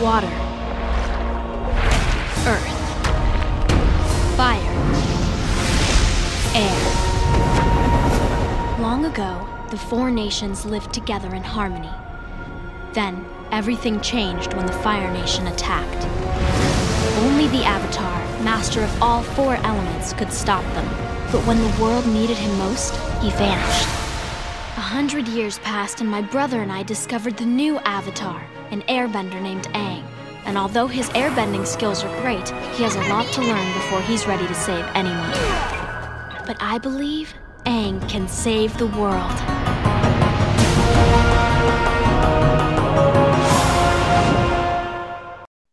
water, earth, fire, air. Long ago, the four nations lived together in harmony. Then, everything changed when the Fire Nation attacked. Only the Avatar, master of all four elements, could stop them. But when the world needed him most, he vanished A hundred years passed, and my brother and I discovered the new Avatar, an airbender named Aang. And although his airbending skills are great, he has a lot to learn before he's ready to save anyone. But I believe Aang can save the world.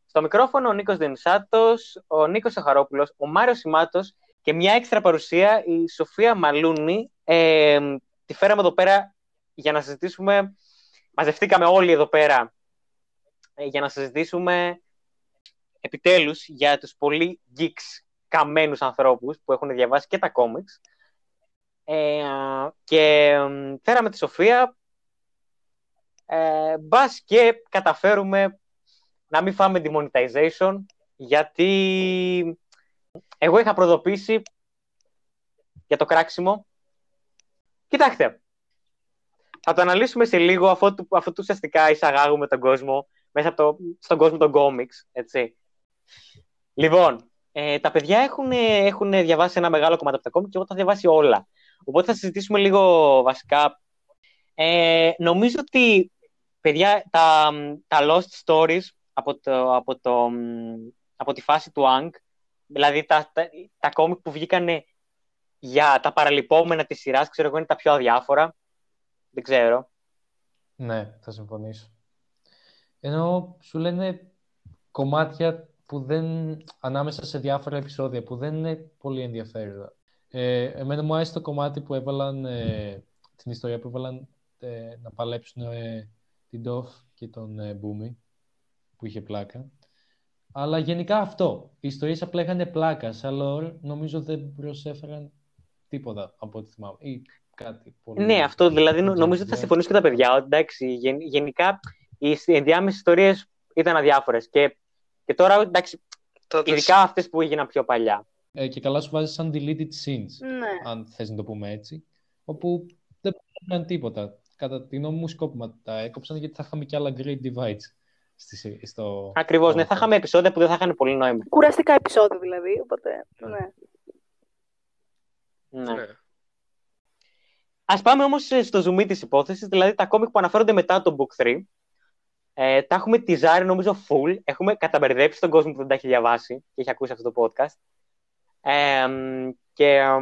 Στο μικρόφωνο ο Νίκος Δενσάτος, ο Νίκος Σαχαρόπουλος, ο Μάριος Σιμάτος και μια έξτρα παρουσία η Σοφία Μαλούνη. Ε, τη φέραμε εδώ πέρα για να συζητήσουμε, μαζευτήκαμε όλοι εδώ πέρα ε, για να συζητήσουμε επιτέλους για τους πολύ geeks καμένους ανθρώπους που έχουν διαβάσει και τα κόμιξ. Ε, και ε, φέραμε τη Σοφία ε, μπας και καταφέρουμε να μην φάμε demonetization, γιατί εγώ είχα προδοποιήσει για το κράξιμο. Κοιτάξτε, θα το αναλύσουμε σε λίγο, αφού, αφού ουσιαστικά εισαγάγουμε τον κόσμο μέσα από το, στον κόσμο των κόμιξ, έτσι. Λοιπόν, ε, τα παιδιά έχουν, έχουν διαβάσει ένα μεγάλο κομμάτι από τα κόμιξ και εγώ τα διαβάσει όλα. Οπότε θα συζητήσουμε λίγο βασικά. Ε, νομίζω ότι, παιδιά, τα, τα lost stories από, το, από, το, από τη φάση του Ang, δηλαδή τα, τα, τα κόμικ που βγήκαν για τα παραλυπόμενα της σειράς, ξέρω εγώ είναι τα πιο αδιάφορα. Δεν ξέρω. Ναι, θα συμφωνήσω. Ενώ σου λένε κομμάτια που δεν, ανάμεσα σε διάφορα επεισόδια που δεν είναι πολύ ενδιαφέροντα. Ε, εμένα μου άρεσε το κομμάτι που έβαλαν, ε, την ιστορία που έβαλαν ε, να παλέψουν ε, την Ντόφ και τον ε, Μπούμι που είχε πλάκα. Αλλά γενικά αυτό. Οι ιστορίες απλά είχαν πλάκας. Σαν lore, νομίζω δεν προσέφεραν τίποτα από ό,τι θυμάμαι. Ή κάτι πολύ. Ναι, αυτό δηλαδή νομίζω ότι θα συμφωνήσω και τα παιδιά. Ότι, εντάξει, γενικά οι ενδιάμεσες ιστορίες ήταν αδιάφορες. Και, και τώρα, εντάξει, Τότε... ειδικά αυτές που έγιναν πιο παλιά. Ε, και καλά σου βάζεις σαν deleted scenes, Ναι. αν θες να το πούμε έτσι. Όπου δεν έκαναν τίποτα. Κατά τη γνώμη μου, σκόπιμα τα έκοψαν γιατί θα είχαμε και άλλα great divides. Στη, στο... Ακριβώς, ναι, θα είχαμε επεισόδια που δεν θα είχαν πολύ νόημα. Κουραστικά επεισόδια δηλαδή, οπότε, ναι. Ναι. Ναι. Α πάμε όμως στο zoom της υπόθεσης, δηλαδή τα κόμικ που αναφέρονται μετά το Book 3. Ε, τα έχουμε τυζάρει νομίζω full. Έχουμε καταμπερδέψει τον κόσμο που δεν τα έχει διαβάσει και έχει ακούσει αυτό το podcast. Ε, και ε,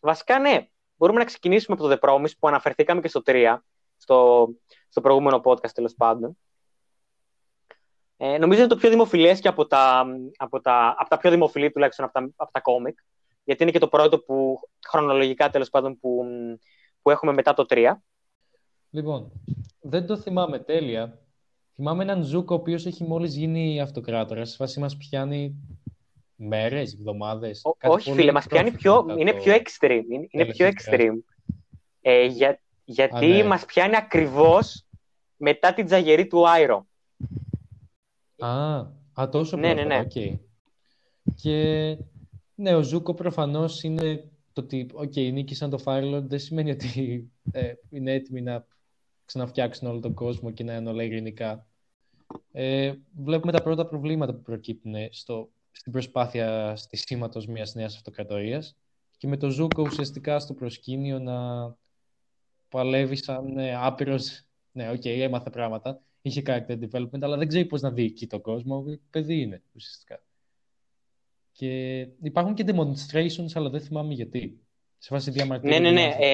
βασικά ναι, μπορούμε να ξεκινήσουμε από το The Promise που αναφερθήκαμε και στο 3, στο, στο προηγούμενο podcast τέλος πάντων. Ε, νομίζω είναι το πιο δημοφιλές και από τα, από τα, από τα πιο δημοφιλή τουλάχιστον από τα, από τα κόμικ, γιατί είναι και το πρώτο που χρονολογικά τέλος πάντων που, που έχουμε μετά το 3. Λοιπόν, δεν το θυμάμαι τέλεια. Θυμάμαι έναν Ζούκο ο οποίος έχει μόλις γίνει αυτοκράτορας. Σε φάση μας πιάνει μέρες, εβδομάδες. Ό, κάτι όχι πολύ φίλε, μας πιάνει πιο, μετά είναι το πιο extreme. Είναι, είναι τέλος πιο της σειράς. extreme. Ε, για, γιατί Α, ναι. μας πιάνει ακριβώς μετά την τσαγερί του Άιρο. Α, α τόσο Ναι, ναι, πρόσφατα, ναι. οκ. Και ναι, ο Ζούκο προφανώς είναι το ότι, οκ, νίκησαν το Firelord, δεν σημαίνει ότι ε, είναι έτοιμοι να ξαναφτιάξουν όλο τον κόσμο και να είναι όλα ειρηνικά. Ε, βλέπουμε τα πρώτα προβλήματα που προκύπτουν στο, στην προσπάθεια στησίματος μιας νέας αυτοκρατορίας και με το Ζούκο ουσιαστικά στο προσκήνιο να παλεύει σαν ε, άπειρος, ναι, οκ, έμαθε πράγματα, είχε character development, αλλά δεν ξέρει πώς να διοικεί τον κόσμο, παιδί είναι ουσιαστικά. Και υπάρχουν και demonstrations, αλλά δεν θυμάμαι γιατί. Σε φάση Ναι, διαμαρτύρονται ναι, οι ναι. άνθρωποι.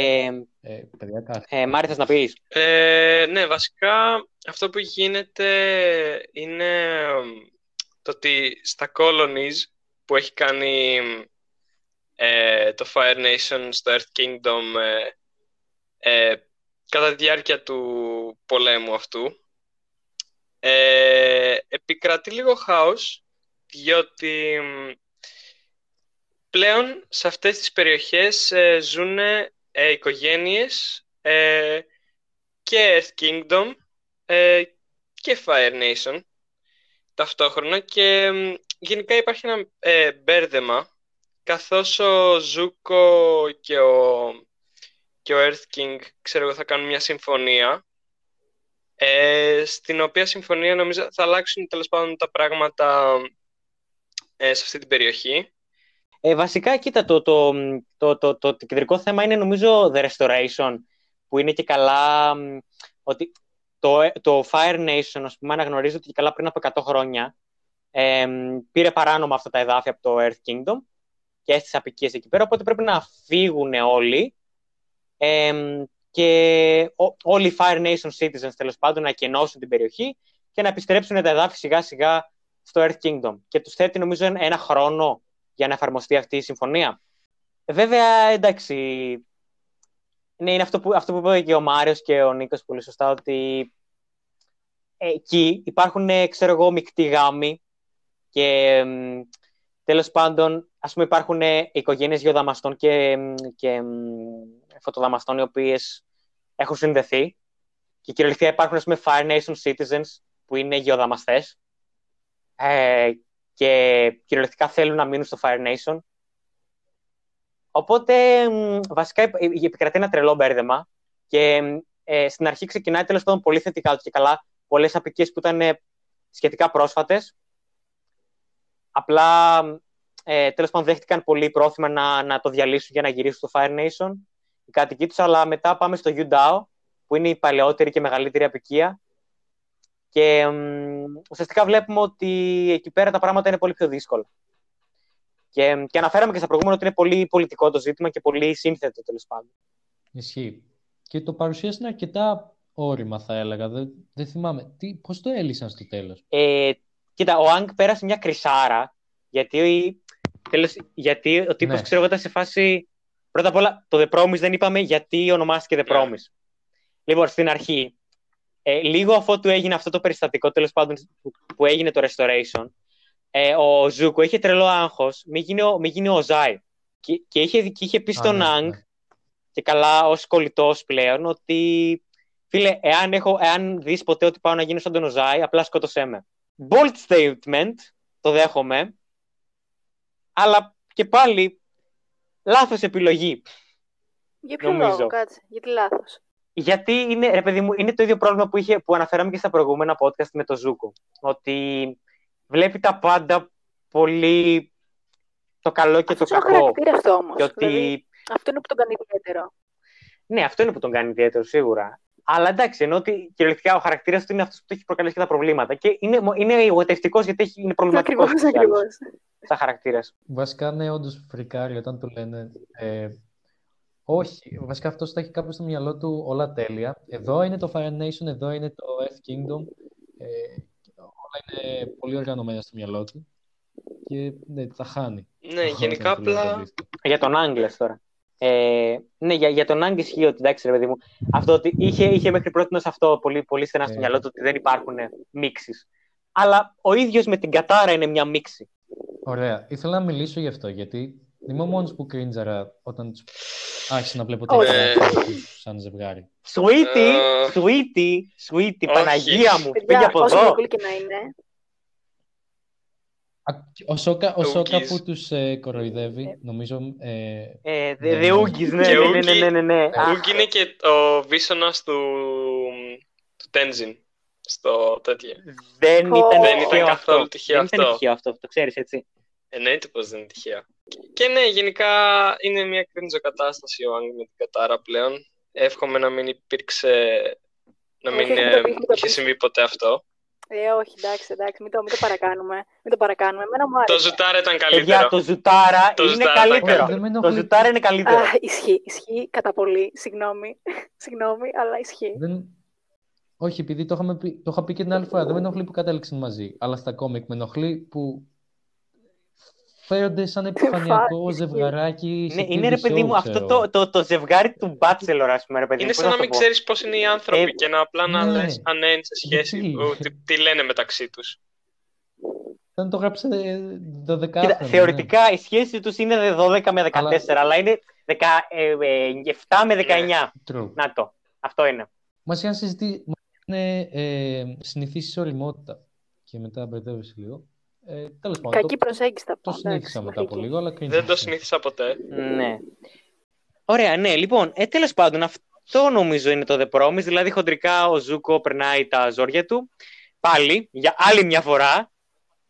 Ε, Ε, παιδιά, κάτι. ε, Μάρη, θες να πεις; Ε, ναι, βασικά αυτό που γίνεται είναι εμ, το ότι στα colonies που έχει κάνει ε, το Fire Nation στο Earth Kingdom ε, ε, κατά τη διάρκεια του πολέμου αυτού ε, επικρατεί λίγο χάος διότι εμ, πλέον σε αυτές τις περιοχές ε, ζουν ε, οικογένειες ε, και Earth Kingdom ε, και Fire Nation ταυτόχρονα. Και μ, γενικά υπάρχει ένα ε, μπέρδεμα καθώς ο Ζούκο και ο, και ο Earth King ξέρω εγώ θα κάνουν μια συμφωνία ε, στην οποία συμφωνία νομίζω θα αλλάξουν τέλος πάντων τα πράγματα ε, σε αυτή την περιοχή Ε, βασικά, κοίτα, το, το, το, το, το, το κεντρικό θέμα είναι νομίζω the restoration, που είναι και καλά μ, ότι το, το Fire Nation, ας πούμε, αναγνωρίζει ότι και καλά πριν από 100 χρόνια ε, μ, πήρε παράνομα αυτά τα εδάφια από το Earth Kingdom και έστησε απικίες εκεί πέρα, οπότε πρέπει να φύγουν όλοι ε, μ, και ό- όλοι οι Fire Nation citizens τέλος πάντων να κενώσουν την περιοχή και να επιστρέψουν τα εδάφη σιγά σιγά στο Earth Kingdom. Και τους θέτει νομίζω ένα- ένα χρόνο για να εφαρμοστεί αυτή η συμφωνία. Βέβαια, εντάξει, ναι, είναι αυτό που, αυτό που είπε και ο Μάριος και ο Νίκος πολύ σωστά, ότι εκεί υπάρχουν, ε, ξέρω εγώ, μεικτοί γάμοι και μ, τέλος πάντων, ας πούμε, υπάρχουν ε, οικογένειες γεωδαμαστών και, μ, και μ, φωτοδαμαστών οι οποίες έχουν συνδεθεί και κυριολεκτικά υπάρχουν, ας πούμε, Fire Nation citizens που είναι γεωδαμαστές ε, και κυριολεκτικά θέλουν να μείνουν στο Fire Nation. Οπότε μ, βασικά επ- ε, επικρατεί ένα τρελό μπέρδεμα και μ, ε, στην αρχή ξεκινάει τέλος πάντων πολύ θετικά ότι και καλά πολλές απικίες που ήταν ε, σχετικά πρόσφατες απλά ε, τέλος πάντων δέχτηκαν πολύ πρόθυμα να, να το διαλύσουν για να γυρίσουν στο Fire Nation οι κάτοικοι τους, αλλά μετά πάμε στο Yudao που είναι η παλαιότερη και μεγαλύτερη απικία και μ, ουσιαστικά βλέπουμε ότι εκεί πέρα τα πράγματα είναι πολύ πιο δύσκολα. Και, και αναφέραμε και στα προηγούμενα ότι είναι πολύ πολιτικό το ζήτημα και πολύ σύνθετο τέλος πάντων. Ισχύει. Και το παρουσίασαν αρκετά όρημα, θα έλεγα. Δεν, δεν θυμάμαι. Τι, πώς το έλυσαν στο τέλος; Ε, κοίτα, ο Άγκ πέρασε μια κρυσάρα γιατί, τέλος, γιατί ο τύπος Ναι. ξέρω εγώ ήταν σε φάση. Πρώτα απ' όλα, το The Promise δεν είπαμε γιατί ονομάστηκε The Ναι. Promise. Λοιπόν, στην αρχή, ε, λίγο αφότου έγινε αυτό το περιστατικό τέλος πάντων που, που έγινε το Restoration, ε, ο Ζούκο είχε τρελό άγχος, μην γίνει ο, μη γίνει ο Ζάι. Και, και, είχε, και είχε πει Α, στον ναι, Άγκ, ναι. και καλά ως κολλητός πλέον, ότι φίλε, εάν, έχω, εάν δεις ποτέ ότι πάω να γίνω σαν τον Οζάι, απλά σκότωσέ με. Bold statement, το δέχομαι, αλλά και πάλι λάθος επιλογή. Για ποιο Νομίζω. λόγο, κάτσε. Γιατί λάθος. Γιατί είναι, ρε παιδί μου, είναι το ίδιο πρόβλημα που, είχε, που αναφέραμε και στα προηγούμενα podcast με το Ζούκο. Ότι βλέπει τα πάντα πολύ το καλό και Αυτός το είναι ο κακό. χαρακτήρας του όμως. Και ότι Δηλαδή, αυτό είναι που τον κάνει ιδιαίτερο. Ναι, αυτό είναι που τον κάνει ιδιαίτερο σίγουρα. Αλλά εντάξει, ενώ ότι κυριολεκτικά ο χαρακτήρας του είναι αυτός που του έχει προκαλέσει και τα προβλήματα. Και είναι, είναι εγωιτευτικός γιατί έχει, είναι προβληματικός. Ακριβώς, ακριβώς. Σαν χαρακτήρας. Βασικά, ναι, όντως φρικάρει όταν του λένε. Ε, όχι, βασικά αυτός θα έχει κάπου στο μυαλό του όλα τέλεια. Εδώ είναι το Fire Nation, εδώ είναι το Earth Kingdom. Ε, όλα είναι πολύ οργανωμένα στο μυαλό του. Και ναι, τα χάνει. Ναι, Όταν γενικά του λένε το απλά αντίστοιχο. Για τον Άγγλες τώρα. Ε, ναι, για, για τον Άγγλες ισχύει ότι εντάξει, ρε παιδί μου. Αυτό ότι είχε, είχε μέχρι πρώτη αυτό πολύ, πολύ στενά στο Ε. μυαλό του ότι δεν υπάρχουν μίξεις. Αλλά ο ίδιος με την κατάρα είναι μια μίξη. Ωραία. Ήθελα να μιλήσω γι' αυτό, γιατί είμαι ο μόνος που κρίντζαρα όταν τους άρχισα να βλέπω τα Όχι. εικόνα τους σαν ζευγάρι. Sweetie, Ε. sweetie, sweetie, Όχι. Παναγία μου, Παιδιά, πήγε από όσο εδώ. γλυκούλη και να είναι, Α, Ο Σόκα, ο Σόκα Ούγκης. που τους ε, κοροϊδεύει, νομίζω... Ε, Ε, Ναι. δε Ούγκης, ναι, Και ναι, ναι, ναι, Ούγκη- ναι, ναι, ναι. Ε, Αχ, Ούγκ είναι και ο βίσονας του, του Tenzin στο τέτοιο. Δεν Πω. ήταν Δεν τυχαίο ήταν καθόλου αυτό. τυχαίο Δεν ήταν αυτό. τυχαίο αυτό, το ξέρεις έτσι. Εννοείται πως δεν είναι τυχαίο. Και ναι, γενικά είναι μια κρίνζο κατάσταση ο Άγκ με την κατάρα πλέον. Εύχομαι να μην υπήρξε, να Όχι, μην μην το ε, πεις, μην το είχε πεις. συμβεί ποτέ αυτό. ε, όχι, εντάξει, εντάξει, μην το, μην το παρακάνουμε. Μην το παρακάνουμε. Εμένα μου Το άρεσε. ζουτάρα ήταν Παιδιά, καλύτερο. το ζουτάρα Το είναι ζουτάρα καλύτερο. Όχι, δεν με Το ενοχλεί. ζουτάρα είναι καλύτερο. Α, ισχύει, ισχύει κατά πολύ. Συγγνώμη. Συγγνώμη, αλλά ισχύει. δεν... Όχι, επειδή το, είχαμε πει, το είχα πει και την άλλη φορά, δεν με ενοχλεί που κατέληξαν μαζί. Αλλά στα κόμικ με ενοχλεί που φέρονται σαν επιφανειακό ισχύει. ζευγαράκι σε Ναι, είναι ρε TV παιδί show, μου αυτό ξέρω. το, το, το ζευγάρι του Bachelor, ας πούμε, ρε παιδί μου. Είναι πώς σαν να το μην πω; ξέρεις πώς είναι οι άνθρωποι Ε, και να απλά να ναι. λες αν ναι, είναι σε σχέση, Γιατί; ο, τι, τι λένε μεταξύ τους. Δεν το γράψε 12 Κοίτα, θεωρητικά η σχέση τους είναι 12 με 14, αλλά, Αλλά- είναι 10, ε, ε, 7 με 19. True. Να το. Αυτό είναι. Μας είχαν συζητήσει, μας είχαν ε, συνηθίσεις σε οριμότητα. Και και μετά μπερδεύεσαι λίγο. Ε, τέλος πάντων, Κακή το, προσέγγιση θα το πω. συνήθισα εντάξει, μετά από λογική. λίγο, αλλά cringe Δεν το αυτό. συνήθισα ποτέ. Ναι. Ωραία, ναι. Λοιπόν, ε, τέλος πάντων, αυτό νομίζω είναι το The Promise. Δηλαδή, χοντρικά ο Ζούκο περνάει τα ζόρια του. Πάλι, για άλλη μια φορά.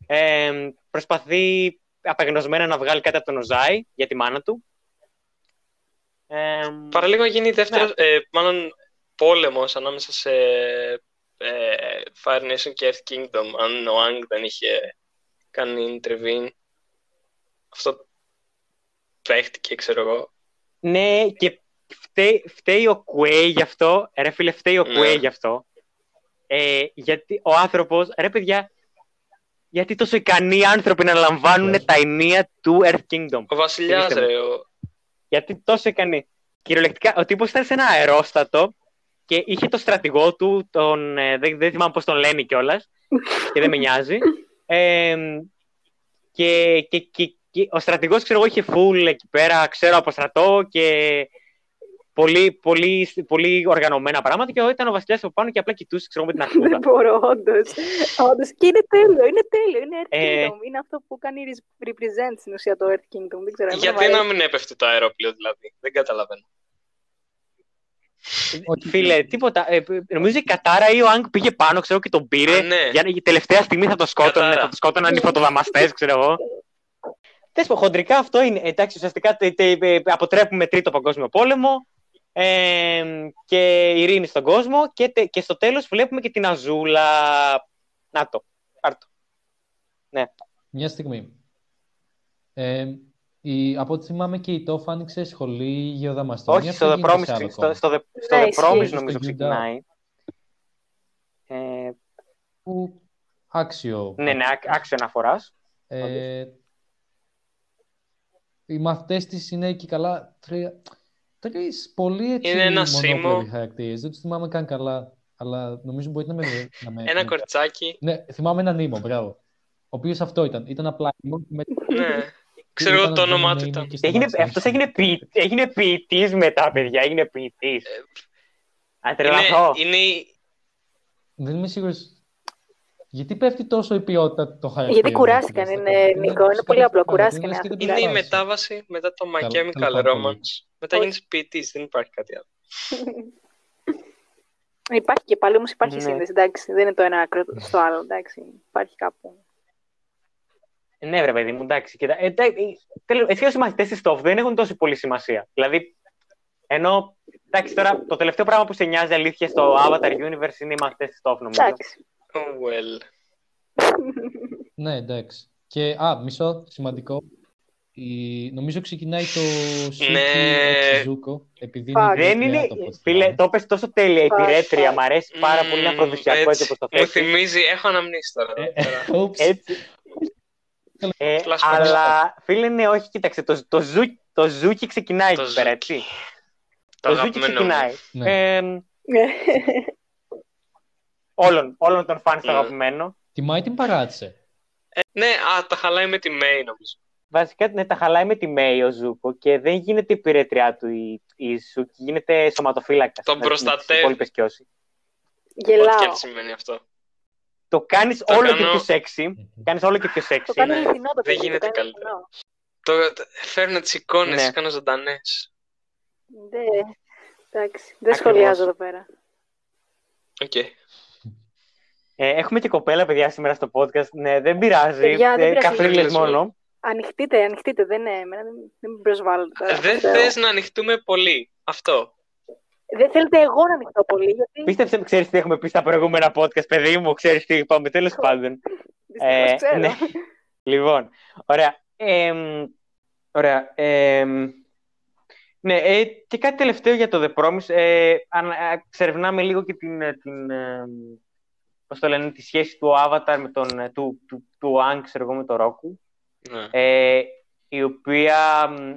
Ε, προσπαθεί απεγνωσμένα να βγάλει κάτι από τον Οζάη για τη μάνα του. Ε, Παραλίγο γίνει δεύτερο, ε, μάλλον πόλεμος ανάμεσα σε ε, Fire Nation και Earth Kingdom, αν ο Ang δεν είχε κάνει intervene. Αυτό παίχτηκε, ξέρω εγώ. Ναι, και φταίει, φταίει ο Κουέι γι' αυτό. Ρε φίλε, φταίει ο Ναι. Κουέι γι' αυτό. Ε, γιατί ο άνθρωπος, ρε παιδιά, γιατί τόσο ικανοί άνθρωποι να λαμβάνουν Ναι. τα ενία του Earth Kingdom. Ο βασιλιάς, Πείτε μου. ρε, ο... Γιατί τόσο ικανοί. Κυριολεκτικά, ο τύπος ήταν σε ένα αερόστατο και είχε το στρατηγό του, τον, ε, δεν, δεν θυμάμαι πώς τον λένε κιόλας και δεν με νοιάζει. Ε, και, και, και, και ο στρατηγός, ξέρω εγώ, είχε full εκεί πέρα, ξέρω από στρατό και πολύ, πολύ, πολύ οργανωμένα πράγματα και ήταν ο βασιλιάς από πάνω και απλά κοιτούσε, ξέρω εγώ, με την Δεν αρκούδα. μπορώ, όντως. Όντως. Και είναι τέλειο, είναι τέλειο. Είναι Earth Ε, Kingdom. Είναι αυτό που κάνει res- represent στην ουσία το Earth Kingdom. Δεν ξέρω. εμένα Γιατί μου να αρέσει. μην έπεφτε το αερόπλαιο, δηλαδή. Δεν καταλαβαίνω. Όχι. Φίλε, τίποτα. Ε, νομίζω η Κατάρα ή ο Άγκ πήγε πάνω, ξέρω και τον πήρε. Α, ναι. Για να- τελευταία στιγμή θα το σκότωνε, Κατάρα. θα το σκότωναν οι φωτοδαμαστές, ξέρω εγώ. Θες πω, χοντρικά αυτό είναι. Εντάξει, ουσιαστικά τε, τε, ε, αποτρέπουμε τρίτο παγκόσμιο πόλεμο ε, και ειρήνη στον κόσμο και, τε- και στο τέλος βλέπουμε και την Αζούλα. Να το, πάρ' το. Μια στιγμή. Ε, η, από ό,τι θυμάμαι και η Τόφ άνοιξε σχολή γεωδαμαστών. Όχι, στο The Promise, ξε- στο, στο, The- στο Ναι, The ισχύει. Promise Στο νομίζω Utah. ξεκινάει. Ε, Που άξιο. ναι, ναι, ά- άξιο αναφοράς. Ε, οι μαθητές της είναι και καλά τρία, τρεις πολύ έτσι Είναι ένα μονόπλευροι σήμο. χαρακτήρες. Δεν τους θυμάμαι καν καλά, αλλά νομίζω μπορείτε να με... Να με Ένα να- κορτσάκι. Ναι, θυμάμαι έναν Νίμο, μπράβο. Ο οποίος αυτό ήταν. Ήταν απλά Νίμο και με... Ναι. Ξέρω εγώ ήταν το να όνομά βγαίνει του Νίμο ήταν. και στο Έγινε, Max αυτός Steel. έγινε, ποιη- έγινε ποιητής μετά, παιδιά. Έγινε ποιητής. Αν τρελαθώ. Είναι, είναι, Δεν είμαι σίγουρος. Γιατί πέφτει τόσο η ποιότητα το χαρακτήρα. Γιατί κουράστηκαν, είναι, Νικό, είναι πολύ απλό, κουράστηκαν οι άνθρωποι. είναι η μετάβαση μετά το My Καλά, Chemical τέλος πάντων. Romance. Μετά Όχι. γίνεις ποιητής, δεν υπάρχει κάτι άλλο. Υπάρχει και πάλι, όμως υπάρχει Ναι. σύνδεση, εντάξει. Δεν είναι το ένα άκρο στο άλλο, εντάξει. Υπάρχει κάπου. Ναι, βρε παιδί μου, εντάξει. Κοίτα, ε, εντάξει, τέλος, εσύ ως οι μαθητές της TOF δεν έχουν τόσο πολύ σημασία. Δηλαδή, ενώ, εντάξει, τώρα το τελευταίο πράγμα που σε νοιάζει αλήθεια στο Avatar Universe είναι οι μαθητές της TOF, νομίζω. Εντάξει. Oh, well. Ναι, εντάξει. Και, α, μισό, σημαντικό. Η... Νομίζω ξεκινάει το Σούκι Ναι. Ζούκο, επειδή Fuck. είναι Δεν είναι, ιδιαίτερο από ό,τι φίλε, θυμάμαι. το πες τόσο τέλεια, η Πάει, πυρέτρια, πάει. μ' αρέσει πάρα πολύ Μμμ, αφροδισιακό έτσι όπως το Μου θέτεις. θυμίζει, έχω αναμνήσει τώρα. εδώ πέρα. Oops. Έτσι. Ε, Flashback. αλλά, φίλε, ναι, όχι, κοίταξε, το, το, ζου, το ζούκι ξεκινάει Το εκεί πέρα, Ζούκι. έτσι. Το Το ζούκι αγαπημένο μου. ξεκινάει. Ναι. Ε, όλων, όλων των φαν στο Ναι. αγαπημένο. Τη Mai την παράτησε. Ε, ναι, α, τα χαλάει με τη Mai, νομίζω. Βασικά ναι, τα χαλάει με τη Mai ο Ζούκο και δεν γίνεται η υπηρέτριά του η, η Σούκη, γίνεται σωματοφύλακας. Τον προστατεύει. και όσοι. Ό,τι και Γελάω. αν σημαίνει αυτό. Το κάνεις Το όλο κάνω- και πιο σεξι. Κάνεις όλο και πιο Το σεξι. κάνει Ναι. αληθινό το Δεν παιδί, το γίνεται κάνει καλύτερα. αληθινό. Το, το- φέρνω τις εικόνες, Ναι. κάνω ζωντανές. Δεν- Εντάξει, δεν Ακριβώς. σχολιάζω εδώ πέρα. Οκ. Ε, έχουμε και κοπέλα, παιδιά, σήμερα στο podcast. Ναι, δεν πειράζει. Παιδιά, δεν ε, πειράζει. καφρίλες μόνο. Ανοιχτείτε, ανοιχτείτε. Δεν, είναι, εμένα δεν, δεν με προσβάλλετε. τώρα. Δεν Θεό. θες να ανοιχτούμε πολύ. Αυτό. Δεν θέλετε εγώ να ανοιχτώ πολύ, γιατί Πίστεψε, ξέρεις τι έχουμε πει στα προηγούμενα podcast, παιδί μου, ξέρεις τι είπαμε, τέλος πάντων. δυστυχώς Ε, ξέρω. ναι. Λοιπόν, ωραία. Εμ, ωραία. εμ, ναι, ε, και κάτι τελευταίο για το The Promise. Ε, αν, α, ξερευνάμε λίγο και την, ε, την, ε, πώς το λένε, τη σχέση του Avatar με τον, ε, του, του, του Aang, ξέρω εγώ, με τον Roku. Ναι. Ε, η οποία, μ,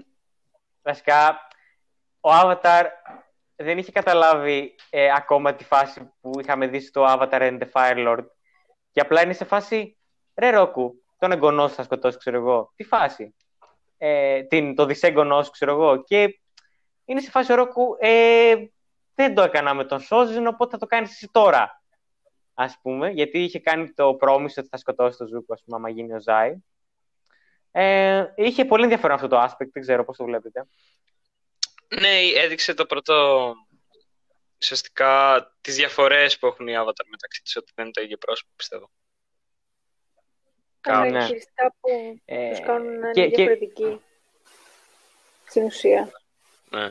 βασικά, ο Avatar δεν είχε καταλάβει ε, ακόμα τη φάση που είχαμε δει στο Avatar and the Fire Lord. Και απλά είναι σε φάση, ρε Ρόκου, τον εγγονός σου θα σκοτώσει, ξέρω εγώ. Τι φάση; Ε, την, το δυσέγγονός σου, ξέρω εγώ. Και είναι σε φάση ο Ρόκου, ε, δεν το έκανα με τον Σόζιν, οπότε θα το κάνεις εσύ τώρα. ας πούμε, γιατί είχε κάνει το πρόμισο ότι θα σκοτώσει το Ζούκο, ας πούμε, άμα γίνει ο Ζάι. Ε, είχε πολύ ενδιαφέρον αυτό το aspect, δεν ξέρω πώς το βλέπετε. Ναι, έδειξε το πρώτο ουσιαστικά τις διαφορές που έχουν οι Avatar μεταξύ τους, ότι δεν είναι το ίδιο πρόσωπο, πιστεύω. Τα Κάπου. ναι. χαρακτηριστικά που Ε, τους κάνουν να και- είναι και- διαφορετικοί στην ουσία. Ναι.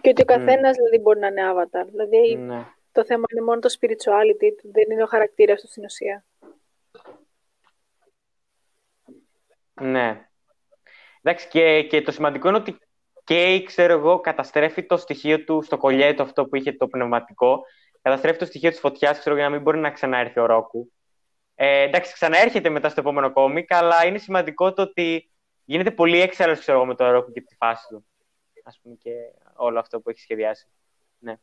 Και ότι ο καθένας δηλαδή μπορεί να είναι avatar. Δηλαδή ναι. το θέμα είναι μόνο το spirituality του, δεν είναι ο χαρακτήρας του στην ουσία. Ναι. Εντάξει, και, και το σημαντικό είναι ότι και, ξέρω εγώ, καταστρέφει το στοιχείο του στο κολλιέτο αυτό που είχε το πνευματικό. Καταστρέφει το στοιχείο της φωτιάς, ξέρω, για να μην μπορεί να ξαναέρθει ο Ρόκου. Ε, εντάξει, ξαναέρχεται μετά στο επόμενο κόμικ, αλλά είναι σημαντικό το ότι γίνεται πολύ έξαλλος, ξέρω εγώ, με το Ρόκου και τη φάση του. Ας πούμε και όλο αυτό που έχει σχεδιάσει. Ναι.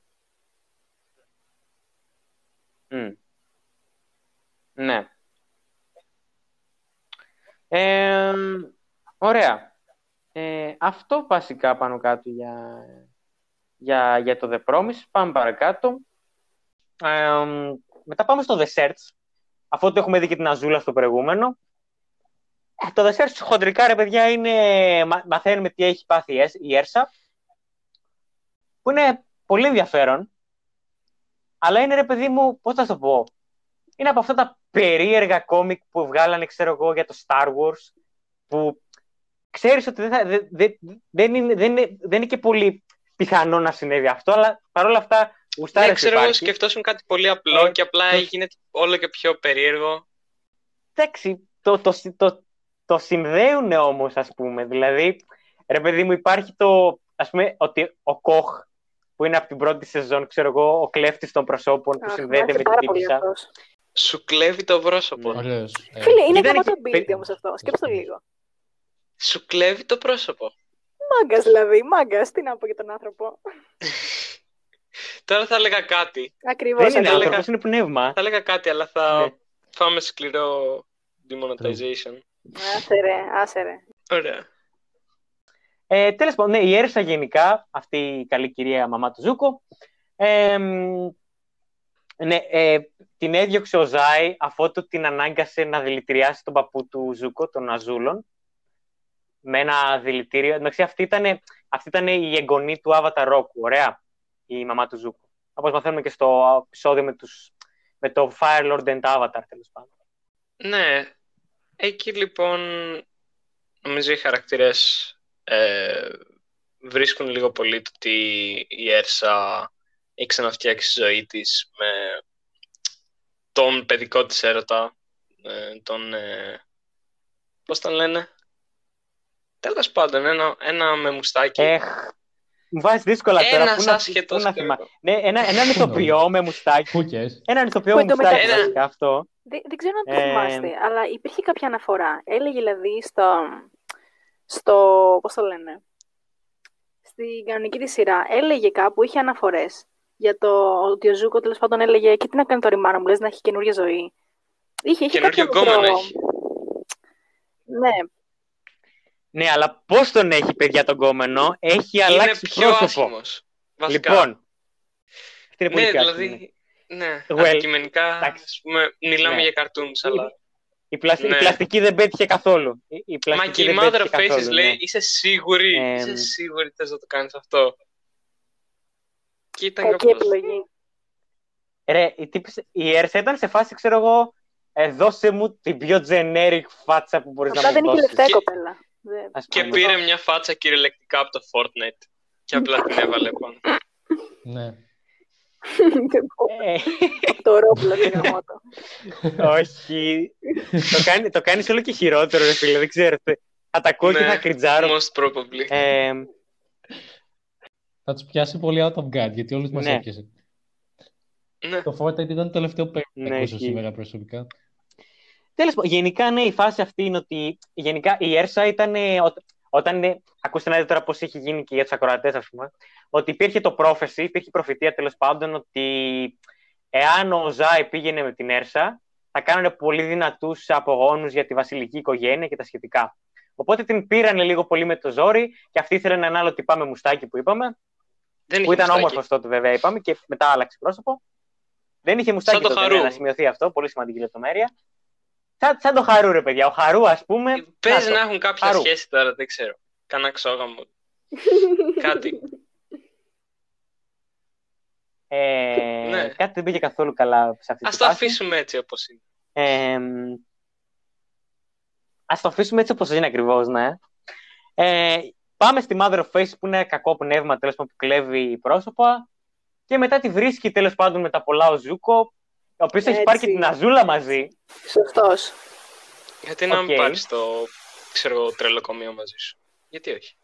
Μμ. Ναι. Ε, ωραία. Ε, αυτό βασικά πάνω κάτω για, για, για το The Promise. Πάμε παρακάτω. Ε, μετά πάμε στο The Search. Αφού το έχουμε δει και την Αζούλα στο προηγούμενο. Ε, το The Search χοντρικά, ρε παιδιά, είναι... μα- μαθαίνουμε τι έχει πάθει η Ες- η Έρσα. Που είναι πολύ ενδιαφέρον. Αλλά είναι, ρε παιδί μου, πώς θα σου το πω. Είναι από αυτά τα περίεργα κόμικ που βγάλανε, ξέρω εγώ, για το Star Wars. Που ξέρεις ότι δεν, θα, δεν, δεν, δεν, είναι, δεν, είναι, δεν είναι και πολύ πιθανό να συνέβη αυτό, αλλά παρόλα αυτά γουστάρες Ναι, ξέρω εγώ, υπάρχει. σκεφτόσουν κάτι πολύ απλό Ε, και απλά το- γίνεται όλο και πιο περίεργο. Εντάξει, το, το, το, το, το συνδέουν όμως, ας πούμε. Δηλαδή, ρε παιδί μου, υπάρχει το, ας πούμε, ότι ο Κοχ, που είναι από την πρώτη σεζόν, ξέρω εγώ, ο κλέφτης των προσώπων που Αχ, μ' συνδέεται άρεσε με την πάρα πολύ τύπησα. αυτός. Σου κλέβει το πρόσωπο. Ναι. Ωραίος. Ε, Φίλε, είναι Ήταν γάμα και το ability πε- όμως αυτό. Σκέψτε το λίγο. Σου κλέβει το πρόσωπο. Μάγκας δηλαδή, μάγκας. Τι να πω για τον άνθρωπο. Τώρα θα έλεγα κάτι. Ακριβώς. Δεν είναι θα ακριβώς. έλεγα- άνθρωπος, είναι πνεύμα. Θα έλεγα κάτι, αλλά θα Ναι. φάμε σκληρό demonetization. Άσε ρε, άσε ρε. Ωραία. Ε, τέλος πάντων, ναι, η Έρσα γενικά, αυτή η καλή κυρία μαμά του Ζούκο, ε, μ, ναι, ε, την έδιωξε ο Οζάι αφότου την ανάγκασε να δηλητηριάσει τον παππού του Ζούκο, τον Αζούλων, με ένα δηλητήριο. Εντάξει, αυτή ήταν, αυτή ήταν η εγγονή του Avatar Roku, ωραία, η μαμά του Ζούκο. Όπως μαθαίνουμε και στο επεισόδιο με, τους, με το Fire Lord and Avatar, τέλος πάντων. Ναι. Εκεί λοιπόν νομίζω οι χαρακτήρες ε, βρίσκουν λίγο πολύ το ότι η Έρσα έχει ξαναφτιάξει τη ζωή της με τον παιδικό της έρωτα, ε, τον... Ε, πώς τον λένε; Τέλος πάντων, ένα, ένα με μουστάκι. Έχ, μου βάζεις δύσκολα τώρα. Ένας πού να- άσχετος πού να ξέρω θυμά- Ναι, ένα, έναν ηθοποιό με μουστάκι. Φούκες. Έναν ηθοποιό Που με μουστάκι, εντωμεταξύ- βασικά αυτό. Δεν, δεν ξέρω αν το Ε, θυμάστε, αλλά υπήρχε κάποια αναφορά. Έλεγε δηλαδή στο, στο πώς το λένε, στην κανονική της σειρά, έλεγε κάπου, είχε αναφορές για το ότι ο Ζούκο τέλος πάντων έλεγε και τι να κάνει το ρημάρα μου, λες να έχει καινούργια ζωή. Είχε, είχε Καινούριο κάποιο γκόμενο μικρό- έχει. Ναι, Ναι, αλλά πώς τον έχει, παιδιά, τον κόμενο, έχει Είναι αλλάξει πιο πρόσωπο. άσχημος. Βασικά. Λοιπόν. αυτή είναι πολύ ναι, πιο άσχημη, δηλαδή, ναι, Well, αντικειμενικά, εντάξει. ας πούμε, μιλάμε Ναι. για cartoons, αλλά... Η, πλασ- η Ναι. πλαστική δεν πέτυχε καθόλου. Η, η Μα πλαστική και η δεν Mother πέτυχε of Faces καθόλου, λέει, ναι. είσαι σίγουρη, Ε, είσαι σίγουρη θες να το κάνεις αυτό. Και ήταν κακή κάπως... επιλογή. Ρε, η, τύπης- η Έρσα ήταν σε φάση, ξέρω εγώ, ε, δώσε μου την πιο generic φάτσα που μπορείς Απλά να δεν μου είχε δώσεις. λεφτά η Και- κοπέλα. Δεν- Ας Και πούμε. πήρε μια φάτσα κυριολεκτικά από το Fortnite. Και απλά την έβαλε πάνω. Ναι. Ε, το ρόπλο την γαμώτο. όχι. το, κάνει, το κάνεις όλο και χειρότερο, ρε φίλε. Δεν ξέρω. Θα τα ακούω και Ναι, θα κριτζάρω. Most probably. Ε, Θα τους πιάσει πολύ out of guard, γιατί όλους μας Ναι. έπιασε. Ναι. Το Fortnite ήταν το τελευταίο που Ναι, ακούσω ισχύει. σήμερα προσωπικά. Τέλος πάντων, γενικά ναι, η φάση αυτή είναι ότι γενικά η Έρσα ήταν. ε, ό- Όταν είναι, ακούστε να δείτε τώρα πώς έχει γίνει και για τους ακροατές, ας πούμε, ότι υπήρχε το πρόφεση, υπήρχε η προφητεία τέλος πάντων ότι εάν ο Ζάι πήγαινε με την Έρσα, θα κάνανε πολύ δυνατούς απογόνους για τη βασιλική οικογένεια και τα σχετικά. Οπότε την πήρανε λίγο πολύ με το ζόρι και αυτή ήθελε έναν άλλο τυπά με μουστάκι που είπαμε, Δεν που είχε ήταν μουστάκι. όμορφος τότε βέβαια είπαμε και μετά άλλαξε πρόσωπο. Δεν είχε μουστάκι Σαν το τότε, Χαρού. να σημειωθεί αυτό, πολύ σημαντική λεπτομέρεια. Σαν, σαν το χαρού, ρε παιδιά. Ο χαρού, ας πούμε. Παίζει να να το. έχουν κάποια Χαρού. σχέση τώρα, δεν ξέρω. Κάνα ξόγαμο. Κάτι. Ε, Ναι. Κάτι δεν πήγε καθόλου καλά σε αυτή Α τη το φάση. αφήσουμε έτσι όπως είναι. Ε, ας το αφήσουμε έτσι όπως είναι ακριβώς, ναι. Ε, πάμε στη Mother of Faces που είναι κακό πνεύμα τέλος πάντων που κλέβει πρόσωπα και μετά τη βρίσκει τέλος πάντων με τα πολλά ο Ζούκο ο οποίος έχει πάρει και Έτσι. την Αζούλα μαζί. Σωστός. Γιατί να μην Οκ. πάρεις το ξέρω, εγώ, τρελοκομείο μαζί σου; Γιατί όχι;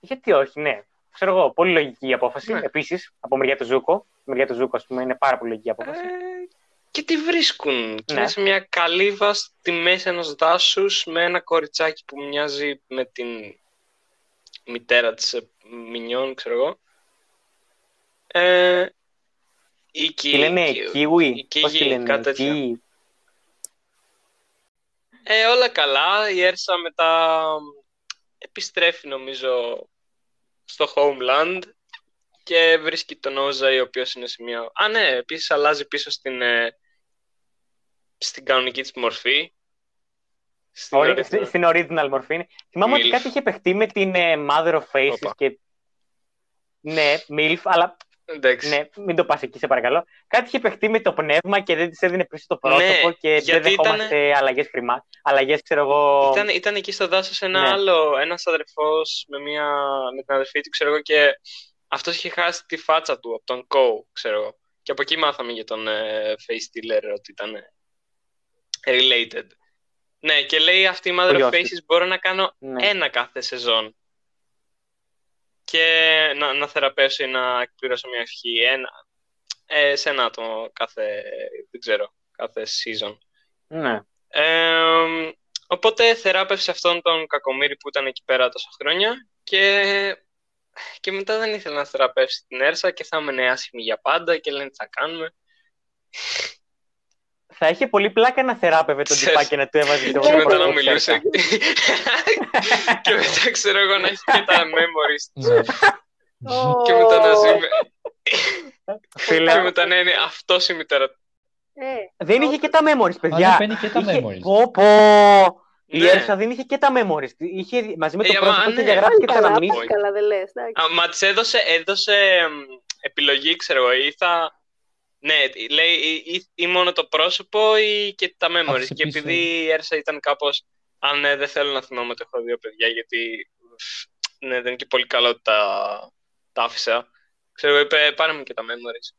Γιατί όχι, ναι. Ξέρω εγώ, πολύ λογική η απόφαση. Ναι. Επίσης, από μεριά του Ζούκο. Η μεριά του Ζούκο, ας πούμε, είναι πάρα πολύ λογική η απόφαση. Ε, και τη βρίσκουν. Και Ναι. είναι σε μια καλύβα στη μέση ενός δάσους με ένα κοριτσάκι που μοιάζει με την μητέρα της ε, Μινιόν, ξέρω εγώ. Ε, η Κι- τη λένε Κι- Kiwi. η Πώς τη Kiwi, λένε, κάτι τέτοιο. Kiwi. Ε, όλα καλά. Η Έρσα μετά επιστρέφει νομίζω στο Homeland και βρίσκει τον Όζαη ο οποίος είναι σε μια... Α, ναι, επίσης αλλάζει πίσω στην, ε, στην κανονική της μορφή. Στην Ορι- original. στη- Στην original μορφή. είναι. Θυμάμαι ότι Milf. κάτι είχε παιχτεί με την ε, Mother of Faces Όπα. και. Ναι, MILF, αλλά Εντάξει. Ναι, μην το πας εκεί, σε παρακαλώ. Κάτι είχε παιχτεί με το πνεύμα και δεν της έδινε πίσω το πρόσωπο Ναι, και δεν γιατί δεχόμαστε αλλαγές χρημά. Αλλαγές, ξέρω εγώ. Ήταν, ήταν εκεί στο δάσος ένα Ναι. άλλο, ένας αδερφός με, μια, με την αδερφή του, ξέρω εγώ, και αυτός είχε χάσει τη φάτσα του από τον Κόου, ξέρω εγώ. Και από εκεί μάθαμε για τον ε, Face Stealer ότι ήταν ε, related. Ναι, και λέει αυτή η Ο Mother of γιος Faces της. μπορώ να κάνω Ναι. ένα κάθε σεζόν. Και να, να θεραπεύσω ή να εκπληρώσω μια ευχή. Ένα, ε, σε ένα άτομο κάθε, δεν ξέρω, κάθε season. ναι. Ε, οπότε θεράπευσε αυτόν τον κακομύρι που ήταν εκεί πέρα τόσα χρόνια και, και μετά δεν ήθελε να θεραπεύσει την Έρσα και θα έμενε άσχημη για πάντα και λένε τι θα κάνουμε. Θα είχε πολύ πλάκα να θεράπευε τον Ξέρεις. τυπά και να του έβαζε το και μετά να πρόσωπο μιλούσε. ψεύτα. και μετά ξέρω εγώ να έχει και τα memories της. Ναι. και μετά να ζει με... Φίλε, και μετά να είναι αυτός η μητέρα του. Ε, δεν είχε και τα memories, Α, παιδιά. ναι, παίρνει και τα Είχε- memories. Πω, πω. Η Ναι. Έρσα δεν είχε και τα memories. Είχε, μαζί με το Ε, πρόσωπο μα, είχε ναι. διαγράψει και τι καλά, αναμνήσεις. Όχι. καλά δεν λες. εντάξει. Α, Μα της έδωσε, έδωσε μ, επιλογή, ξέρω εγώ, ή θα... Ναι, λέει ή, ή- ή μόνο το πρόσωπο ή και τα memories. Άφησε Και πίσω. επειδή η Έρσα ήταν κάπως... Α, ναι, δεν θέλω να θυμάμαι ότι έχω δύο παιδιά, γιατί ναι, δεν είναι και πολύ καλό ότι τα, τα άφησα. Ξέρω εγώ, είπε, πάρε μου και τα memories.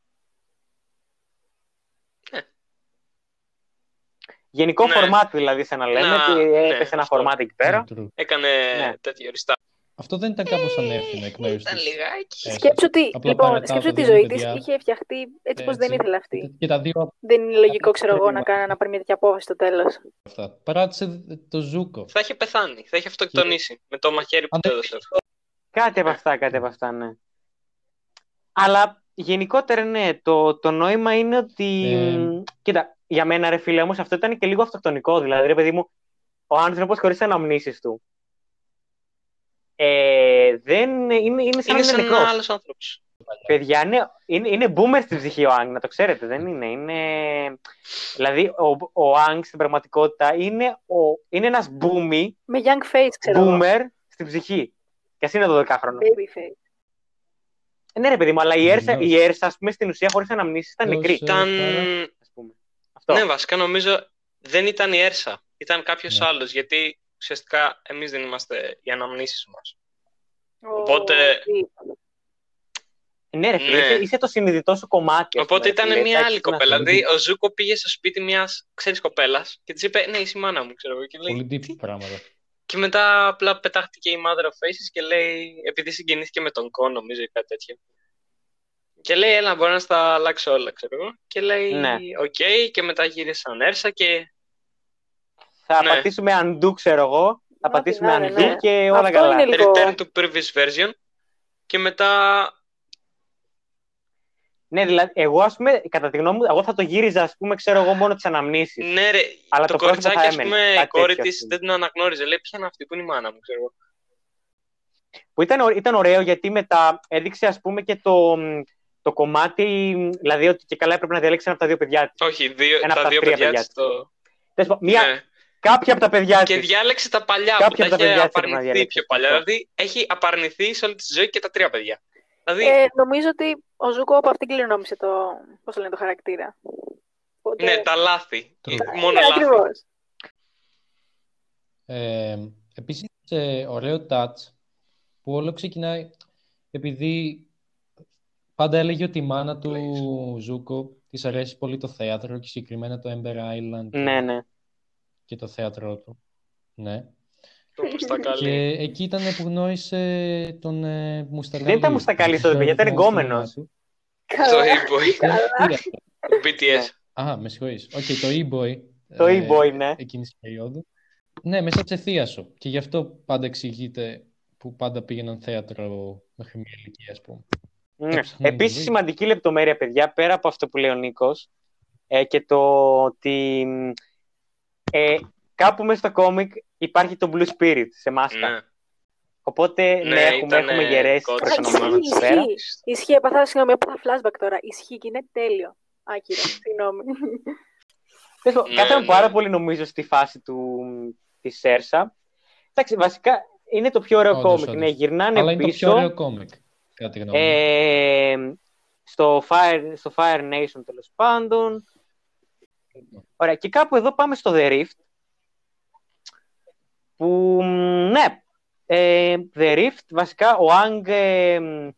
Γενικό Ναι. φορμάτ δηλαδή, σαν να λέμε. Να, ότι ναι, έπεσε ένα αυτό. φορμάτ εκεί πέρα. True. Έκανε Ναι. τέτοιο οριστά. Αυτό δεν ήταν κάπως ανεύθυνο εκ μέρους Ήταν της. λιγάκι. Ε, Σκέψου ότι, Απλά λοιπόν, παρατάω σκέψου τα ότι η δύο ζωή της παιδιά. είχε φτιαχτεί έτσι πως δεν Έτσι. ήθελε αυτή. Και τα δύο Δεν είναι λογικό, ξέρω εγώ, να, Περίμενα. κάνει, να πάρει μια τέτοια απόφαση στο τέλος. αυτά. Παράτησε το Ζούκο. Θα είχε πεθάνει, θα είχε αυτοκτονήσει με το μαχαίρι που Αν του δεν- έδωσε. Κάτι από αυτά, κάτι από αυτά, ναι. Αλλά γενικότερα, ναι, το, το νόημα είναι ότι. Ε. Κοίτα, για μένα, ρε φίλε, όμως αυτό ήταν και λίγο αυτοκτονικό. Δηλαδή, ρε παιδί μου, ο άνθρωπος χωρίς αναμνήσεις του. Ε, δεν είναι, είναι σαν Είναι να είναι σαν νεκρός. ένα άλλος άνθρωπος. Παιδιά, είναι, είναι, είναι boomer στη ψυχή ο Άγκ, να το ξέρετε, δεν είναι. είναι... Δηλαδή, ο, ο Άγκ στην πραγματικότητα είναι, ο, είναι ένας boomy, Με young face, ξέρω εγώ. boomer στην ψυχή. Και ας είναι 12χρονο. Baby face. Ε, ναι, ρε παιδί μου, αλλά η Έρσα, Βεβαίως. η Έρσα ας πούμε, στην ουσία χωρίς αναμνήσεις ήταν Δώσε. νεκρή. Ήταν. Ας πούμε. Αυτό. Ναι, βασικά νομίζω δεν ήταν η Έρσα. Ήταν κάποιος Ναι. άλλος. Γιατί ουσιαστικά εμείς δεν είμαστε οι αναμνήσεις μας. Ο- Οπότε- Ναι, ρε φίλε, Ναι. είσαι, είσαι το συνειδητό σου κομμάτι. ας Οπότε πούμε, ρε ήταν φίλε, μια θα άλλη έχεις να κοπέλα. ασχοληθείς. Δηλαδή, ο Ζούκο πήγε στο σπίτι μιας ξέρεις κοπέλας και της είπε: Ναι, είσαι η μάνα μου, ξέρω εγώ. Και, λέει, Πολύ deep «Τι;» πράγματα. και μετά απλά πετάχτηκε η Mother of Faces και λέει: Επειδή συγκινήθηκε με τον Κο, νομίζω ή κάτι τέτοιο. Και λέει: Έλα, μπορώ να στα αλλάξω όλα, ξέρω εγώ. Και λέει: Ναι. Οκ, και μετά γύρισαν Έρσα και Θα Ναι. πατήσουμε undo, ξέρω εγώ. Θα Ό,τι πατήσουμε να είναι, undo ναι. και όλα Αυτό καλά. είναι λίγο- return to previous version. Και μετά Ναι, δηλαδή, εγώ, ας πούμε, κατά τη γνώμη μου, εγώ θα το γύριζα, ας πούμε, ξέρω εγώ, μόνο τις αναμνήσεις. Ναι, ρε, Αλλά το, το πρόσωπο κοριτσάκι, θα ας έμενε. πούμε, η Κάτι κόρη τέτοιο, της ας πούμε. δεν την αναγνώριζε. Λέει, ποια είναι αυτή, που είναι η μάνα μου, ξέρω εγώ. Που ήταν, ω- ήταν ωραίο γιατί μετά έδειξε, ας πούμε, και το, μ, το κομμάτι, δηλαδή ότι και καλά έπρεπε να διαλέξει ένα από τα δύο παιδιά της. Όχι, δύο, Ένα από τα τα δύο τρία παιδιά παιδιά της της. το... Τέλος πάντων, Μία, Ναι. Κάποια από τα παιδιά Και της. διάλεξε τα παλιά Κάποια που τα από τα είχε παιδιά της έπρεπε να απαρνηθεί διαλέξει. πιο παλιά. Αυτό. Δηλαδή έχει απαρνηθεί σε όλη τη ζωή και τα τρία παιδιά. Δηλαδή, Ε, νομίζω ότι ο Ζούκο από αυτήν κληρονόμησε το, πώς το λένε, το χαρακτήρα. Οπότε... ναι, τα λάθη. True. Μόνο Ναι, λάθη. ακριβώς. Ε, επίσης, ε, ωραίο touch που όλο ξεκινάει επειδή πάντα έλεγε ότι η μάνα του Ζούκο της αρέσει πολύ το θέατρο και συγκεκριμένα το Ember Island Ναι, ναι. Και το θέατρό του. Ναι. Όπως τα καλεί. Και εκεί ήταν που γνώρισε τον ε, Μουστακαλή. Δεν ήταν Μουστακαλής τότε, παιδιά, ήταν γκόμενος. Το Καλά. e-boy, Καλά. το BTS. Α, με συγχωρείς. Οκ, το e-boy. Το ε, e-boy, ναι. Εκείνης της περίοδου. Ναι, μέσα σε θίασο. Και γι' αυτό πάντα εξηγείται που πάντα πήγαιναν θέατρο μέχρι μια ηλικία, ας πούμε. Ναι. Έψαχνα να το Επίσης δει. σημαντική λεπτομέρεια, παιδιά, πέρα από αυτό που λέει ο Νίκος, ε, και το ότι ε, κάπου μέσα στο κόμικ υπάρχει το Blue Spirit σε μάσκα. Ναι. Οπότε, ναι, Ναι, έχουμε, ήτανε έχουμε γερές κόντρα. προσωνομάματα Ισχύει, εκεί πέρα. ισχύει. Ισχύει, έπαθα, συγγνώμη, έπαθα flashback τώρα. Ισχύει και είναι τέλειο. Άκυρο, συγγνώμη. Τέλος πάντων, Ναι, Κάθαμε ναι. πάρα πολύ νομίζω στη φάση του, της Σέρσα. Εντάξει, βασικά είναι το πιο ωραίο Όντως, κόμικ. όντως. Ναι, γυρνάνε Αλλά είναι το πίσω. πιο ωραίο κόμικ, κατά τη γνώμη μου. Ε, στο, Fire, στο Fire Nation τέλος πάντων. Ωραία, και κάπου εδώ πάμε στο The Rift. Που, μ, ναι, ε, The Rift, βασικά ο Ang ε, μ,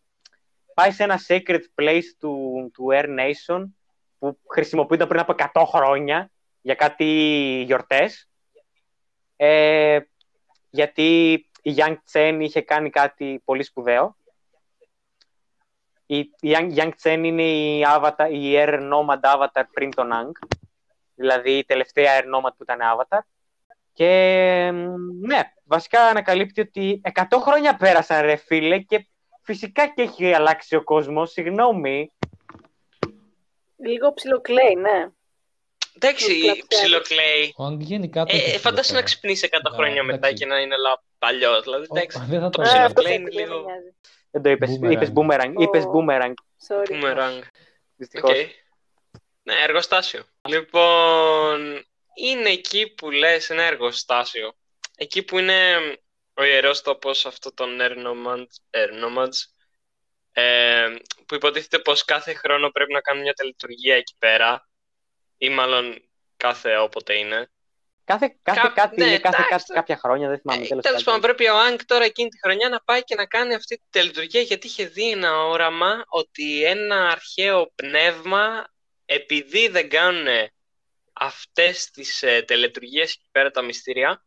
πάει σε ένα sacred place του, του Air Nation που χρησιμοποιούνταν πριν από 100 χρόνια για κάτι γιορτές. Ε, γιατί η Yang Chen είχε κάνει κάτι πολύ σπουδαίο. Η, η Yang, Yang Chen είναι η, avatar, η Air Nomad Avatar πριν τον Ang. Δηλαδή η τελευταία Air Nomad που ήταν Avatar. Και μ, ναι, βασικά ανακαλύπτει ότι 100 χρόνια πέρασαν ρε φίλε και φυσικά και έχει αλλάξει ο κόσμος, συγγνώμη. Λίγο ψιλοκλαίει, ναι. Εντάξει, Κλαπ, ψιλοκλαίει. Ο Ang γενικά το Ε, έχει ε, φαντάσου να ψηλοφέρει. ξυπνήσει 100 Ναι, χρόνια μετά εντάξει. και να είναι λα... παλιός. Δηλαδή, Ο- εντάξει. Δεν θα το το Ε, έλεγα. αυτό ψιλοκλαίει δεν είναι λίγο- με νοιάζει. Δεν το είπες, Boomerang. είπες boomerang, είπες Ω. boomerang, Sorry. Boomerang. δυστυχώς. Οκ. Ναι, εργοστάσιο. Λοιπόν, είναι εκεί που λες ένα εργοστάσιο. Εκεί που είναι ο ιερός τόπος αυτό των Air Nomads, Air Nomads, ε, που υποτίθεται πως κάθε χρόνο πρέπει να κάνουν μια τελετουργία εκεί πέρα ή μάλλον κάθε όποτε είναι. Κάθε, κάθε Κα- κάτι ναι, είναι κάθε, εντάξει, κάτι- κάποια χρόνια, δεν θυμάμαι. Ε, τέλος τέλος πάντων. πάντων, πρέπει ο Άγκ τώρα εκείνη τη χρονιά να πάει και να κάνει αυτή τη τελετουργία γιατί είχε δει ένα όραμα ότι ένα αρχαίο πνεύμα επειδή δεν κάνουν αυτές τις ε, τελετουργίες εκεί πέρα τα μυστήρια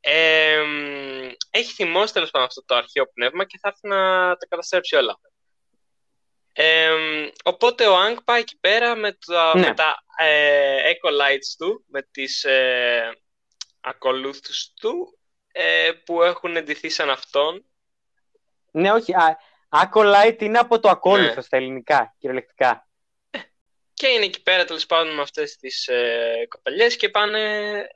ε, μ, έχει θυμώσει τέλος πάντων αυτό το αρχαίο πνεύμα και θα έρθει να τα καταστρέψει όλα. Ε, μ, οπότε ο Άγκ πάει εκεί πέρα με τα, Ναι. με τα ε, Eco-Lights του, με τις ε, ακολούθους του ε, που έχουν εντυθεί σαν αυτόν. Ναι, όχι. Α, Acolyte είναι από το ακόλουθος Ναι. στα ελληνικά, κυριολεκτικά. Και είναι εκεί πέρα τέλος πάντων με αυτές τις ε, κοπελιές και πάνε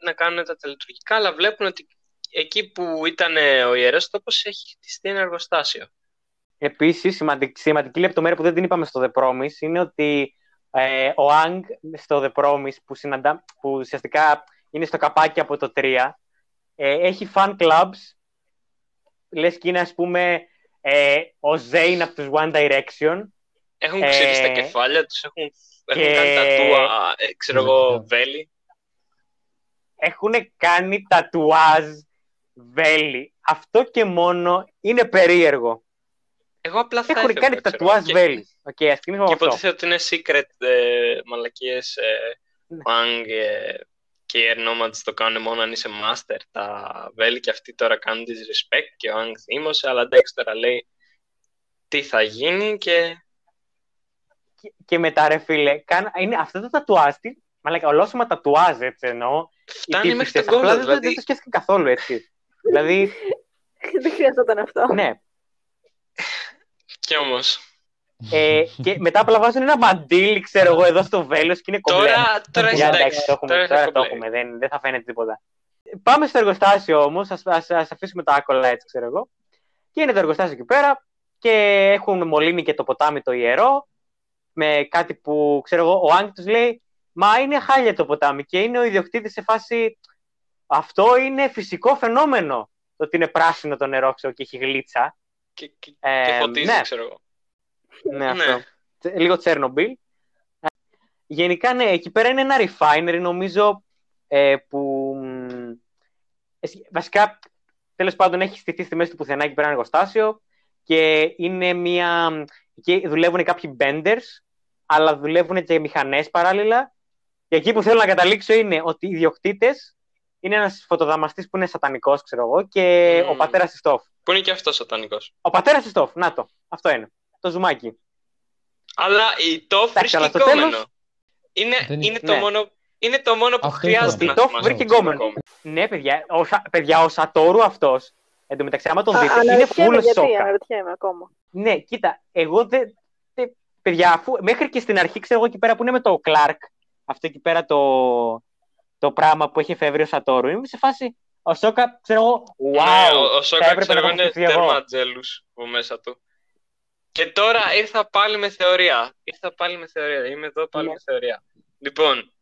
να κάνουν τα τελετουργικά, αλλά βλέπουν ότι εκεί που ήταν ο ιερός τόπος έχει χτιστεί ένα εργοστάσιο. Επίσης, σημαντική, σημαντική λεπτομέρεια που δεν την είπαμε στο The Promise είναι ότι ε, ο Ang στο The Promise που, συναντά, που ουσιαστικά είναι στο καπάκι από το 3 ε, έχει fan clubs λες και είναι ας πούμε ε, ο Zayn από τους One Direction Έχουν Ε, ξύλει στα κεφάλια τους, έχουν, έχουν και- κάνει τατούα, ε, ξέρω εγώ, Ναι. βέλη. έχουν κάνει τατουάζ βέλη. Αυτό και μόνο είναι περίεργο. Εγώ απλά θα Έχουν έφευγα, κάνει ξέρω. τατουάζ Και- βέλη. Οκ, ας ξεκινήσουμε Και με αυτό. υποτίθεται ότι είναι secret ε, μαλακίες ε, Ναι. Aang ε, και οι Air Nomads το κάνουν μόνο αν είσαι master. Τα βέλη και αυτοί τώρα κάνουν disrespect και ο Aang θύμωσε, αλλά εντάξει τώρα λέει τι θα γίνει και Και, και μετά ρε φίλε, κάν, είναι αυτό το τατουάζ, τι, μαλάκα, ολόσωμα τατουάζ έτσι εννοώ. φτάνει οι μέχρι τύπιστες. τον Απλά κόλλο. δεν, δεν Δηλαδή, το σκέφτηκα καθόλου έτσι. δηλαδή, Δεν χρειαζόταν αυτό. ναι. κι όμως. Ε, και μετά απλά βάζουν ένα μαντίλι, ξέρω εγώ, εδώ στο βέλος και είναι κομπλέ. Τώρα, τώρα Για εντάξει, εντάξει, το έχουμε, τώρα τώρα, θα το έχουμε δεν, δεν θα φαίνεται τίποτα. Πάμε στο εργοστάσιο όμως, ας, ας, ας αφήσουμε τα acolytes, ξέρω εγώ. Και είναι το εργοστάσιο εκεί πέρα και έχουν μολύνει και το ποτάμι το ιερό με κάτι που, ξέρω εγώ, ο Άγκ τους λέει «Μα είναι χάλια το ποτάμι» και είναι ο ιδιοκτήτης σε φάση «Αυτό είναι φυσικό φαινόμενο» το ότι είναι πράσινο το νερό, ξέρω, και έχει γλίτσα. Και, και, Ε, και φωτίζει, ναι. ξέρω εγώ. Ναι, Ναι. αυτό. Τε- Λίγο Τσέρνομπιλ. Ε, Γενικά, ναι, εκεί πέρα είναι ένα refinery, νομίζω, ε, που... μ, εσύ- Βασικά, τέλος πάντων, έχει στηθεί στη μέση του πουθενά εκεί πέρα ένα εργοστάσιο και είναι μια... Εκεί δουλεύουν κάποιοι benders, αλλά δουλεύουν και μηχανές παράλληλα. Και εκεί που θέλω να καταλήξω είναι ότι οι ιδιοκτήτες είναι ένας φωτοδαμαστής που είναι σατανικός, ξέρω εγώ, και Μμμ. ο πατέρας της Στόφ. Που είναι και αυτός σατανικός; Ο πατέρας της Στόφ, να το, αυτό είναι. Το ζουμάκι. Αλλά η Τόφ Εντάξει, αλλά βρίσκει στο γκόμενο. τέλος- Είναι, Δεν- είναι, το ναι. μόνο, είναι το μόνο που Αυτό ήθελα χρειάζεται να να πω. Η Τόφ θυμάσαι. βρήκε από το γκόμενο. γκόμενο. Ναι, παιδιά, ο, Σα- παιδιά, ο Σατόρου αυτός. Εν τω μεταξύ, άμα τον Α, δείτε, είναι αναρωτιέμαι full γιατί, σόκα. αναρωτιέμαι ακόμα. Ναι, κοίτα, εγώ δεν. Τε- παιδιά, αφού μέχρι και στην αρχή, ξέρω εγώ εκεί πέρα που είναι με το Clark, αυτό εκεί πέρα το, το πράγμα που έχει εφεύρει ο Σατόρου, είμαι σε φάση. Ο Σόκα, ξέρω εγώ, Ναι, wow, ο, ο θα Σόκα έπρεπε ξέρω να εγώ το είναι έχω σκεφτεί εγώ. τέρμα τζέλους από μέσα του. Και τώρα ήρθα πάλι με θεωρία. Ήρθα πάλι με θεωρία. Είμαι εδώ πάλι Ναι. με θεωρία. Λοιπόν,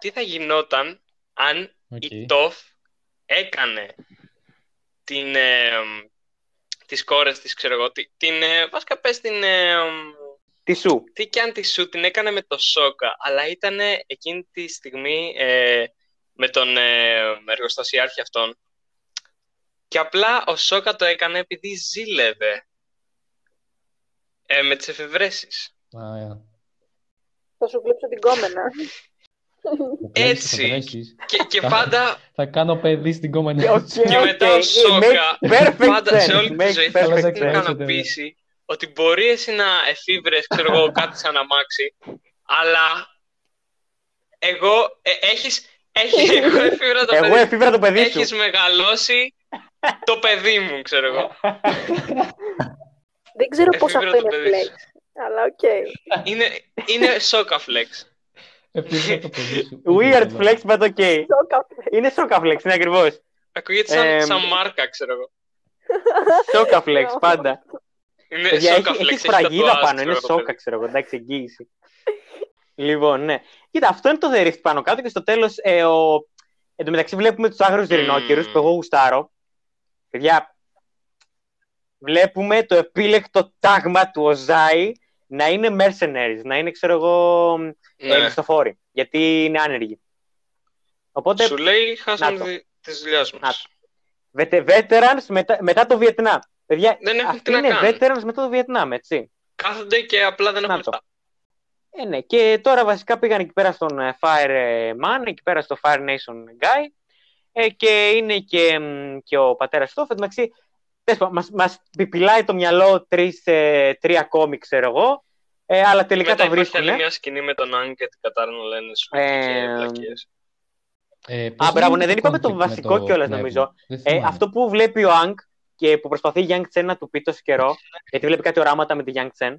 τι θα γινόταν αν Οκ. η ΤΟΦ έκανε την, ε, τις κόρες της, ξέρω εγώ, τη- την, ε, βασικά πες την, ε, Τι σου; τι κι αν τη σου την έκανε με το Σόκα, αλλά ήταν εκείνη τη στιγμή ε, με τον ε, εργοστασιάρχη αυτόν. Και απλά ο Σόκα το έκανε επειδή ζήλευε ε, με τις εφευρέσεις. Α, ε. Θα σου κλέψω την γκόμενα. Μου κλέβεις τις Έτσι. εφευρέσεις. Και, και πάντα, Θα κάνω παιδί στην κόμενη. Οκ, και μετά οκ, ο Σόκα, makes perfect πάντα σε sense, όλη τη makes ζωή perfect θα sense. την Perfect sense. ικανοποιήσει ότι μπορεί εσύ να εφηύρες, ξέρω εγώ, κάτι σαν αμάξι, αλλά εγώ, ε, έχεις, έχεις, εγώ εφηύρα το Εγώ παιδί εφηύρα το παιδί σου. Έχεις μεγαλώσει το παιδί μου, ξέρω εγώ. Δεν ξέρω πώς Εφήβρα αυτό το είναι παιδί flex. σου. Αλλά οκ. Είναι, είναι σόκα flex. Εφήβρα το παιδί σου. Weird flex, but okay. Σόκα flex. Είναι σόκα flex, είναι ακριβώς. Ακούγεται σαν, Εμ. σαν μάρκα, ξέρω εγώ. Σόκα flex, πάντα. Είναι Παιδιά, σόκα έχει, flex, έχει έχει φραγίδα τατουάζ, πάνω, ξέρω είναι εγώ, το σόκα, παιδί. ξέρω εγώ, εντάξει, εγγύηση. λοιπόν, ναι. Κοίτα, αυτό είναι το The Rift πάνω κάτω και στο τέλος, ε, ο... εν τω μεταξύ βλέπουμε τους άγριους ρινόκερους που εγώ γουστάρω. Παιδιά, βλέπουμε το επίλεκτο τάγμα του Οζάη να είναι mercenaries, να είναι, ξέρω εγώ, ε, Ναι. μισθοφόροι, γιατί είναι άνεργοι. Οπότε, Σου λέει, Να χάσαμε το. τη, τις δουλειάς Να μας. vete- veterans μετά, μετά το Βιετνάμ. Παιδιά, Δεν έχουν αυτοί τι να είναι κάνουν. veterans μετά το Βιετνάμ, έτσι. Κάθονται και απλά δεν έχουν Να το. λεφτά. Ε, ναι. Και τώρα βασικά πήγαν εκεί πέρα στον ε, Fireman, εκεί πέρα στο Fire Nation Guy ε, και είναι και, μ, και ο πατέρας του. Εν τω μεταξύ, τέλος πάντων, μας, μας πιπιλάει το μυαλό τρεις, ε, τρία κόμικ, ξέρω εγώ, ε, αλλά τελικά Μετά τα υπάρχει βρίσκουν. άλλη μια σκηνή με τον Άγκ και την Κατάρα να λένε σου Ε, και βλακίες. Ε, πώς Α, μπράβο, ναι, είναι δεν είπαμε το conflict με βασικό κιόλας, πνεύμα; νομίζω. Δεν Ε, θυμάμαι. αυτό που βλέπει ο Άγκ και που προσπαθεί η Young Chen να του πει τόσο καιρό, γιατί βλέπει κάτι οράματα με τη Young Chen,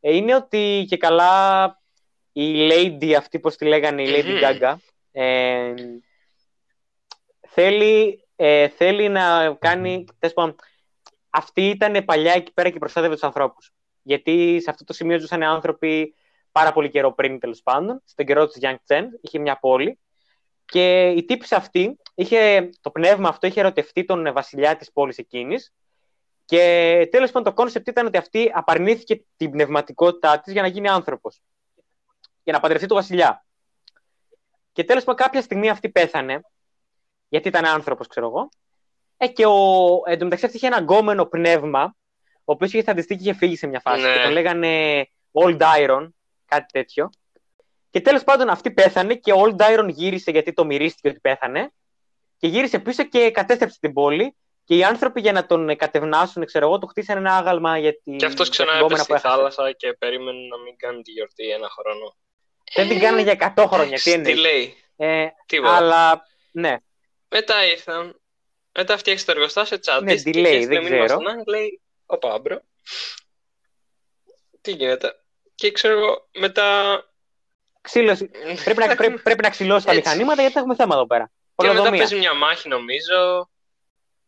ε, είναι ότι και καλά η Lady αυτή, πώς τη λέγανε, η Lady Μμμ. Gaga, ε, θέλει, ε, θέλει να κάνει, τέλος πάντων, αυτή ήταν παλιά εκεί πέρα και προστάτευε τους ανθρώπους. Γιατί σε αυτό το σημείο ζούσαν άνθρωποι πάρα πολύ καιρό πριν, τέλος πάντων, στον καιρό της Yangchen, είχε μια πόλη και η τύπισσα αυτή, είχε, το πνεύμα αυτό είχε ερωτευτεί τον βασιλιά της πόλης εκείνης και τέλος πάντων το concept ήταν ότι αυτή απαρνήθηκε την πνευματικότητά της για να γίνει άνθρωπος. Για να παντρευτεί τον βασιλιά. Και τέλος πάντων κάποια στιγμή αυτή πέθανε, γιατί ήταν άνθρωπος ξέρω εγώ, ε, και ο, εν τω μεταξύ αυτή είχε ένα γκόμενο πνεύμα, ο οποίος είχε θαντιστεί και είχε φύγει σε μια φάση Ναι. και τον λέγανε Old Iron, κάτι τέτοιο. Και τέλος πάντων αυτή πέθανε και ο Old Iron γύρισε γιατί το μυρίστηκε ότι πέθανε και γύρισε πίσω και κατέστρεψε την πόλη και οι άνθρωποι για να τον κατευνάσουν, ξέρω εγώ, του χτίσανε ένα άγαλμα για την Και αυτός για ξανά την κόμενα έπεσε που στη έχασε. θάλασσα και περίμενε να μην κάνει τη γιορτή ένα χρόνο. Δεν την κάνανε για 100 χρόνια, τι Τι εννοείς. λέει, Ε, τίποτα. αλλά, ναι, Μετά ήρθαν, μετά φτιάξει το εργοστάσιο, τσαντίστηκε delay, και δεν στο μήνυμα ξέρω. στον Άγκ λέει, «Οπα, μπρο, τι γίνεται». Και ξέρω εγώ, μετά... ξύλωση. πρέπει, να, πρέπει, πρέπει να ξυλώσει τα Έτσι. μηχανήματα γιατί θα έχουμε θέμα εδώ πέρα. Και μετά Πολεοδομία. παίζει μια μάχη νομίζω.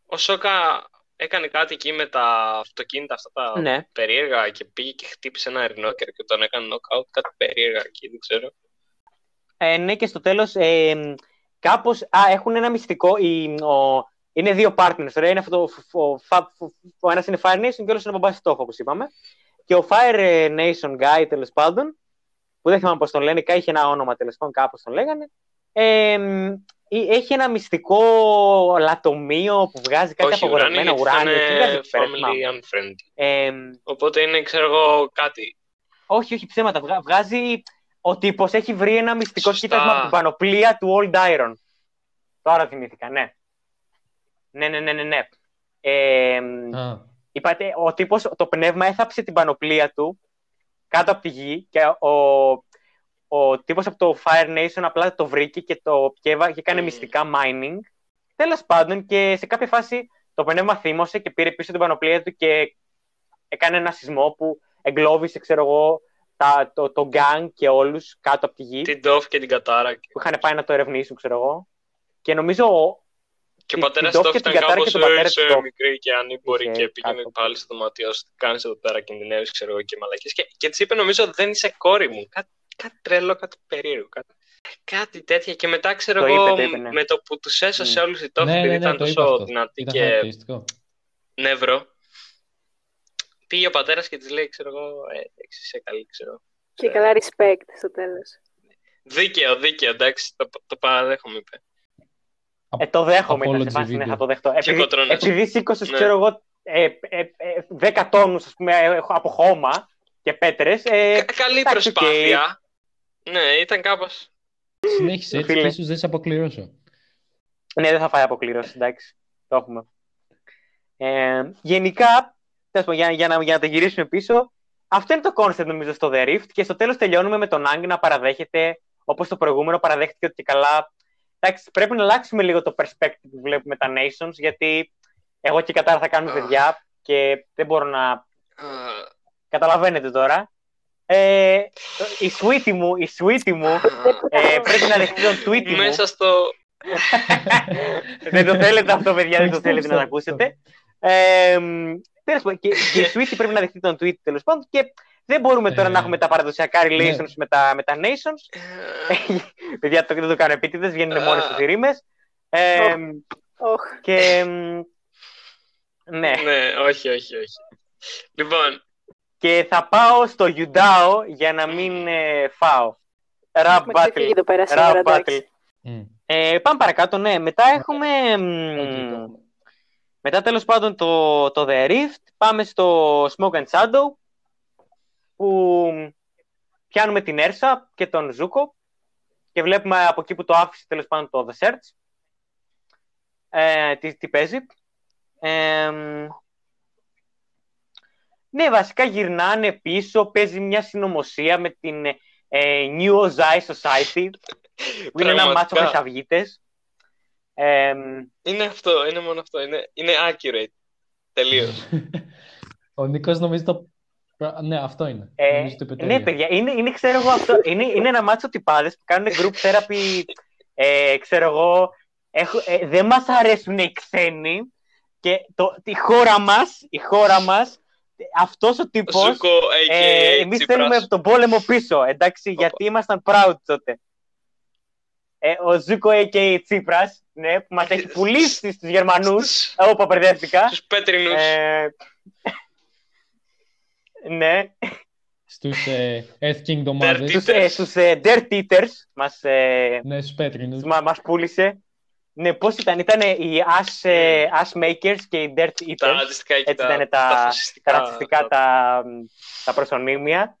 Ο Σόκα έκανε κάτι εκεί με τα αυτοκίνητα αυτά τα Ναι. περίεργα και πήγε και χτύπησε ένα ρινόκερ και τον έκανε knockout. Κάτι περίεργα εκεί, δεν ξέρω. Ε, ναι, και στο τέλος ε, κάπως, α, έχουν ένα μυστικό, η, ο, είναι δύο partners, ωραία, είναι αυτό, το- ο, ο, ο ένας είναι Fire Nation και ο άλλος είναι Μπομπάς Στόχο, όπως είπαμε. Και ο Fire Nation guy, τέλος πάντων, που δεν θυμάμαι πώς τον λένε, κα- είχε ένα όνομα τέλος πάντων, κάπως τον λέγανε, ε, ε, έχει ένα μυστικό λατομείο που βγάζει κάτι Όχι, απογορευμένο ουράνιο, ουράνιο. γιατί Τι ήταν βγάζει εκεί πέρα, θυμάμαι. family unfriendly. Ε, Οπότε είναι, ξέρω εγώ, κάτι. όχι, όχι ψέματα. Βγα- βγάζει. Ο τύπος έχει βρει ένα μυστικό Σωστά. κοίτασμα από την πανοπλία του Old Iron. Τώρα θυμήθηκα, ναι. Ναι, ναι, ναι, ναι. ναι. Ε, Α, είπατε, ο τύπος, το πνεύμα έθαψε την πανοπλία του κάτω από τη γη και ο, ο τύπος από το Fire Nation απλά το βρήκε και το πιέβα και έκανε Mm. μυστικά mining. Τέλος πάντων και σε κάποια φάση το πνεύμα θύμωσε και πήρε πίσω την πανοπλία του και έκανε ένα σεισμό που εγκλώβησε, ξέρω εγώ, τα, το, το gang και όλους κάτω από τη γη Την Ντόφ και την Κατάρα. που είχαν πάει να το ερευνήσουν, ξέρω εγώ. Και νομίζω ο- Και ο Την- πατέρας την Ντόφ του και ήταν την Κατάρα κάπω και τον πατέρα του Ντόφ. μικρή και ανήμπορη Είχε και πήγαινε κάτω. πάλι στο δωμάτιό σου. Κάνεις εδώ πέρα κινδυνεύεις, ξέρω εγώ και μαλακίε. Και, και της είπε, νομίζω, δεν είσαι κόρη μου. Κάτι, κάτι τρελό, κάτι περίεργο. Κάτι, κάτι τέτοια. Και μετά, ξέρω Το εγώ, είπε, το είπε, ναι. με το που τους έσωσε Mm. όλους οι τόφοι, ναι, επειδή ναι, ναι, ήταν το είπε τόσο αυτό. δυνατή Ήταν και χαρακτηριστικό. νεύρο. Πήγε ο πατέρας και της λέει, ξέρω εγώ, ε, εντάξει, είσαι καλή, ξέρω. Και καλά respect στο τέλος. Δίκαιο, δίκαιο, εντάξει, το, το παραδέχομαι, είπε. Ε, το δέχομαι, ήταν σε Apology φάση, ναι, video. θα το δεχτώ. Επειδή, κοτρώνες. επειδή σήκωσες, Ναι. ξέρω εγώ, ε, ε, ε, 10 τόνους, ας πούμε, ε, από χώμα και πέτρες, ε, Κα- καλή εντάξει, οκ. προσπάθεια. Ναι, ήταν κάπως... Συνέχισε έτσι Φίλε. και ίσως δεν σε αποκληρώσω. ναι, δεν θα φάει αποκλήρωση, εντάξει, το έχουμε. Ε, γενικά, τέλος πάντων, για, για, να, για να τα γυρίσουμε πίσω, αυτό είναι το concept νομίζω στο The Rift και στο τέλος τελειώνουμε με τον Άγκ να παραδέχεται, όπως το προηγούμενο παραδέχτηκε ότι και καλά, εντάξει, πρέπει να αλλάξουμε λίγο το perspective που βλέπουμε τα Nations, γιατί εγώ και η Κατάρα θα κάνουμε Αχ. παιδιά και δεν μπορώ να α, Καταλαβαίνετε τώρα. Ε, η sweetie μου, η sweetie μου ε, πρέπει να δεχτεί τον tweet μου. Μέσα στο... δεν το θέλετε αυτό, παιδιά, δεν το Stop, θέλετε να το stop, ακούσετε. Ε, τέλος πάντων, και, και η sweetie πρέπει να δεχτεί τον tweet τέλος πάντων και δεν μπορούμε τώρα Ε, να έχουμε τα παραδοσιακά relations ναι. με, τα, με τα nations. παιδιά, το, δεν το κάνω επίτηδες, βγαίνουν μόνες τους οι ρήμες. Ε, Όχ. και μ, ναι, ναι, όχι, όχι, όχι. Λοιπόν, και θα πάω στο Yudao για να μην ε, φάω. Rap Έχουμε ξεφύγει battle. εδώ πέρα σήμερα, Rap εντάξει. battle. Μμ. Ε, πάμε παρακάτω, ναι. Μετά έχουμε... μ, Οκ, το έχουμε. μετά τέλος πάντων το, το The Rift. Πάμε στο Smoke and Shadow. Που πιάνουμε την Ούρσα και τον Ζούκο. Και βλέπουμε από εκεί που το άφησε τέλος πάντων το The Search. Ε, τι, τι παίζει. Ε, μ, ναι, βασικά γυρνάνε πίσω. Παίζει μια συνωμοσία με την ε, New Ozai Society που είναι ένα μάτσο Πραγματικά. χρυσαυγίτες. Ε, είναι αυτό, είναι μόνο αυτό. Είναι, είναι accurate. Τελείως. Ο Νίκος νομίζει το... Ναι, αυτό είναι. ε, Νομίζω το είπε ναι, τέλεια. παιδιά, είναι, είναι, ξέρω εγώ, αυτό, είναι, είναι ένα μάτσο τυπάδες που κάνουν group therapy, ε, ξέρω εγώ, έχω, ε, δεν μας αρέσουν οι ξένοι και το, η χώρα μας, η χώρα μας, αυτός ο τύπος, Ζούκο, a.k.a. ε, εμείς Τσίπρας. θέλουμε τον πόλεμο πίσω, εντάξει, γιατί ήμασταν proud τότε. Ε, ο Ζούκο a.k.a. Τσίπρας, ναι, που μας έχει πουλήσει στους Γερμανούς, Στους- εγώ που απερδεύτηκα. Στους πέτρινους. Ε, ναι, Στους ε, Earth King Dirty. ομάδες. στους, ε, στους ε, Dirt Eaters μας, ε, Ναι, στους πέτρινους. μας, μας πούλησε. Ναι, πώς ήταν, ήταν οι Ash, ε, Ash Makers και οι Dirt τα Eaters. ρατσιστικά και Έτσι τα, ήταν τα, τα φασιστικά. ρατσιστικά τα, τα προσωνύμια.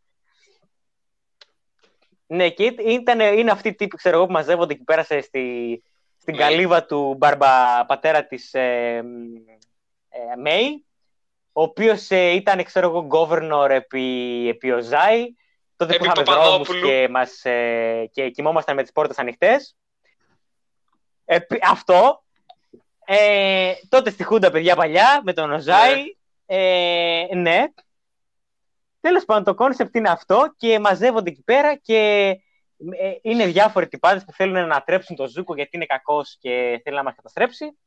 Ναι, και ήταν, ήταν- είναι αυτοί οι τύποι, ξέρω εγώ, που μαζεύονται εκεί πέρα σε- στη, στην Μέη. καλύβα του μπαρμπα πατέρα της ε, ε, Μέη, ο οποίος ε, ήταν, ξέρω εγώ, governor επί, επί Οζάη, τότε που Επί είχαμε δρόμους Παπαδόπουλου. και, μας, ε, και κοιμόμασταν με τις πόρτες ανοιχτές. Επί- αυτό. Ε, τότε στη Χούντα, παιδιά, παλιά, με τον Οζάη. Ε, ναι. Τέλος πάντων, το concept είναι αυτό και μαζεύονται εκεί πέρα και ε, είναι διάφοροι τυπάδες που θέλουν να ανατρέψουν τον Ζούκο γιατί είναι κακός και θέλει να μας καταστρέψει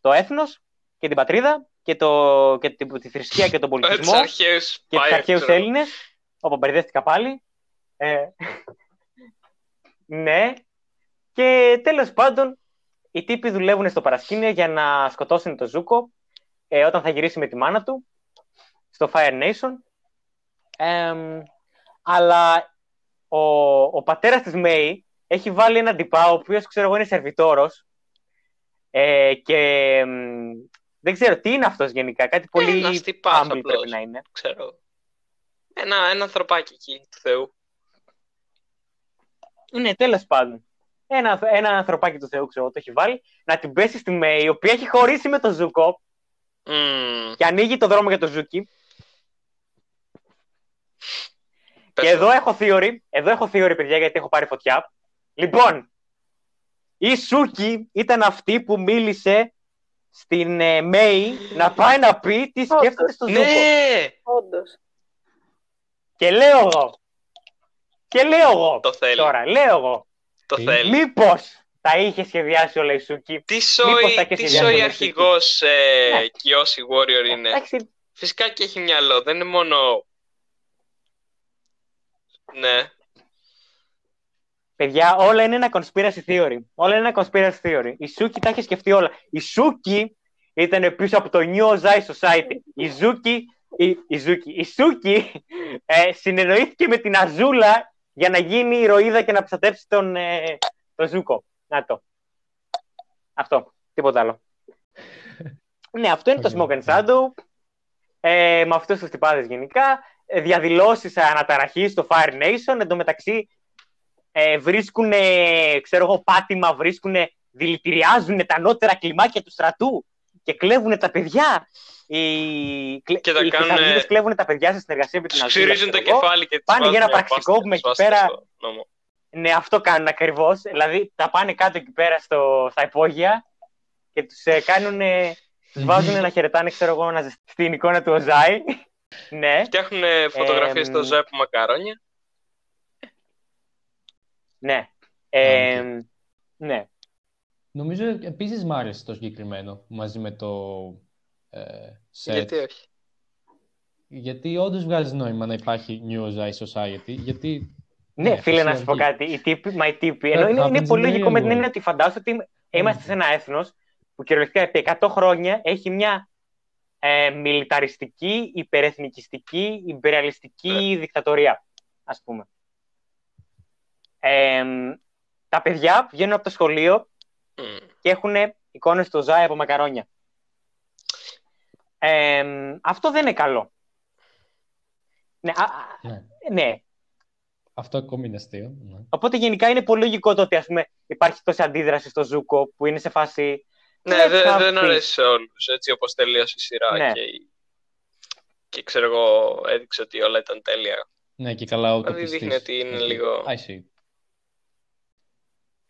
το έθνος και την πατρίδα. Και, το, και τη, τη θρησκεία και τον Τους πολιτισμό αρχαίους και τους πάει, αρχαίους ξέρω. Έλληνες. Όπου μπερδεύτηκα πάλι. Ε, ναι. Και τέλος πάντων, οι τύποι δουλεύουν στο παρασκήνιο για να σκοτώσουν τον Ζούκο ε, όταν θα γυρίσει με τη μάνα του στο Fire Nation. Εμ, αλλά ο, ο πατέρας της Μέη έχει βάλει έναν τυπά, ο οποίος ξέρω εγώ είναι σερβιτόρος ε, και εμ, δεν ξέρω τι είναι αυτός γενικά, κάτι πολύ Ένας τυπάς humble απλώς. πρέπει να είναι. Ξέρω. Ένα, ένα ανθρωπάκι εκεί του Θεού. Ναι, τέλος πάντων. Ένα, ένα ανθρωπάκι του Θεού, ξέρω, εγώ, το έχει βάλει να την πέσει στη Μέη, η οποία έχει χωρίσει με τον Ζούκο Μμμ. και ανοίγει το δρόμο για τον Σούκι. Πες Και το. εδώ έχω theory, εδώ έχω theory, παιδιά, γιατί έχω πάρει φωτιά. Λοιπόν, η Σούκη ήταν αυτή που μίλησε στην ε, Μέη να πάει να πει τι σκέφτεται στο Ζούκο. Ναι! Όντως. Και λέω εγώ. Και λέω εγώ. Το θέλει. Τώρα, λέω εγώ. Το Τι; θέλει. Μήπως τα είχε σχεδιάσει όλα η Σούκη. Τι Μήπως σόι, τα έχει τι σχεδιάσει σόι ο αρχηγός ε, Ναι. Κιώση Warrior είναι; Εντάξει, Φυσικά και έχει μυαλό, δεν είναι μόνο... Ναι. Παιδιά, όλα είναι ένα conspiracy theory. Όλα είναι ένα conspiracy theory. Η Σούκη τα έχει σκεφτεί όλα. Η Σούκη ήταν πίσω από το New Ozai Society. Η Ζούκη, η, η, Ζούκη, η Σούκη ε, συνεννοήθηκε με την Αζούλα για να γίνει ηρωίδα και να προστατεύσει τον, ε, τον Ζούκο. Να το. Αυτό. Τίποτα άλλο. ναι, αυτό είναι το Οκ. Smoke and Shadow. Ε, με αυτούς τους τυπάδες γενικά. Ε, διαδηλώσεις αναταραχής στο Fire Nation. Εν τω μεταξύ ε, βρίσκουν, ξέρω εγώ, πάτημα, βρίσκουν, δηλητηριάζουν τα ανώτερα κλιμάκια του στρατού και κλέβουν τα παιδιά. Οι, κλε- Και τα οι κάνουνε- Θεσσαλονίκες κλέβουν τα παιδιά σε συνεργασία με την Τους Αζούλα. ξυρίζουν το ξέρω εγώ. κεφάλι και τους Πάνε για ένα βάζουν πραξικόπημα πάστα- εκεί πάστα πέρα. στο νόμο. Ναι, αυτό κάνουν ακριβώς. Δηλαδή, τα πάνε κάτω εκεί πέρα στο, στα υπόγεια και τους ε, κάνουν. Τους βάζουν να χαιρετάνε, ξέρω εγώ, να ζεστ- στην εικόνα του Οζάη. ναι, Φτιάχνουν φωτογραφίες Εμ, στο Ζέπ μακαρόνια. Ναι. Ε, Α, ναι. Νομίζω επίσης μ' άρεσε το συγκεκριμένο μαζί με το ε, set. Γιατί όχι; Γιατί όντως βγάζει νόημα να υπάρχει New Ozai Society. Γιατί Ναι, Ναι, φίλε, να σου πω φυσιολογική. κάτι. Οι τύποι, μα οι τύποι. Ενώ That είναι, είναι happens πολύ in the λογικό με real την world. έννοια ότι φαντάζομαι ότι είμαστε σε ένα έθνος που κυριολεκτικά επί 100 χρόνια έχει μια ε, μιλιταριστική, υπερεθνικιστική, υπεραλιστική δικτατορία, ας πούμε. Ε, τα παιδιά βγαίνουν από το σχολείο Μμ. και έχουν εικόνες του Ζάι από μακαρόνια. Ε, αυτό δεν είναι καλό. Ναι, α, α, ναι, ναι, αυτό ακόμη είναι αστείο. Ναι. Οπότε γενικά είναι πολύ λογικό το ότι ας πούμε, υπάρχει τόση αντίδραση στο Ζούκο που είναι σε φάση. Ναι, Let's δεν have δεν peace. αρέσει σε όλους, έτσι όπως τελείωσε η σειρά Ναι. και, και ξέρω εγώ έδειξε ότι όλα ήταν τέλεια. Ναι, και καλά ο Δηλαδή δείχνει ότι είναι λίγο- I see.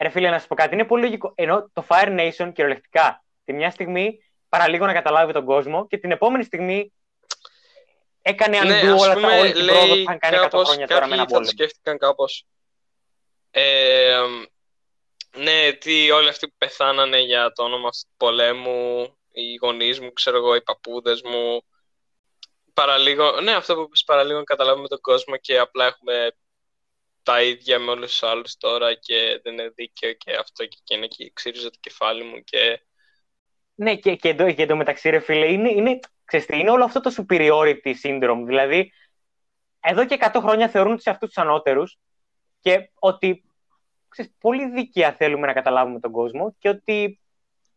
Ρε φίλε, να σου πω κάτι, είναι πολύ λογικό. Ενώ το Fire Nation κυριολεκτικά τη μια στιγμή παραλίγο να καταλάβει τον κόσμο και την επόμενη στιγμή έκανε undo Ναι, ας όλα πούμε, τα όλη την πρόοδο που λέει είχαν κάνει 100 κάπως, χρόνια τώρα με κάποιοι ένα θα το πόλεμο. σκέφτηκαν κάπως. Ε, ναι, τι όλοι αυτοί που πεθάνανε για το όνομα του πολέμου, οι γονείς μου, ξέρω εγώ, οι παππούδες μου, παραλίγο, ναι, αυτό που είπες παραλίγο να καταλάβουμε τον κόσμο και απλά έχουμε τα ίδια με όλους τους άλλους τώρα και δεν είναι δίκαιο και αυτό και εκείνο και ξύριζε το κεφάλι μου και Ναι, και, και, εδώ, και εντωμεταξύ, ρε φίλε, είναι, είναι, ξέρεις τι, είναι όλο αυτό το superiority syndrome. Δηλαδή, εδώ και 100 χρόνια θεωρούν τους αυτούς τους ανώτερους και ότι ξέρεις, πολύ δίκαια θέλουμε να καταλάβουμε τον κόσμο και ότι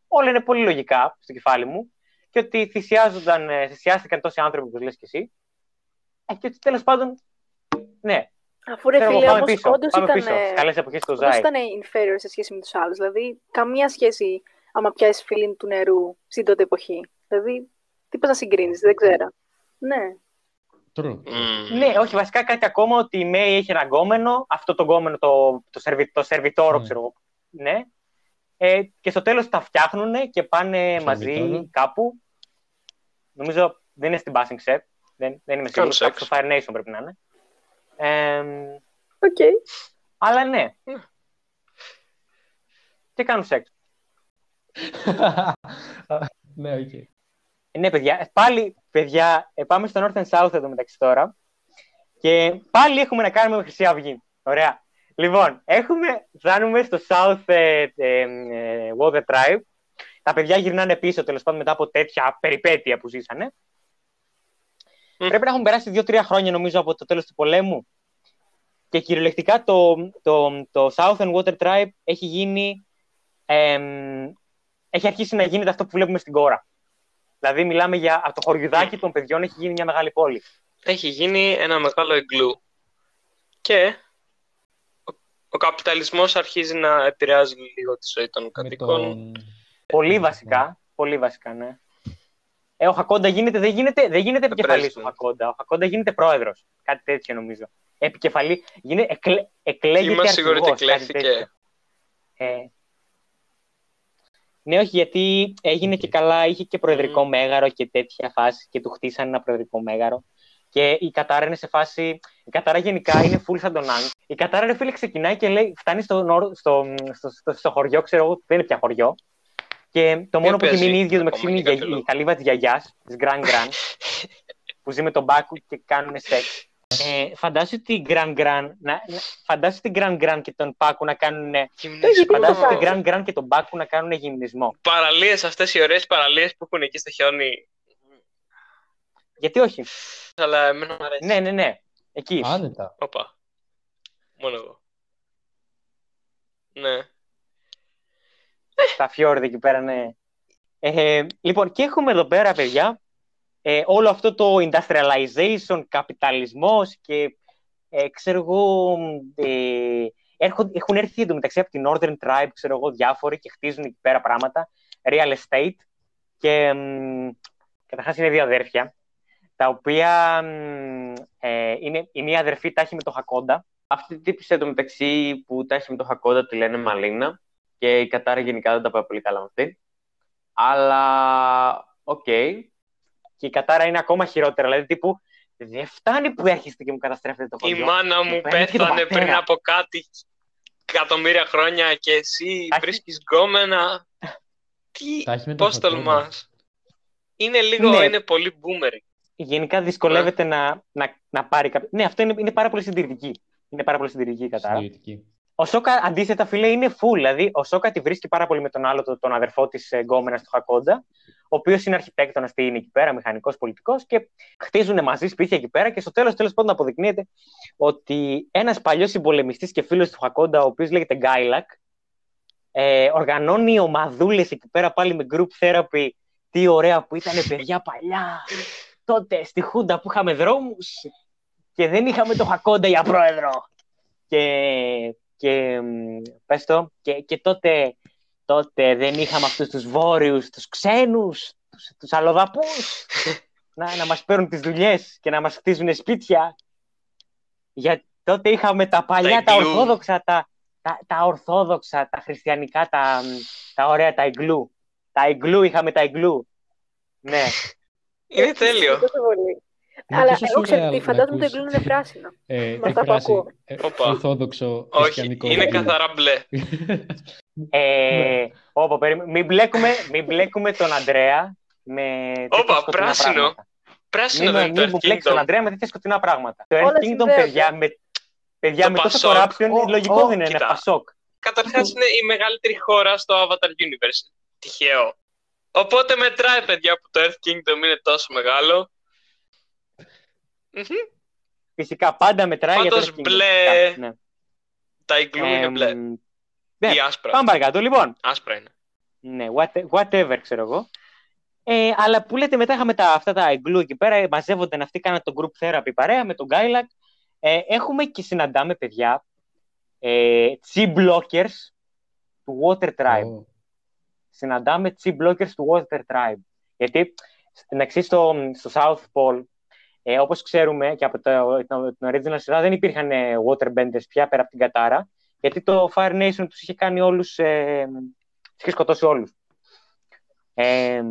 όλα είναι πολύ λογικά στο κεφάλι μου και ότι θυσιάζονταν, ε, θυσιάστηκαν τόσοι άνθρωποι, όπως λες και εσύ ε, και ότι τέλος πάντων, ναι, Αφού ρε ξέρω εγώ, φίλε, πάμε όμως πίσω, όντως πάμε ήταν, πίσω, στις καλές εποχές του όντως Ζάι. ήταν inferior σε σχέση με τους άλλους. Δηλαδή, καμία σχέση άμα πιάσεις φίλη του νερού στην τότε εποχή. Δηλαδή, τι πας να συγκρίνεις, δεν ξέρω. Ναι. True. μμ, Ναι, όχι, βασικά κάτι ακόμα ότι η Μέη έχει ένα γκόμενο, αυτό το γκόμενο, το, το, σερβι, το σερβιτόρο, Ναι. ξέρω εγώ. Ναι. Ε, και στο τέλος τα φτιάχνουν και πάνε μαζί Σερβιτόρο. κάπου. Νομίζω δεν είναι στην Passing Set. Δεν, δεν είμαι Κάνουν σίγουρος. σεξ. Κάπου στο Fire Nation πρέπει να είναι. Ε, Οκ. αλλά ναι. Ναι. Και κάνουν σεξ. ναι, οκ. Ναι, παιδιά. Πάλι, παιδιά, ε, πάμε στο North and South εδώ μεταξύ τώρα. Και πάλι έχουμε να κάνουμε με Χρυσή Αυγή. Ωραία. Λοιπόν, έχουμε, φτάνουμε στο South ε, ε, ε, Water Tribe. Τα παιδιά γυρνάνε πίσω, τέλος πάντων, μετά από τέτοια περιπέτεια που ζήσανε. Πρέπει να έχουν περάσει δύο-τρία χρόνια, νομίζω, από το τέλος του πολέμου. Και κυριολεκτικά το, το, το Southern Water Tribe έχει γίνει... εμ, έχει αρχίσει να γίνεται αυτό που βλέπουμε στην κόρα. Δηλαδή, μιλάμε για από το χωριουδάκι των παιδιών έχει γίνει μια μεγάλη πόλη. Έχει γίνει ένα μεγάλο εγκλού. Και ο, ο καπιταλισμός αρχίζει να επηρεάζει λίγο τη ζωή των Με κατοικών. τον... Πολύ βασικά. Πολύ βασικά, ναι. Ε, ο Χακόντα γίνεται, δεν γίνεται, δεν γίνεται επικεφαλής του president. Χακόντα. Ο Χακόντα γίνεται πρόεδρος. Κάτι τέτοιο νομίζω. Επικεφαλή. Γίνεται, εκλέ, εκλέγεται Είμαι σίγουρη ότι αρχηγός, κάτι εκλέχθηκε. τέτοιο. Ε, ναι, όχι, γιατί έγινε και καλά, είχε και προεδρικό Μμμ. μέγαρο και τέτοια φάση και του χτίσανε ένα προεδρικό μέγαρο. Και η Κατάρα είναι σε φάση. Η Κατάρα γενικά είναι full σαν τον Νάνγκ. Η Κατάρα, ρε φίλε, ξεκινάει και λέει, φτάνει στο, νόρ- στο, στο, στο, στο χωριό, ξέρω εγώ, δεν είναι πια χωριό. Και το μόνο που έχει παίζει μείνει ίδιος ακόμα μεταξύ είναι η, για γιαγ- κάποιο η λόγο. καλύβα τη γιαγιάς, της Grand Grand, που ζει με τον Μπάκου και κάνουν σεξ. Ε, φαντάσου την Grand Grand, να, να- φαντάσου την Grand Grand και τον Πάκου να κάνουν. Γυμνισμό. Φαντάσου την κάνει. Grand Grand και τον Μπάκου να κάνουν γυμνισμό. Παραλίες αυτές οι ωραίες παραλίες που έχουν εκεί στο χιόνι. Γιατί όχι; Αλλά εμένα μου αρέσει. Ναι, ναι, ναι. Εκεί. Άνετα. Όπα. Μόνο εγώ. Ναι. Τα φιόρδα εκεί πέρα, ναι. Ε, λοιπόν, και έχουμε εδώ πέρα, παιδιά, ε, όλο αυτό το industrialization, καπιταλισμός και ε, ξέρω εγώ, ε, έρχον- έχουν έρθει εντωμεταξύ από την Northern Tribe, ξέρω εγώ, διάφοροι και χτίζουν εκεί πέρα πράγματα, real estate και μ, καταρχάς είναι δύο αδέρφια, τα οποία μ, ε, είναι, η μία αδερφή τα έχει με το Χακόντα, Αυτή την τύπησα εντωμεταξύ που τα έχει με το Χακόντα τη λένε Μαλίνα και η Κατάρα γενικά δεν τα πάει πολύ καλά με αυτή. Αλλά, οκ. και η Κατάρα είναι ακόμα χειρότερα, δηλαδή τύπου δεν φτάνει που έρχεστε και μου καταστρέφετε το Η χωριό. μάνα μου παίρνει και τον πέθανε πατέρα. πριν από κάτι εκατομμύρια χρόνια και εσύ Τα έχει- βρίσκεις γκόμενα. Τι, Τα έχει με τον πώς Χακόντα. τολμάς; Είναι λίγο, Ναι. είναι πολύ boomer. Γενικά δυσκολεύεται να, να, να πάρει κάποιο. Ναι, αυτό είναι, είναι πάρα πολύ συντηρητική. Είναι πάρα πολύ συντηρητική η Κατάρα. Συντηρητική. Ο Σόκα, αντίθετα, φίλε, είναι full. Δηλαδή, ο Σόκα τη βρίσκει πάρα πολύ με τον άλλο, τον, τον αδερφό της γκόμενας του Χακόντα, ο οποίος είναι αρχιτέκτονας, τι είναι εκεί πέρα, μηχανικός πολιτικός, και χτίζουν μαζί σπίτια εκεί πέρα. Και στο τέλος, τέλος πάντων, αποδεικνύεται ότι ένας παλιός συμπολεμιστής και φίλος του Χακόντα, ο οποίος λέγεται Γκάιλακ, ε, οργανώνει ομαδούλες εκεί πέρα πάλι με group therapy. Τι ωραία που ήταν παιδιά παλιά. Τότε στη Χούντα που είχαμε δρόμους και δεν είχαμε το Χακόντα για πρόεδρο. Και και μ, πες το, και, και τότε, τότε δεν είχαμε αυτούς τους βόρειους, τους ξένους, τους, τους αλλοδαπούς, να, να μας παίρνουν τις δουλειές και να μας χτίζουν σπίτια. Για τότε είχαμε τα παλιά, τα, εγκλού. ορθόδοξα, τα, τα, τα ορθόδοξα, τα χριστιανικά, τα, τα ωραία, τα εγκλού. Τα εγκλού, είχαμε τα εγκλού. Ναι. Είναι τέλειο. Τόσο πολύ. Είναι Αλλά τόσο εγώ ξέρω surreal τι, να φαντάζομαι το ακούς. εγκλούν είναι πράσινο. Ε, Με αυτά που πράσι- ακούω. ε, Όπα. Ορθόδοξο Όχι, χριστιανικό. είναι βιβλίο. καθαρά μπλε. Ε, όπα, περίμενε. μην, μπλέκουμε, μην μπλέκουμε τον Αντρέα με τέτοια Όπα, σκοτεινά πράσινο. πράγματα. Πράσινο Μην, δεν είναι μην το μου Earth μπλέξεις τον Kingdom. Αντρέα με τέτοια σκοτεινά πράγματα. Το Όλα Earth Kingdom, συνδέονται. παιδιά, με, παιδιά, Το με τόσο Pasok. corruption, Ω, λογικό ω, δεν είναι κοίτα. ένα πασόκ. Καταρχάς είναι η μεγαλύτερη χώρα στο Avatar Universe. Τυχαίο. Οπότε μετράει, παιδιά, που το Earth Kingdom είναι τόσο μεγάλο. Μμμ. Φυσικά πάντα μετράει για το Πάντως Earth Kingdom. μπλε. Φυσικά, ναι. Τα iglu είναι Εμ, μπλε. ναι, Ή άσπρα. Πάμε παρακάτω. Λοιπόν, Άσπρα είναι. ναι, what- whatever, ξέρω εγώ. Ε, αλλά που λέτε, μετά είχαμε τα, αυτά τα εγκλού εκεί πέρα, μαζεύονταν αυτοί, κάναν το group therapy παρέα με τον Γκάιλακ. Ε, έχουμε και συναντάμε παιδιά, ε, chi blockers του Water Tribe. Ω, συναντάμε chi blockers του Water Tribe. Γιατί στην εξή στο, στο South Pole, ε, όπως ξέρουμε και από το, το, την original σειρά, δεν υπήρχαν ε, waterbenders πια πέρα από την Κατάρα, γιατί το Fire Nation τους είχε κάνει όλους, ε, τους είχε σκοτώσει όλους. Ε,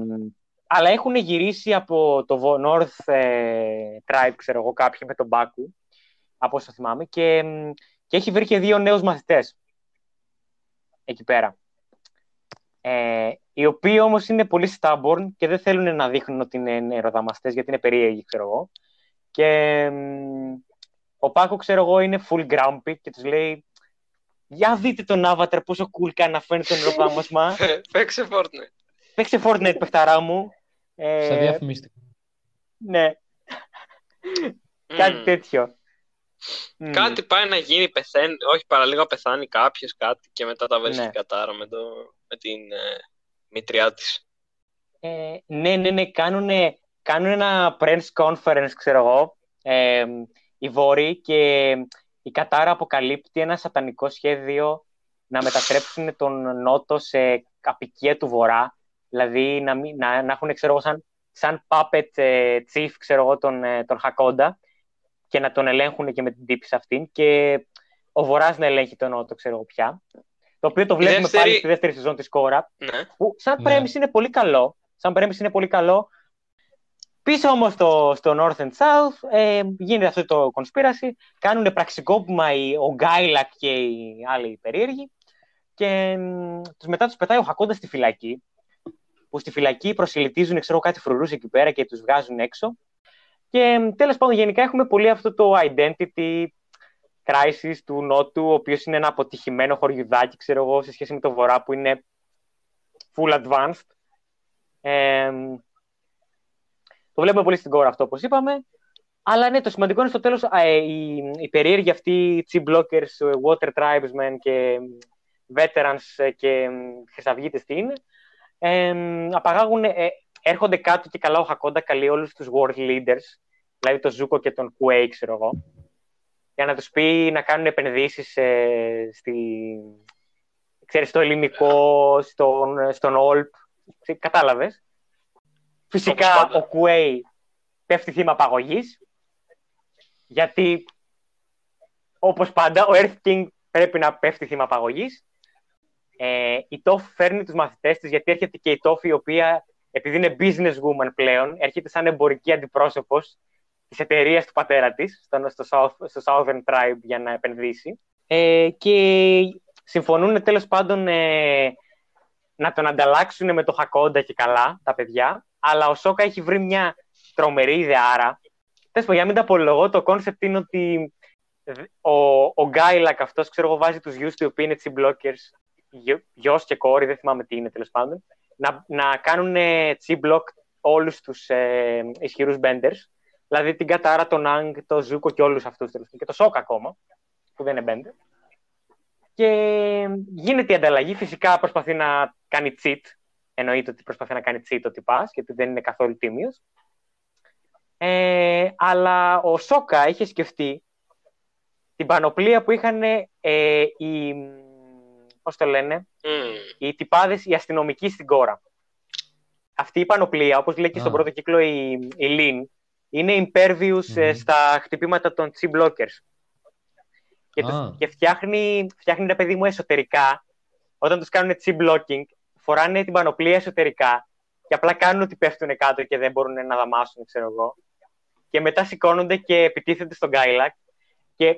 αλλά έχουν γυρίσει από το Vo- North ε, Tribe, ξέρω εγώ, κάποιοι με τον Μπάκου, από όσο θυμάμαι, και, και έχει βρει και δύο νέους μαθητές εκεί πέρα. Ε, οι οποίοι όμως είναι πολύ stubborn και δεν θέλουν να δείχνουν ότι είναι νεροδαμαστές γιατί είναι περίεργοι, ξέρω εγώ. Και μ, ο Πάκο, ξέρω εγώ, είναι full grumpy και τους λέει για δείτε τον Avatar πόσο cool κάνει να φαίνεται το νεροδάμασμα. Παίξε Fortnite. Παίξε Fortnite, παιχταρά μου. Ε, Σαν διαφημιστικό. ναι, κάτι Μμμ. τέτοιο. Μμ. Κάτι πάει να γίνει, πεθαίνει, όχι παραλίγο να πεθάνει κάποιος κάτι και μετά τα βρίσκει Ναι. η κατάρα με, το, με την ε, μητριά της. Ε, ναι, ναι, ναι, κάνουν, κάνουν ένα press conference, ξέρω εγώ, ε, οι Βόρειοι και η Κατάρα αποκαλύπτει ένα σατανικό σχέδιο να μετατρέψουν τον Νότο σε απικία του Βορρά, δηλαδή να, μην, να, να έχουν, ξέρω εγώ, σαν, σαν puppet ε, chief, ξέρω εγώ, τον, ε, τον Χακόντα και να τον ελέγχουν και με την τύπη σε αυτήν και ο Βορράς να ελέγχει τον Νότο, ξέρω εγώ πια. Το οποίο το βλέπουμε δεύτερη- πάλι στη δεύτερη σεζόν της Κόρα, Ναι. που σαν Ναι. premise είναι πολύ καλό. Σαν premise είναι πολύ καλό. Πίσω όμως στο, στο North and South ε, γίνεται αυτό το conspiracy. Κάνουν πραξικόπημα οι, ο Γκάιλακ και οι άλλοι περίεργοι. Και μ, τους μετά τους πετάει ο Χακόντα στη φυλακή. Που στη φυλακή προσελητίζουν ξέρω, κάτι φρουρούς εκεί πέρα και τους βγάζουν έξω. Και μ, τέλος πάντων γενικά έχουμε πολύ αυτό το identity crisis του Νότου, ο οποίος είναι ένα αποτυχημένο χωριουδάκι, ξέρω εγώ, σε σχέση με το Βορρά που είναι full advanced. Ε, το βλέπουμε πολύ στην κόρα αυτό, όπως είπαμε. Αλλά ναι, το σημαντικό είναι στο τέλος ε, οι, οι περίεργοι αυτοί chip blockers, ε, water tribesmen και veterans ε, και χρυσαυγίτες τι είναι, ε, απαγάγουν, ε, έρχονται κάτω και καλά ο Χακόντα καλεί όλους τους world leaders, δηλαδή τον Ζούκο και τον Κουέι, ξέρω εγώ, για να τους πει να κάνουν επενδύσεις ε, στη, ξέρεις, στο ελληνικό, στον, στον Όλπ, κατάλαβες. Φυσικά Όπως πάντα. ο Κουέι πέφτει θύμα απαγωγής, γιατί όπως πάντα ο Earth King πρέπει να πέφτει θύμα απαγωγής. Ε, η Τόφ φέρνει τους μαθητές της, γιατί έρχεται και η Τόφ η οποία, επειδή είναι businesswoman πλέον, έρχεται σαν εμπορική αντιπρόσωπος της εταιρείας του πατέρα της, στο, στο, South, στο Southern Tribe για να επενδύσει. Ε, και συμφωνούν τέλος πάντων ε, να τον ανταλλάξουν με το Χακόντα και καλά τα παιδιά, αλλά ο Σόκα έχει βρει μια τρομερή ιδεάρα. Τέλος πάντων, για να μην τα πολυλογώ, το concept είναι ότι ο, ο Γκάιλακ αυτός, ξέρω εγώ, βάζει τους γιους του, οι οποίοι είναι chi blockers, γιο- γιος και κόρη, δεν θυμάμαι τι είναι τέλος πάντων, να, να κάνουν chi block όλους τους ε, ισχυρούς benders, δηλαδή την Κατάρα, τον Άγκ, τον Ζούκο και όλους αυτούς τέλος πάντων, και το Σόκα ακόμα, που δεν είναι bender. Και γίνεται η ανταλλαγή, φυσικά προσπαθεί να κάνει cheat, εννοείται ότι προσπαθεί να κάνει cheat ο τυπάς, γιατί δεν είναι καθόλου τίμιος. Ε, αλλά ο Σόκα είχε σκεφτεί την πανοπλία που είχαν ε, οι, πώς το λένε, Μμμ. οι τυπάδες, οι αστυνομικοί στην κόρα. Αυτή η πανοπλία, όπως λέει και στον Α. πρώτο κύκλο η, η Λίν, είναι impervious ε, Μμμ. στα χτυπήματα των chip blockers. Και, τους- Α. και φτιάχνει, φτιάχνει ένα παιδί μου εσωτερικά, όταν τους κάνουν chip blocking, φοράνε την πανοπλία εσωτερικά και απλά κάνουν ότι πέφτουν κάτω και δεν μπορούν να δαμάσουν, ξέρω εγώ. Και μετά σηκώνονται και επιτίθενται στον Γκάιλακ. Και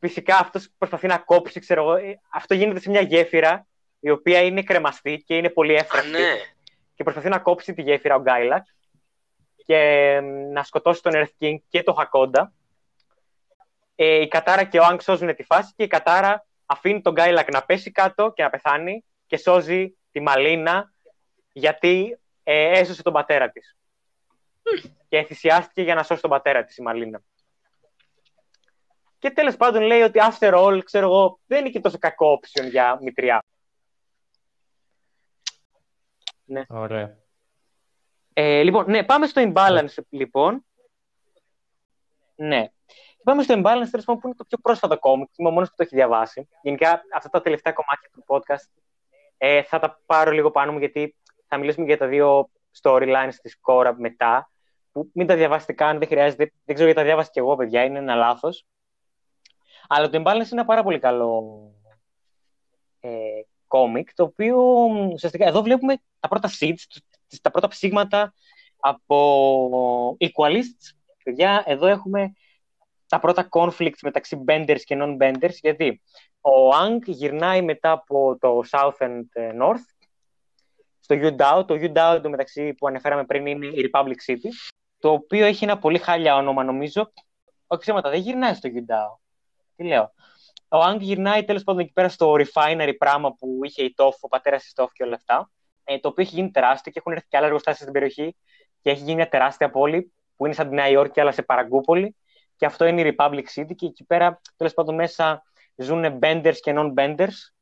φυσικά αυτός προσπαθεί να κόψει, ξέρω εγώ. ε, Αυτό γίνεται σε μια γέφυρα η οποία είναι κρεμαστή και είναι πολύ Α, εύφραστη. ναι. Και προσπαθεί να κόψει τη γέφυρα ο Γκάιλακ και ε, να σκοτώσει τον Earth King και τον Χακόντα. Ε, η Κατάρα και ο Άγκ σώζουν τη φάση και η Κατάρα αφήνει τον Γκάιλακ να πέσει κάτω και να πεθάνει και σώζει τη Μαλίνα γιατί ε, έσωσε τον πατέρα της. Και θυσιάστηκε για να σώσει τον πατέρα της η Μαλίνα. Και τέλος πάντων λέει ότι after all, ξέρω εγώ, δεν είναι και τόσο κακό option για μητριά. Ωραία. Ε, λοιπόν, ναι, πάμε στο imbalance, λοιπόν. Ναι. Πάμε στο imbalance, τέλος πάντων, που είναι το πιο πρόσφατο κόμικ. Είμαι ο μόνος που το έχει διαβάσει. Γενικά, αυτά τα τελευταία κομμάτια του podcast ε, θα τα πάρω λίγο πάνω μου, γιατί θα μιλήσουμε για τα δύο storylines της Κόρα μετά, που μην τα διαβάσετε καν, δεν χρειάζεται. Δεν ξέρω γιατί τα διάβασα και εγώ, παιδιά, είναι ένα λάθος. Αλλά το imbalance είναι ένα πάρα πολύ καλό ε, κόμικ, το οποίο μ, ουσιαστικά εδώ βλέπουμε τα πρώτα seeds, τα πρώτα ψήγματα από equalists. Παιδιά, εδώ έχουμε τα πρώτα conflicts μεταξύ benders και non-benders, γιατί ο Ang γυρνάει μετά από το South and North στο UDAO. Το UDAO εντωμεταξύ που αναφέραμε πριν είναι η Republic City, το οποίο έχει ένα πολύ χάλια όνομα νομίζω. Όχι ψέματα, δεν γυρνάει στο UDAO. Τι λέω. Ο Άγκ γυρνάει τέλος πάντων εκεί πέρα στο refinery πράγμα που είχε η TOF, ο πατέρας της TOF και όλα αυτά. Ε, το οποίο έχει γίνει τεράστιο και έχουν έρθει και άλλα εργοστάσια στην περιοχή και έχει γίνει μια τεράστια πόλη που είναι σαν τη Νέα Υόρκη αλλά σε παραγκούπολη. Και αυτό είναι η Republic City και εκεί πέρα τέλος πάντων μέσα ζουν benders και non-benders.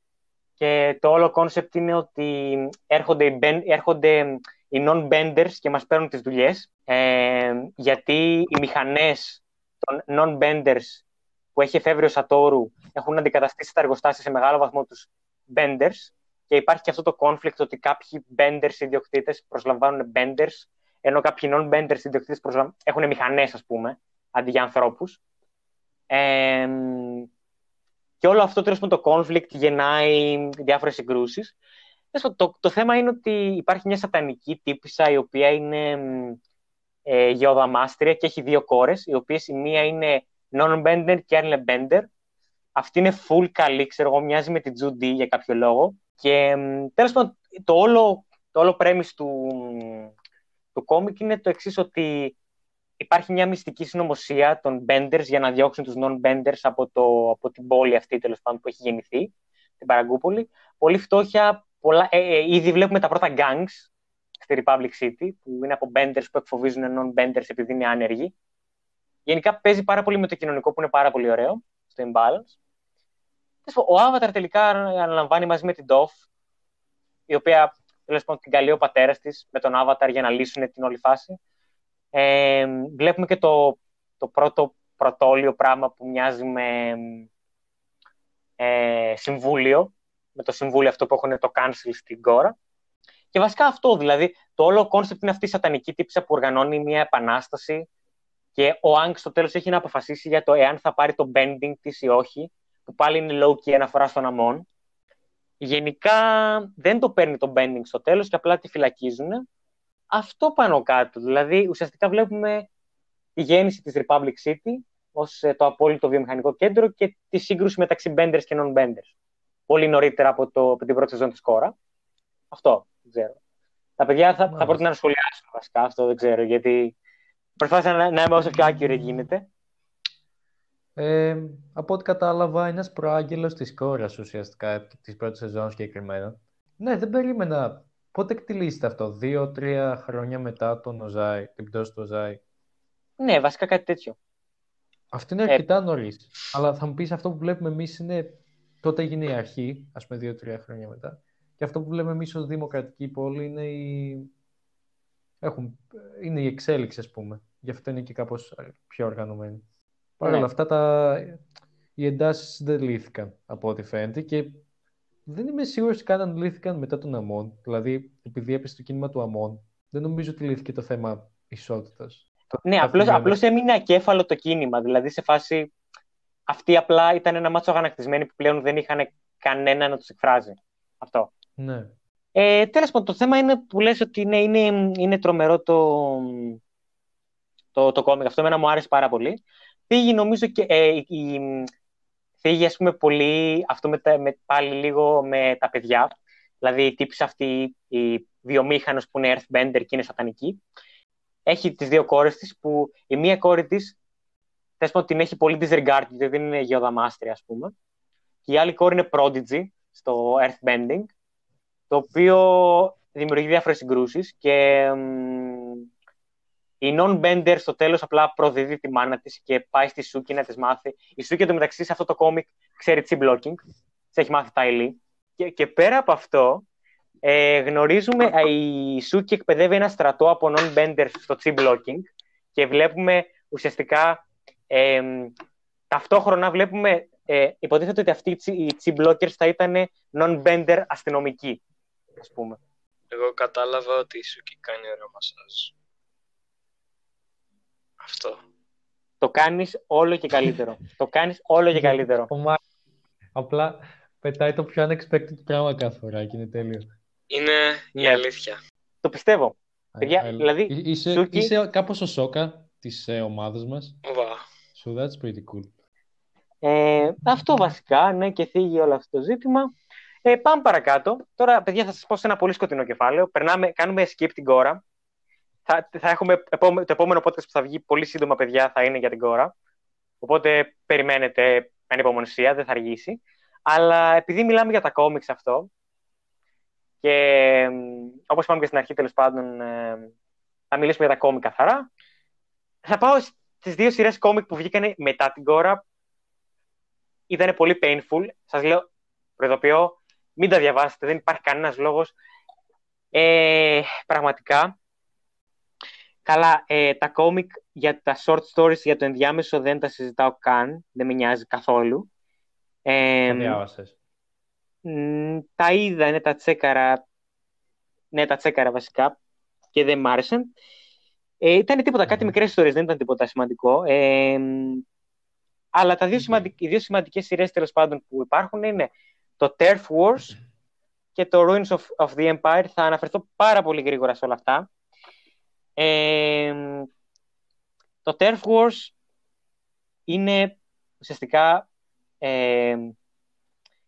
Και το όλο concept είναι ότι έρχονται οι, ben, έρχονται οι non-benders και μας παίρνουν τις δουλειές ε, γιατί οι μηχανές των non-benders που έχει εφεύρει ο Σατόρου έχουν αντικαταστήσει τα εργοστάσια σε μεγάλο βαθμό τους benders και υπάρχει και αυτό το conflict ότι κάποιοι benders ιδιοκτήτες προσλαμβάνουν benders ενώ κάποιοι non-benders ιδιοκτήτες προσλαμβάνουν... έχουν μηχανές ας πούμε αντί για ανθρώπους. Ε, και όλο αυτό τέλος το conflict γεννάει διάφορες συγκρούσεις. Το, το θέμα είναι ότι υπάρχει μια σατανική τύπησα η οποία είναι ε, γεωδαμάστρια και έχει δύο κόρες, οι οποίες η μία είναι non-bender και άλλη είναι bender. Αυτή είναι full καλή, ξέρω εγώ, μοιάζει με την Judy για κάποιο λόγο. Και τέλος πάντων, το όλο, το όλο premise του, του κόμικ είναι το εξής ότι υπάρχει μια μυστική συνωμοσία των Benders για να διώξουν τους non-Benders από, το, από την πόλη αυτή τέλος πάντων που έχει γεννηθεί, την Παραγκούπολη. Πολύ φτώχεια, πολλά, ε, ε, ήδη βλέπουμε τα πρώτα gangs στη Republic City, που είναι από Benders που εκφοβίζουν non-Benders επειδή είναι άνεργοι. Γενικά παίζει πάρα πολύ με το κοινωνικό που είναι πάρα πολύ ωραίο, στο imbalance. Ο Avatar τελικά αναλαμβάνει μαζί με την Toph, η οποία τέλος πάντων την καλεί ο πατέρας της με τον Avatar για να λύσουν την όλη φάση. Ε, βλέπουμε και το, το πρώτο πρωτόλιο πράγμα που μοιάζει με ε, συμβούλιο, με το συμβούλιο αυτό που έχουν το council στην Κόρα. Και βασικά αυτό, δηλαδή, το όλο concept είναι αυτή η σατανική τύπισσα που οργανώνει μια επανάσταση και ο Άγκ στο τέλος έχει να αποφασίσει για το εάν θα πάρει το bending της ή όχι, που πάλι είναι low-key αναφορά στον αμόν. Γενικά δεν το παίρνει το bending στο τέλος και απλά τη φυλακίζουν αυτό πάνω κάτω. Δηλαδή, ουσιαστικά βλέπουμε τη γέννηση της Republic City ως ε, το απόλυτο βιομηχανικό κέντρο και τη σύγκρουση μεταξύ benders και non-benders. Πολύ νωρίτερα από, το, από την πρώτη σεζόν της κόρα. Αυτό, δεν ξέρω. Τα παιδιά θα, θα πρότεινα να σχολιάσουν βασικά αυτό, δεν ξέρω, γιατί προσπάθησα να, να είμαι όσο πιο άκυρο γίνεται. Ε, από ό,τι κατάλαβα, ένας προάγγελος της κόρας ουσιαστικά της πρώτης σεζόν συγκεκριμένα. Ναι, δεν περίμενα Πότε εκτελήσετε αυτό, δύο-τρία χρόνια μετά τον Οζάι, την πτώση του Οζάι. Ναι, βασικά κάτι τέτοιο. Αυτό είναι ε, αρκετά ε... νωρίς. Αλλά θα μου πεις αυτό που βλέπουμε εμείς είναι. Τότε έγινε η αρχή, ας πούμε, δύο-τρία χρόνια μετά. Και αυτό που βλέπουμε εμείς ως δημοκρατική πόλη είναι η. Έχουν... Είναι η εξέλιξη, ας πούμε. Γι' αυτό είναι και κάπως πιο οργανωμένη. Παρ' όλα ναι. αυτά, τα... οι εντάσεις δεν λύθηκαν από ό,τι φαίνεται και δεν είμαι σίγουρος καν αν λύθηκαν μετά τον Αμόν. Δηλαδή, επειδή έπεσε το κίνημα του Αμόν, δεν νομίζω ότι λύθηκε το θέμα ισότητας. Ναι, απλώς, απλώς έμεινε ακέφαλο το κίνημα. Δηλαδή, σε φάση αυτοί απλά ήταν ένα μάτσο αγανακτισμένοι που πλέον δεν είχαν κανένα να τους εκφράζει. Αυτό. Ναι. Ε, Τέλος πάντων, το θέμα είναι που λες ότι είναι, είναι, είναι τρομερό το, το, το κόμικ. Αυτό εμένα μου άρεσε πάρα πολύ. Πήγε νομίζω και ε, η, φύγει ας πούμε πολύ αυτό με, με, πάλι λίγο με τα παιδιά. Δηλαδή η τύψη αυτή, η βιομήχανος που είναι earthbender και είναι σατανική. Έχει τις δύο κόρες της που η μία κόρη της θες πω την έχει πολύ disregard, γιατί δεν είναι γεωδαμάστρια ας πούμε. Και η άλλη κόρη είναι prodigy στο earthbending, το οποίο δημιουργεί διάφορες συγκρούσεις και η non-bender στο τέλος απλά προδίδει τη μάνα της και πάει στη Σούκη να της μάθει. Η Σούκη εντωμεταξύ σε αυτό το κόμικ ξέρει τσι blocking. Της έχει μάθει τα ηλί. Και, και πέρα από αυτό, ε, γνωρίζουμε η Σούκη εκπαιδεύει ένα στρατό από non-benders στο τσι blocking και βλέπουμε ουσιαστικά ε, ταυτόχρονα βλέπουμε ε, υποτίθεται ότι αυτοί οι τσι blockers θα ήταν non-bender αστυνομικοί, ας πούμε. Εγώ κατάλαβα ότι η Σούκη κάνει ωραίο μασάζ. Αυτό. Το κάνεις όλο και καλύτερο. το κάνεις όλο και καλύτερο. Απλά πετάει το πιο unexpected πράγμα κάθε φορά και είναι τέλειος. Είναι η ναι. αλήθεια. Το πιστεύω. Παιδιά, δηλαδή, είσαι, Σούκη... είσαι κάπως ο Σόκα της ε, ομάδας μας. Wow. So that's pretty cool. Ε, αυτό βασικά, ναι, και θίγει όλο αυτό το ζήτημα. Ε, πάμε παρακάτω. Τώρα, παιδιά, θα σας πω σε ένα πολύ σκοτεινό κεφάλαιο. Περνάμε, κάνουμε skip την κόρα. Θα, θα έχουμε, το επόμενο podcast που θα βγει πολύ σύντομα, παιδιά, θα είναι για την κόρα. Οπότε περιμένετε ανυπομονησία, δεν θα αργήσει. Αλλά επειδή μιλάμε για τα κόμιξ αυτό, και όπως είπαμε και στην αρχή, τέλος πάντων, ε, θα μιλήσουμε για τα κόμικ καθαρά. Θα πάω στις δύο σειρές κόμικ που βγήκαν μετά την κόρα. Ήταν πολύ painful. Σας λέω, προειδοποιώ, μην τα διαβάσετε, δεν υπάρχει κανένας λόγος. Ε, πραγματικά. Καλά, ε, τα κόμικ για τα short stories για το ενδιάμεσο δεν τα συζητάω καν. Δεν με νοιάζει καθόλου. Ε, διάβασες. τα είδα, είναι τα τσέκαρα. Ναι, τα τσέκαρα βασικά και δεν μ' άρεσαν. Ε, ήταν τίποτα, κάτι μικρές ιστορίες, δεν ήταν τίποτα σημαντικό. Ε, αλλά τα δύο σημαντικ... οι δύο σημαντικές σειρές τέλος πάντων που υπάρχουν είναι το Turf Wars και το Ruins of, of the Empire. Θα αναφερθώ πάρα πολύ γρήγορα σε όλα αυτά. Ε, το Turf Wars είναι ουσιαστικά ε,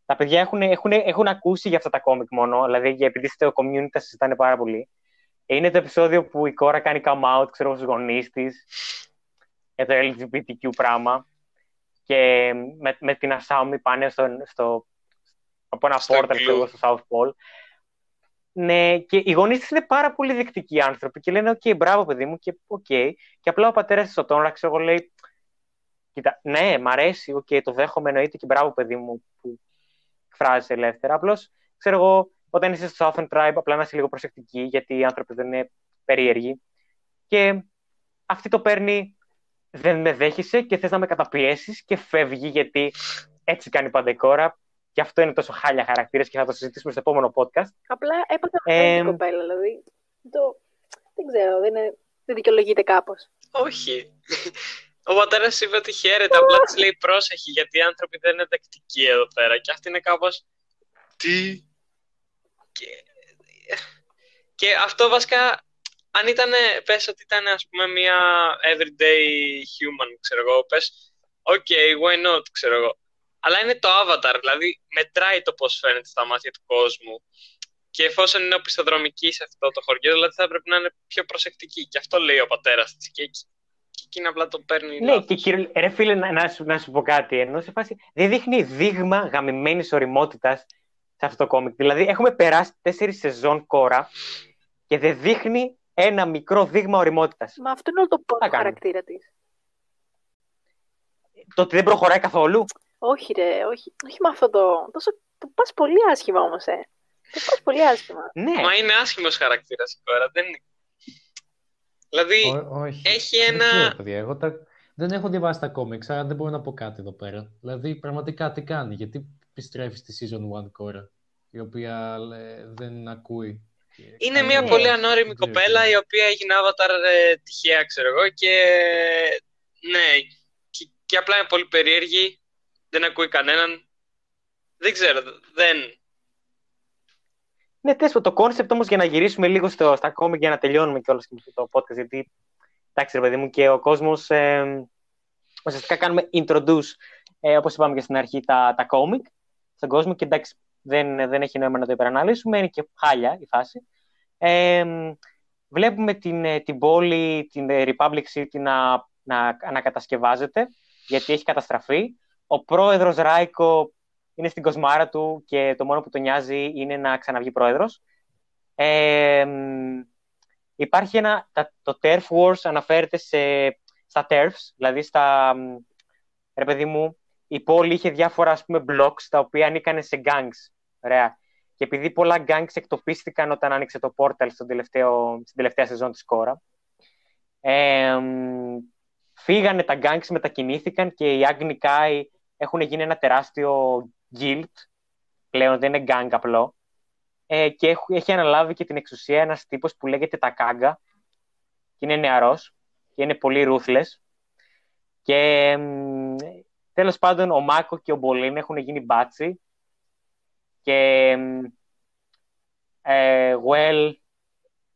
τα παιδιά έχουν, έχουν, έχουν ακούσει για αυτά τα κόμικ μόνο, δηλαδή επειδή στο community τα συζητάνε πάρα πολύ. Είναι το επεισόδιο που η Κόρα κάνει come out, ξέρω, στους γονείς της, για το LGBTQ πράγμα. Και με, με την Ασάμι πάνε στο, στο, από ένα portal στο South Pole. Ναι, και οι γονείς της είναι πάρα πολύ δεκτικοί άνθρωποι και λένε: OK, μπράβο, παιδί μου, και OK. Okay. Και απλά ο πατέρας της ο ξέρω εγώ, λέει: Κοίτα, ναι, μ' αρέσει, OK, okay, το δέχομαι, εννοείται και μπράβο, παιδί μου, που εκφράζει ελεύθερα. Απλώς, ξέρω εγώ, όταν είσαι στο Southern Tribe, απλά να είσαι λίγο προσεκτική, γιατί οι άνθρωποι δεν είναι περίεργοι. Και αυτή το παίρνει, δεν με δέχεσαι και θες να με καταπιέσεις και φεύγει, γιατί έτσι κάνει πάντα η Κόρα. Και αυτό είναι τόσο χάλια χαρακτήρα και θα το συζητήσουμε στο επόμενο podcast. Απλά έπαθε ε, την κοπέλα, δηλαδή. Το... Δεν ξέρω, δεν, είναι... δεν δικαιολογείται κάπως. Όχι. Ο πατέρας είπε ότι χαίρεται, απλά της λέει πρόσεχη, γιατί οι άνθρωποι δεν είναι δεκτικοί εδώ πέρα. Και αυτή είναι κάπω. Τι; Και... και αυτό βασικά, αν ήταν, πες ότι ήταν ας πούμε μια everyday human, ξέρω εγώ, πες, ok, why not, ξέρω εγώ. Αλλά είναι το avatar, δηλαδή μετράει το πώς φαίνεται στα μάτια του κόσμου. Και εφόσον είναι οπισθοδρομική σε αυτό το χωριό, δηλαδή θα πρέπει να είναι πιο προσεκτική. Και αυτό λέει ο πατέρας της. Και εκείνη απλά το παίρνει. Ναι, και κύριε, ρε φίλε, να, να, σου, να σου πω κάτι. Ενώ σε φάση δεν δείχνει δείγμα γαμημένης οριμότητας σε αυτό το κόμικ. Δηλαδή, έχουμε περάσει τέσσερις σεζόν κόρα και δεν δείχνει ένα μικρό δείγμα οριμότητας. Μα αυτό είναι όλο το πόνο χαρακτήρα της. Το ότι δεν προχωράει καθόλου. Όχι, ρε, όχι, όχι με αυτό το. Τόσο, το πας πολύ άσχημα όμως, ε. Το πας πολύ άσχημα. Ναι. Μα είναι άσχημος χαρακτήρας τώρα. Δεν είναι Δηλαδή, Ό, όχι. έχει ένα... Δεν, Εγώ τα... δεν έχω διαβάσει τα κόμιξ, άρα δεν μπορώ να πω κάτι εδώ πέρα. Δηλαδή, πραγματικά τι κάνει, γιατί επιστρέφει στη Season 1 κόρα, η οποία λέ, δεν ακούει. Είναι μια πολύ ανώριμη κοπέλα, η οποία έγινε avatar ε, τυχαία, ξέρω εγώ, και ναι, και, και απλά είναι πολύ περίεργη, δεν ακούει κανέναν. Δεν ξέρω, δεν, ναι, τέλο το concept όμως για να γυρίσουμε λίγο στο, στα κόμικ για να τελειώνουμε κιόλας και το podcast. Γιατί εντάξει, ρε παιδί μου, και ο κόσμος. Ε, ουσιαστικά κάνουμε introduce, ε, όπως είπαμε και στην αρχή, τα, τα κόμικ στον κόσμο. Και εντάξει, δεν, δεν έχει νόημα να το υπεραναλύσουμε. Είναι και χάλια η φάση. Ε, βλέπουμε την, ε, την πόλη, την Republic City να, να ανακατασκευάζεται, γιατί έχει καταστραφεί. Ο πρόεδρος Ράικο είναι στην κοσμάρα του και το μόνο που τον νοιάζει είναι να ξαναβγεί πρόεδρος. Ε, υπάρχει ένα, το Turf Wars αναφέρεται σε, στα Turfs, δηλαδή στα, ρε παιδί μου, η πόλη είχε διάφορα ας πούμε blocks τα οποία ανήκαν σε gangs. Ωραία. Και επειδή πολλά gangs εκτοπίστηκαν όταν άνοιξε το portal στο τελευταίο, στην τελευταία σεζόν της κόρα, ε, φύγανε τα gangs, μετακινήθηκαν και οι Agni Kai έχουν γίνει ένα τεράστιο guild, πλέον δεν είναι gang απλό, ε, και έχει αναλάβει και την εξουσία ένας τύπος που λέγεται Τακάγκα. Και είναι νεαρός και είναι πολύ ruthless. Και τέλος πάντων ο Μάκο και ο Μπολίν έχουν γίνει μπάτσι. Και ε, well,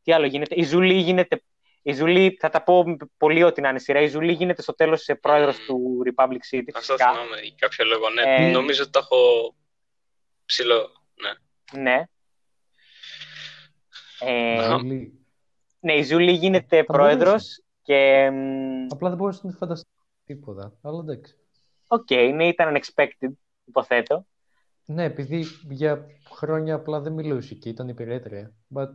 τι άλλο γίνεται, η Ζουλή γίνεται η Ζουλή, θα τα πω πολύ ότι να είναι σειρά. Η Ζουλή γίνεται στο τέλος πρόεδρος του Republic City. Αυτό θυμάμαι για κάποιο λόγο. Ναι, ε... νομίζω ότι το έχω ψηλό Ναι. Ε, Αχα. Ζούλη. ναι, η Ζούλη γίνεται Θα πρόεδρος και... μ, Απλά δεν μπορούσα να τη φανταστεί τίποτα. Αλλά εντάξει. Οκ, ναι, ήταν unexpected, υποθέτω. Ναι, επειδή για χρόνια απλά δεν μιλούσε και ήταν υπηρέτρια. But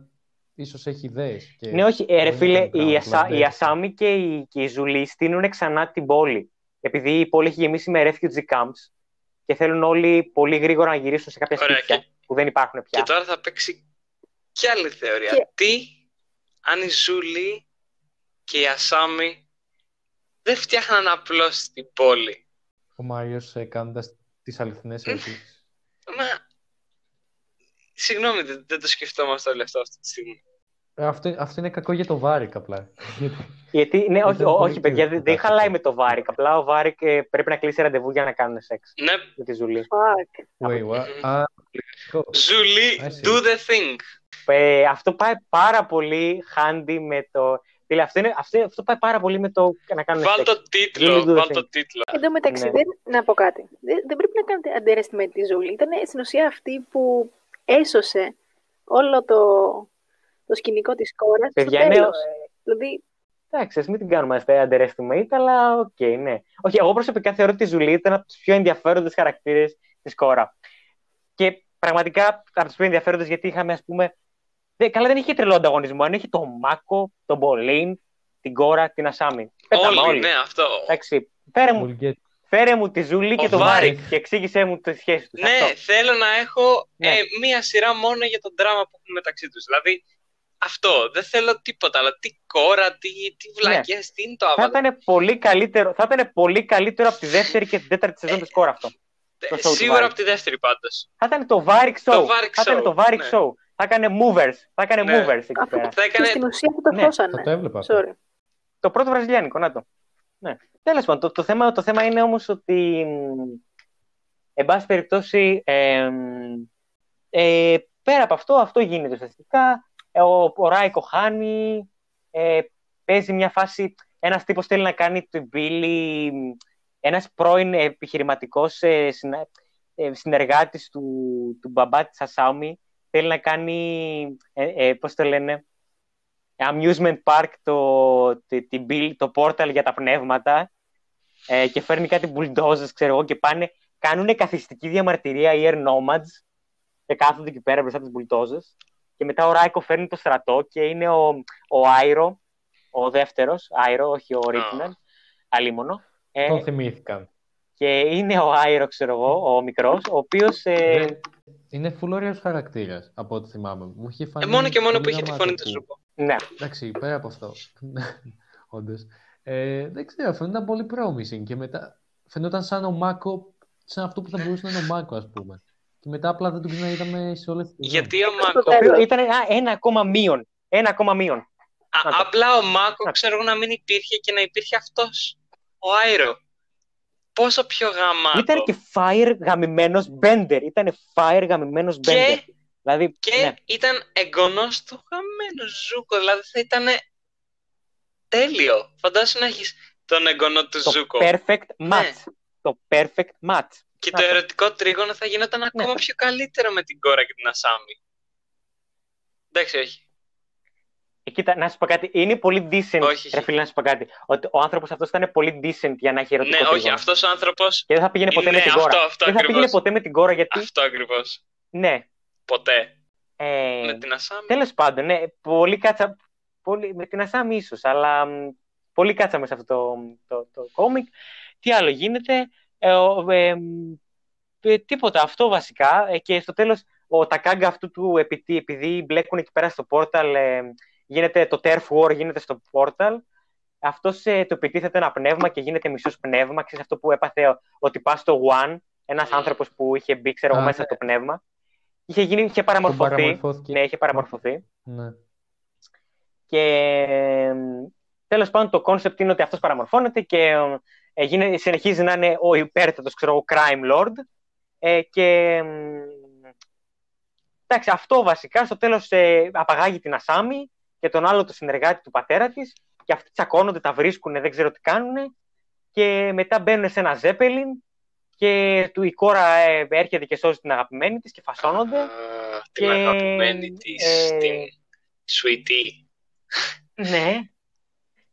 ίσως έχει ιδέες. Και Ναι, όχι, ε, ρε δεν φίλε, έκανε η, πράγματα, Ασα, απλά η δεν- Ασάμι και η, και η Ζουλή χτίζουν ξανά την πόλη. Επειδή η πόλη έχει γεμίσει με refugee camps και θέλουν όλοι πολύ γρήγορα να γυρίσουν σε κάποια Ωραία, σπίτια και- που δεν υπάρχουν πια. Και τώρα θα παίξει κι άλλη θεωρία. Και- Τι αν η Ζούλη και η Ασάμι δεν φτιάχναν απλώς την πόλη; Ο Μάριος ε, κάνοντας τις αληθινές ερωτήσεις. Μα... Συγγνώμη, δεν, δεν το σκεφτόμαστε όλοι αυτό αυτή τη στιγμή. Ε, αυτό, αυτό είναι κακό για το Βάρικ απλά. Γιατί, ναι, όχι, Ήταν ό- πολύ όχι παιδιά, δεν, δεν κρύο. χαλάει με το Βάρικ. Απλά ο Βάρικ ε, πρέπει να κλείσει ραντεβού για να κάνουν σεξ Ναι, με τη Ζουλή. Fuck. Wait, what? Mhm. Α, λογικό. Ζούλη, I see. do the thing. Ε, αυτό πάει πάρα πολύ handy με το. Δηλαδή, αυτό, είναι, αυτό, αυτό πάει πάρα πολύ με το να κάνουν Βάλ σεξ. το τίτλο, Really do the βάλ thing. το τίτλο. Εν τω μεταξύ, Ναι. δεν, να πω κάτι. Δεν, δεν πρέπει να κάνετε underestimate τη Ζούλη. Ήταν στην ουσία αυτή που έσωσε όλο το, το σκηνικό της κόρας στο Παιδιά, ναι, τέλος. Δηλαδή, Εντάξει, ας μην την κάνουμε asta underestimate, αλλά οκ, ναι. Όχι, εγώ προσωπικά θεωρώ ότι η Ζουλή ήταν από τους πιο ενδιαφέροντες χαρακτήρες της Κόρα. Και πραγματικά από τους πιο ενδιαφέροντες γιατί είχαμε, ας πούμε. δε- καλά, δεν είχε τρελό ανταγωνισμό. Αν είχε τον Μάκο, τον Μπολίν, την Κόρα, την Ασάμι. Πέταμε Όλοι, ναι, αυτό. Εντάξει, φέρε μου, We'll get- φέρε μου τη Ζουλή και Ο τον Βάρικ. Βάρικ και εξήγησέ μου τη σχέση τους. Ναι, θέλω να έχω Ναι. ε, μία σειρά μόνο για τον δράμα που έχουν μεταξύ τους. Δηλαδή, αυτό. Δεν θέλω τίποτα, αλλά τι Κόρα, τι, τι βλακείες, τι είναι το Θα Άβαταρ. ήταν πολύ καλύτερο, θα ήταν πολύ καλύτερο από τη δεύτερη και την τέταρτη σεζόν της Κόρας αυτό. το show του Σίγουρα Βάρικ. από τη δεύτερη πάντως. Θα ήταν το Varric Show. Το Varric θα ήταν Show, το Varric ναι. Show. Θα έκανε movers. Θα έκανε Ναι. movers εκεί αυτό πέρα. Θα έκανες... και στην ουσία αυτό το Ναι, χώσανε. Θα το έβλεπα. αυτό. Sorry. Το πρώτο βραζιλιάνικο, να το. Ναι. Τέλος πάντων, το, το, θέμα, το θέμα είναι όμως ότι, μ, εν πάση περιπτώσει, ε, μ, ε, πέρα από αυτό, αυτό γίνεται ουσιαστικά. Ε, Ο, ο Ράικο χάνει, ε, παίζει μια φάση, ένας τύπος θέλει να κάνει την πύλη, μ, ένας πρώην επιχειρηματικός ε, συνα, ε, συνεργάτης του, του μπαμπά της Ασάουμι, θέλει να κάνει, ε, ε, πώς το λένε, amusement park το, τη- την bill- το portal για τα πνεύματα ε, και φέρνει κάτι bulldozers, ξέρω εγώ, και πάνε, κάνουν καθιστική διαμαρτυρία οι air nomads και κάθονται εκεί πέρα μπροστά τους bulldozers και μετά ο Ράικο φέρνει το στρατό και είναι ο, ο Άιρο, ο δεύτερος, Άιρο, όχι ο Ρίτναν, αλίμονο. Ε, Τον θυμήθηκαν. και είναι ο Άιρο, ξέρω εγώ, ο μικρός, ο οποίος... Ε, Δεν- Είναι φουλόριος χαρακτήρας, από ό,τι θυμάμαι. Μου είχε Ε, φανεί μόνο και μόνο πολύ που είχε τη γαμάτο φωνή του που- Ζούκο. Ναι, Εντάξει, πέρα από αυτό. Όντως. Ε, δεν ξέρω, φαίνονταν πολύ promising και μετά φαινόταν σαν ο Μάκο, σαν αυτό που θα μπορούσε να είναι ο Μάκο, ας πούμε. Και μετά απλά δεν τον ξαναείδαμε σε όλες τις σεζόν. Γιατί ο στο Μάκο... το οποίο τέλος. ήταν α, ένα ακόμα μείον. Ένα ακόμα μείον. Α, Να το. απλά ο Μάκο Να το. ξέρω εγώ να μην υπήρχε και να υπήρχε αυτός. Ο Άιρο. Πόσο πιο γαμάτο. Ήταν και fire γαμημένος Bender. Ήταν fire γαμημένος Bender. Και, Δηλαδή, και ναι. ήταν εγγονός του γαμημένου Ζούκο. Δηλαδή θα ήταν τέλειο. Φαντάσου να έχεις τον εγγονό του το Ζούκο. perfect match. Το perfect match. Και Να το το. ερωτικό τρίγωνο θα γινόταν ακόμα Ναι. πιο καλύτερο με την Κόρα και την Ασάμι. Εντάξει, όχι. Ε, κοίτα, να σου πω κάτι. Είναι πολύ decent, Όχι, ρε όχι. φίλε, να σου πω κάτι. Ότι ο άνθρωπος αυτός ήταν πολύ decent για να έχει ερωτικό Ναι, όχι, τρίγωνο. αυτός ο άνθρωπος... Και δεν θα πήγαινε ποτέ Ναι, με την αυτό, κόρα. αυτό δεν θα πήγαινε ακριβώς. ποτέ με την κόρα γιατί. Αυτό ακριβώς. Ναι. Ποτέ. Ε, Με την Ασάμι. Τέλος πάντων, ναι, πολύ κάτσα. Πολύ, με την Ασάμι ίσως, αλλά μ, πολύ κάτσαμε σε αυτό το, το, το κόμικ. Τι άλλο γίνεται. Ε, ο- ε, μ, ε, τίποτα, αυτό βασικά. Ε, και στο τέλος, ο Τακάγκα αυτού του επειδή, επειδή μπλέκουν εκεί πέρα στο portal, ε, γίνεται το Turf War γίνεται στο portal. Αυτός ε, το επιτίθεται ένα πνεύμα και γίνεται μισός πνεύμα. Ξέρεις αυτό που έπαθε ο- ο τύπας στο Wan, ένας Mm. άνθρωπος που είχε μπει, ξέρω εγώ, Α, μέσα ναι. στο πνεύμα. Είχε, γίνει, είχε Τον παραμορφωθεί. παραμορφώθηκε. Ναι, είχε παραμορφωθεί. Ναι. Και τέλος πάντων το concept είναι ότι αυτός παραμορφώνεται και ε, γίνε- συνεχίζει να είναι ο υπέρτατος, ξέρω εγώ, crime lord. Ε, και μ, εντάξει, αυτό βασικά στο τέλος απαγάγει την Ασάμι και τον άλλο το συνεργάτη του πατέρα της. Και αυτοί τσακώνονται, τα βρίσκουν, δεν ξέρω τι κάνουν. Και μετά μπαίνουν σε ένα ζέπελιν και του η κόρα ε, έρχεται και σώζει την αγαπημένη της και φασώνονται. Α, την Και, αγαπημένη της, ε, την Sweetie. ναι.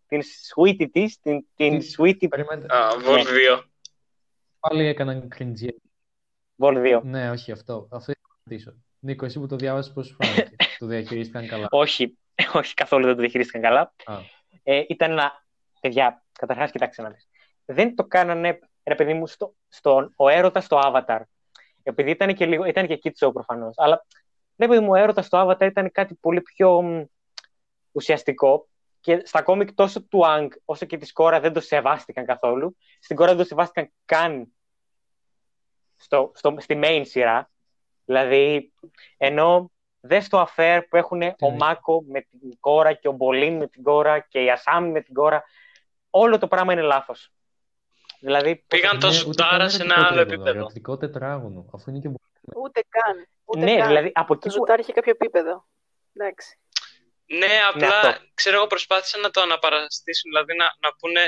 Την sweetie της, την, την Τι- sweetie Περιμένετε. Α, Vol Ναι. 2. Πάλι έκαναν cringe. Vol 2. Ναι, όχι αυτό. Αυτό ήθελα να ρωτήσω. Νίκο, εσύ που το διάβασες πώς σου φάνηκε; το διαχειρίστηκαν καλά; Όχι, όχι καθόλου δεν το διαχειρίστηκαν καλά. Α. Ε, ήταν ένα. Παιδιά, καταρχάς, κοιτάξτε να δεις. Δεν το κάνανε, ρε παιδί μου, στο, στο, ο έρωτας στο Avatar. Επειδή ήταν και, λίγο, ήταν και kids show προφανώς. Αλλά ρε παιδί μου, ο έρωτας στο Avatar ήταν κάτι πολύ πιο μ, ουσιαστικό. Και στα κόμικ τόσο του Ang όσο και της κόρα δεν το σεβάστηκαν καθόλου. Στην κόρα δεν το σεβάστηκαν καν στο, στο, στη main σειρά. Δηλαδή, ενώ δες στο affair που έχουν ο είναι; Μάκο με την κόρα και ο Μπολίν με την κόρα και η Ασάμι με την κόρα, όλο το πράγμα είναι λάθος. Δηλαδή, Πήγαν το Ναι, ούτε ζουτάρα καν σε ένα ερωτικό άλλο τρίγωνο, επίπεδο. Ερωτικό τετράγωνο. Αφού είναι και Ούτε καν. Ούτε ναι, καν. δηλαδή από Το εκεί που... ζουτάρι είχε κάποιο επίπεδο. Εντάξει. Ναι, απλά αυτό. ξέρω εγώ προσπάθησαν να το αναπαραστήσουν, δηλαδή να, να πούνε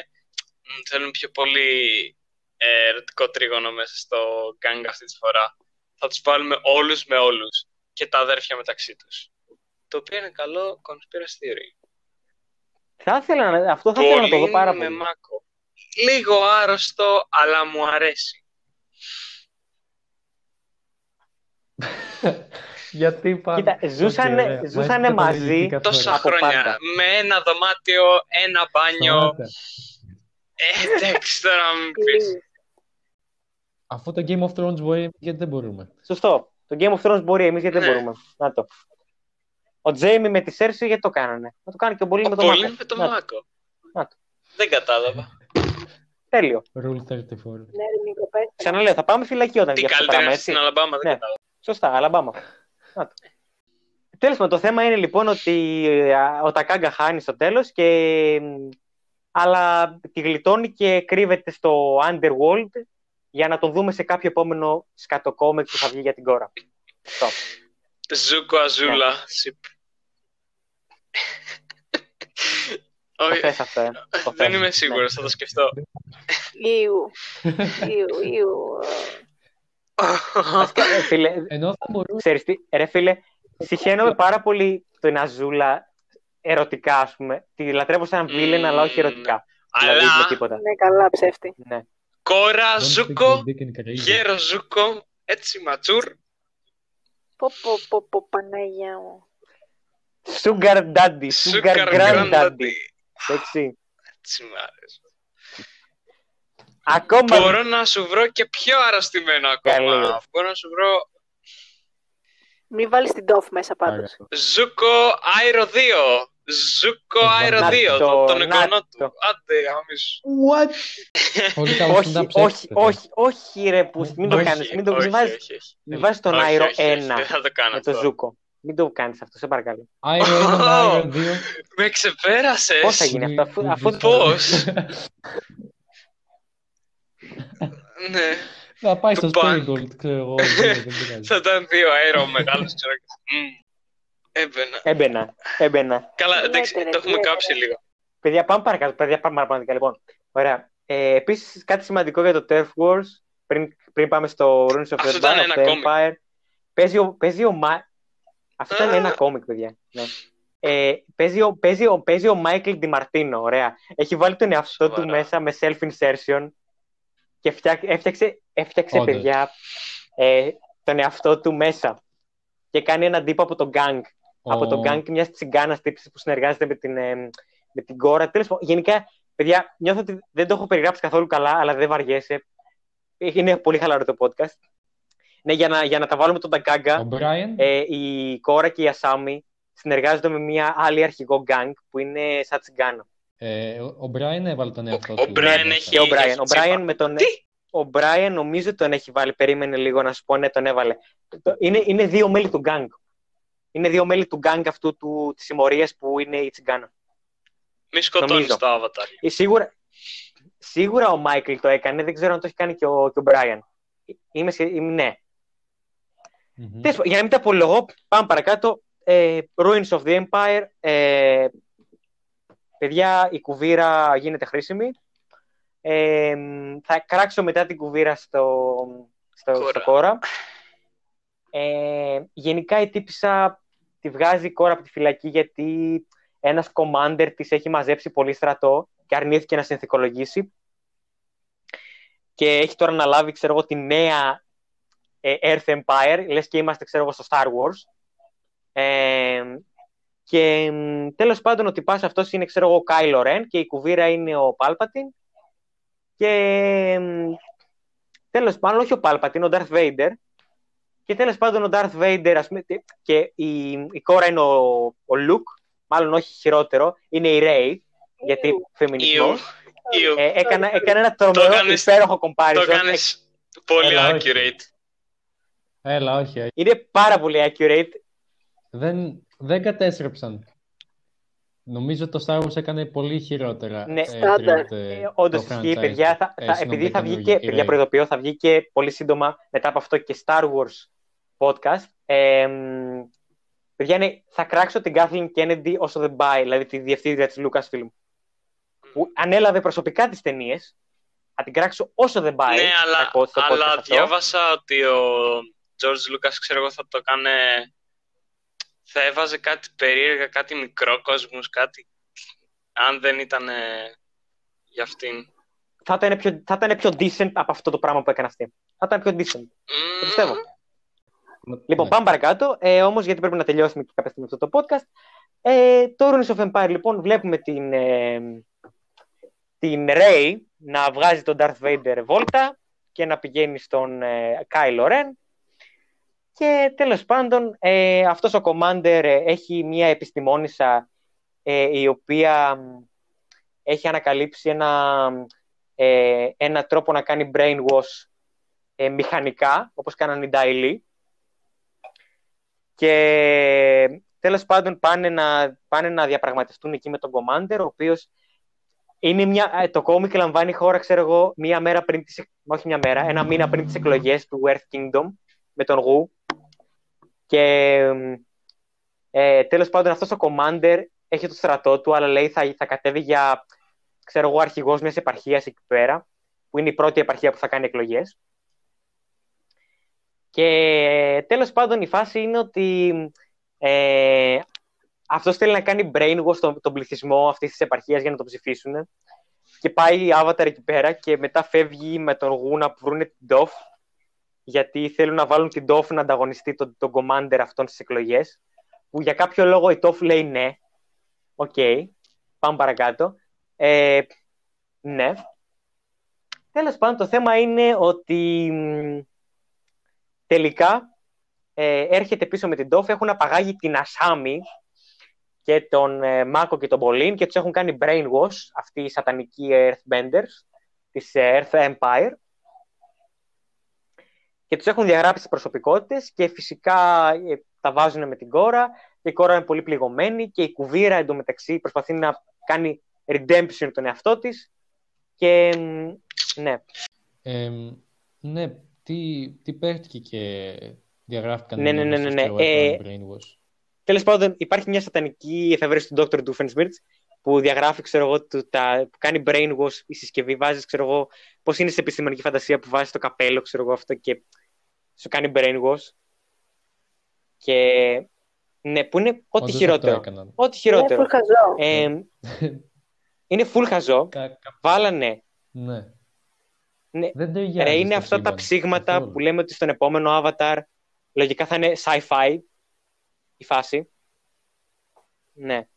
«Μ, θέλουν πιο πολύ ε, ερωτικό τρίγωνο μέσα στο gang αυτή τη φορά. Θα τους βάλουμε όλους με όλους και τα αδέρφια μεταξύ τους. Το οποίο είναι καλό conspiracy theory. Θα ήθελα, να- αυτό θα ήθελα να το δω Πολύ πάρα με πολύ. Μάκο. Λίγο άρρωστο, αλλά μου αρέσει. Γιατί πάνε. Κοίτα, ζούσανε- Οκ, ωραία. Μ' αρέσει ζούσανε που το μαζί λέγεται κάθε Τόσα φορά. Από χρόνια. πάντα. Με ένα δωμάτιο, ένα μπάνιο. Σταμάτα. Ε, εντάξει τώρα μην πεις. Please. Αφού το Game of Thrones μπορεί, γιατί δεν μπορούμε. Σωστό. Το Game of Thrones μπορεί, εμείς γιατί δεν Ναι. μπορούμε. Να το. Ο Τζέιμι με τη Σέρση γιατί το κάνανε. Να το κάνει και ο Μπολίν Ο με τον Πολύ Μάκο. με το Να το. Μάκο. Να το. Δεν κατάλαβα. Τέλειο. Rule 34. Ναι, ρε Νίκο, πες. Ξαναλέω, θα πάμε φυλακή όταν Τι βγει αυτό το καλύτερα πράγμα, είναι έτσι. στην Αλαμπάμα, δεν Ναι. κατάλαβα. Σωστά, Αλαμπάμα. Να το. Τέλος πάντων, το θέμα είναι λοιπόν ότι α, ο Τακάγκα χάνει στο τέλος και μ, αλλά τη γλιτώνει και κρύβεται στο Underworld για να τον δούμε σε κάποιο επόμενο σκατοκόμικ που θα βγει για την κόρα. Αυτό. Ζούκο Αζούλα. Σιπ. Το Όχι, θες αυτό, ε. Το δεν θες. είμαι σίγουρος, θα το σκεφτώ. Ιου. Ιου, ιου. Βασικά, ε, φίλε, Ενώ θα μπορούσε. ξέρεις τι, ρε φίλε, συχαίνομαι πάρα πολύ την Αζούλα ερωτικά, ας πούμε. Τη λατρεύω σαν βίλεν, αλλά όχι Μμμ. ερωτικά. Δηλαδή, Αλλά με τίποτα. Ναι, καλά, ψεύτη. Ναι. κόρα Don't Ζούκο, stick your dick in crazy. γέρο Ζούκο, έτσι ματσούρ. Πω, πω, πω, πω, Παναγιά μου. Sugar Daddy, Sugar Sugar Granddaddy. Granddaddy. Εντάξει. Έτσι μ' άρεσε. Ακόμα Μπορώ να σου βρω και πιο αρρωστημένο ακόμα. Καλή. Μπορώ να σου βρω Μην βάλεις την τόφ μέσα πάντως. Ζούκο Άιρο 2. Ζούκο Άιρο Να 2. το, το- Τον να εγγονό του. το. Άντε, γάμισου. What? Όλοι τα όχι, stand-up όχι, ψεύτες, όχι, όχι, ρε που μην το Όχι, κάνεις, μην το όχι, μην βάζεις, όχι, όχι. μην βάζεις τον Όχι, Άιρο όχι, όχι, 1 Δεν θα το κάνω με το αυτό. Ζούκο. Μην το κάνεις αυτό, σε παρακαλώ. Άιρο 1, Άιρο 2. Με ξεπέρασες. Πώς θα γίνει αυτό, αφού, αφού Πώς; Ναι. Θα πάει στο Του Bank. Spirigold, ξέρω εγώ. δεν πειράζει. Θα ήταν δύο αέρο μεγάλος, ξέρω. Μμμ. Έμπαινα. έμπαινα, έμπαινα. Καλά, εντάξει, Λέτε, ρε, το έχουμε λέτε, κάψει ρε. λίγο. Παιδιά, πάμε παρακάτω, παιδιά, πάμε παραπάνω. Λοιπόν, ωραία. Ε, επίσης, κάτι σημαντικό για το Turf Wars, πριν, πριν πάμε στο Runes of Αυτό the, ήταν Dawn ένα of the κόμικ. Empire. Παίζει ο, παίζει ο Ma... Αυτό ήταν Α. ένα κόμικ, παιδιά. Ναι. Ε, παίζει, ο, παίζει, ο, παίζει ο Michael Di ωραία. Έχει βάλει τον εαυτό του Σοβαρά. μέσα με self-insertion και φτιάξε, έφτιαξε, έφτιαξε Όντως. παιδιά, ε, τον εαυτό του μέσα. Και κάνει έναν τύπο από τον gang από τον Ο- gang μιας τσιγκάνας τύψη που συνεργάζεται με την, ε, με την κόρα. Τέλος πάντων, γενικά, παιδιά, νιώθω ότι δεν το έχω περιγράψει καθόλου καλά, αλλά δεν βαριέσαι. Είναι πολύ χαλαρό το podcast. Ναι, για να, για να τα βάλουμε τον Ταγκάγκα, Ο Brian. ε, η κόρα και η Ασάμι συνεργάζονται με μια άλλη αρχηγό gang που είναι σαν τσιγκάνα. Ε, ο ο Brian έβαλε τον εαυτό ο του. Brian μέσα. έχει- Και ο Brian. Ο τσίπα. Brian με τον. Τι; Ο Brian νομίζω τον έχει βάλει. Περίμενε λίγο να σου πω, ναι, τον έβαλε. Το- Είναι, είναι δύο μέλη του gang. Είναι δύο μέλη του gang αυτού του, της συμμορίας που είναι η τσιγκάνα. Μη σκοτώνεις Νομίζω. το avatar. Ε, Σίγουρα, σίγουρα ο Μάικλ το έκανε, δεν ξέρω αν το έχει κάνει και ο, και ο Brian. Είμαι, σχε- είμαι ναι. Μμμ. Τέλος πάντων, για να μην τα απολογώ, πάμε παρακάτω. Ε, Ruins of the Empire. Ε, παιδιά, η κουβίρα γίνεται χρήσιμη. Ε, θα κράξω μετά την κουβίρα στο, στο, Κόρα. στο κόρα. Ε, γενικά η τύπησα τη βγάζει η κόρα από τη φυλακή γιατί ένας commander της έχει μαζέψει πολύ στρατό και αρνήθηκε να συνθηκολογήσει και έχει τώρα αναλάβει, ξέρω εγώ, τη νέα ε, Earth Empire, λες και είμαστε, ξέρω εγώ, στο Star Wars. Ε, και μ, τέλος πάντων ο τυπάς αυτός είναι, ξέρω εγώ, ο Kylo Ren και η κουβίρα είναι ο Palpatine. Και μ, τέλος πάντων, όχι ο Palpatine, ο Darth Vader. Και τέλος πάντων ο Darth Vader, ας πούμε, και η, η κόρα είναι ο, ο Luke, μάλλον όχι χειρότερο, είναι η Rey, γιατί Ιου, φεμινισμός. ιου. Ε, έκανα, έκανα ένα τρομερό έκανες- υπέροχο Το comparison. έκανες πολύ Έλα, όχι. accurate. Έλα, όχι, όχι. Είναι πάρα πολύ accurate. Δεν, δεν κατέστρεψαν. Νομίζω το Star Wars έκανε πολύ χειρότερα. Ναι, στάνταρ. τρίωτε Ε, Όντως το ισχύει, franchise παιδιά. του. Θα, Ε, θα, συγγνώμη, επειδή θα βγει καινούργια, και, η παιδιά, Rey. προειδοποιώ, θα βγει και πολύ σύντομα μετά από αυτό και Star Wars podcast. Ε, μ, παιδιά, είναι, θα κράξω την Kathleen Kennedy όσο δεν πάει, δηλαδή τη διευθύντρια της Lucasfilm, που ανέλαβε προσωπικά τις ταινίες. Θα την κράξω όσο δεν πάει. Ναι, θα αλλά, πω στο podcast αλλά αυτό. διάβασα ότι ο George Lucas, ξέρω εγώ, θα το έκανε... Θα έβαζε κάτι περίεργα, κάτι μικρόκοσμους, κάτι... Αν δεν ήταν ε, για αυτήν. Θα ήταν, πιο, θα ήταν πιο decent από αυτό το πράγμα που έκανε αυτή. Θα ήταν πιο decent. Το πιστεύω. Λοιπόν, Ναι. πάμε παρακάτω. Ε, Όμως, γιατί πρέπει να τελειώσουμε και κάποια στιγμή αυτό το podcast. Ε, το Runes of Empire, λοιπόν, βλέπουμε την, ε, την Rey να βγάζει τον Darth Vader βόλτα και να πηγαίνει στον ε, Kylo Ren. Και τέλος πάντων, ε, αυτός ο Commander ε, έχει μια επιστημόνισσα ε, η οποία μ, έχει ανακαλύψει ένα, ε, ένα τρόπο να κάνει brainwash ε, μηχανικά, όπως κάνανε οι Daily. Και τέλος πάντων πάνε να, πάνε να διαπραγματευτούν εκεί με τον Commander, ο οποίος είναι μια, ε, το κόμικ λαμβάνει χώρα, ξέρω εγώ, μία μέρα πριν τις, όχι μια μέρα, ένα μήνα πριν τις εκλογές του Earth Kingdom με τον Γου. Και ε, τέλος πάντων αυτός ο Commander έχει το στρατό του, αλλά λέει θα, θα κατέβει για, ξέρω εγώ, αρχηγός μιας επαρχίας εκεί πέρα, που είναι η πρώτη επαρχία που θα κάνει εκλογές. Και τέλος πάντων η φάση είναι ότι ε, αυτός θέλει να κάνει brainwash τον, τον πληθυσμό αυτής της επαρχίας για να το ψηφίσουν. Και πάει η Avatar εκεί πέρα και μετά φεύγει με τον Γου να βρούνε την Doff γιατί θέλουν να βάλουν την Doff να ανταγωνιστεί τον, τον Commander αυτών στις εκλογές που για κάποιο λόγο η Doff λέει ναι. Οκ. Πάμε παρακάτω. Ε, ναι. Τέλος πάντων το θέμα είναι ότι μ, τελικά ε, έρχεται πίσω με την Toph, έχουν απαγάγει την Ασάμι και τον ε, Μάκο και τον Μπολίν και τους έχουν κάνει brainwash αυτοί οι σατανικοί Earthbenders της ε, Earth Empire και τους έχουν διαγράψει τις προσωπικότητες και φυσικά ε, τα βάζουν με την Κόρα και η κόρα είναι πολύ πληγωμένη και η κουβίρα εντωμεταξύ προσπαθεί να κάνει redemption τον εαυτό της και μ, ναι, Ε, ναι, τι, τι παίχτηκε και διαγράφηκαν Ναι, ναι, ναι, ναι, ναι. στο Ε, Brainwash. Τέλος πάντων, υπάρχει μια σατανική εφεύρεση του Dr. Doofenshmirtz που διαγράφει, ξέρω εγώ, του, τα, που κάνει brainwash η συσκευή. Βάζεις, ξέρω εγώ, πώς είναι σε επιστημονική φαντασία που βάζεις το καπέλο, ξέρω εγώ, αυτό και σου κάνει brainwash. Και ναι, που είναι ό,τι Όντως αυτό χειρότερο. έκαναν. Ό,τι Είναι χειρότερο. full χαζό. Ε, είναι full χαζό. Κα- κα- Βάλανε. ναι. Ναι. Δεν ταιριάζει Ρε, είναι στο αυτά τα σύμπαν ψήγματα καθόλου. που λέμε ότι στον επόμενο Avatar λογικά θα είναι sci-fi η φάση. Ναι.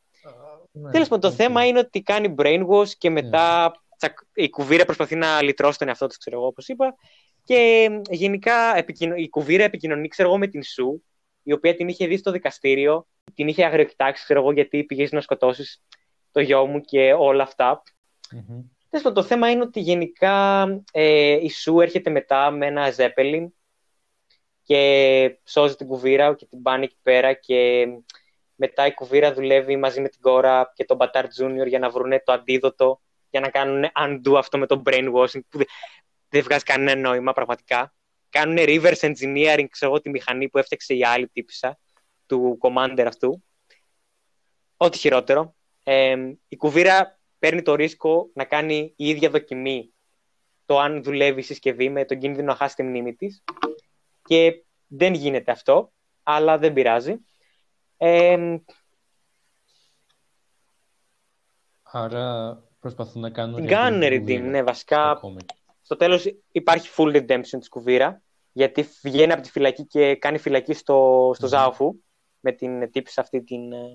Ναι, Τέλος πάντων, το οκ. θέμα είναι ότι κάνει brainwash και μετά τσακ, η Κουβίρα προσπαθεί να λυτρώσει τον εαυτό της, ξέρω εγώ, όπως είπα. Και ε, γενικά επικοινω... η κουβίρα επικοινωνεί, ξέρω εγώ, με την Σου, η οποία την είχε δει στο δικαστήριο, την είχε αγριοκοιτάξει, ξέρω εγώ, γιατί πήγες να σκοτώσεις το γιο μου και όλα αυτά. Μμμ. Τέλος πάντων, το θέμα είναι ότι γενικά ε, η Σου έρχεται μετά με ένα Zeppelin και σώζει την κουβίρα και την πάνε εκεί πέρα και μετά η κουβίρα δουλεύει μαζί με την κόρα και τον Μπατάρ Junior για να βρουν το αντίδοτο για να κάνουν undo αυτό με το brainwashing που δεν, δεν βγάζει κανένα νόημα πραγματικά. Κάνουν reverse engineering, ξέρω εγώ, τη μηχανή που έφτιαξε η άλλη τύπησα του commander αυτού. Ό,τι χειρότερο. Ε, η κουβίρα παίρνει το ρίσκο να κάνει η ίδια δοκιμή το αν δουλεύει η συσκευή με τον κίνδυνο να χάσει τη μνήμη της. Και δεν γίνεται αυτό, αλλά δεν πειράζει. Ε, Άρα προσπαθούν να κάνουν... Κάνουν redeem redeem, κουβίρα ναι, βασικά. στο comic. Στο τέλος υπάρχει full redemption της κουβίρα, γιατί βγαίνει από τη φυλακή και κάνει φυλακή στο, στο Μμμ. Ζάουφου, με την τύψη αυτή την, ε,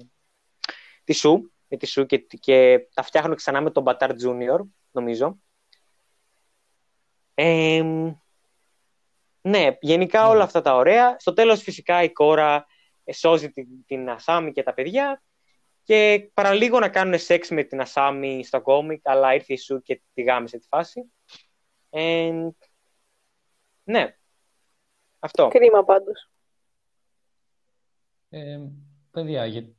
τη Σου, με τη Σου και, και τα φτιάχνουν ξανά με τον Μπατάρ Junior, νομίζω. Ε, ναι, γενικά Ναι. όλα αυτά τα ωραία. Στο τέλος φυσικά η κόρα ε, σώζει την, την Ασάμι και τα παιδιά και παραλίγο να κάνουν σεξ με την Ασάμι στο κόμικ, αλλά ήρθε η Σου και τη γάμισε τη φάση. Ε, ναι, αυτό. Κρίμα πάντως. Ε, παιδιά, για...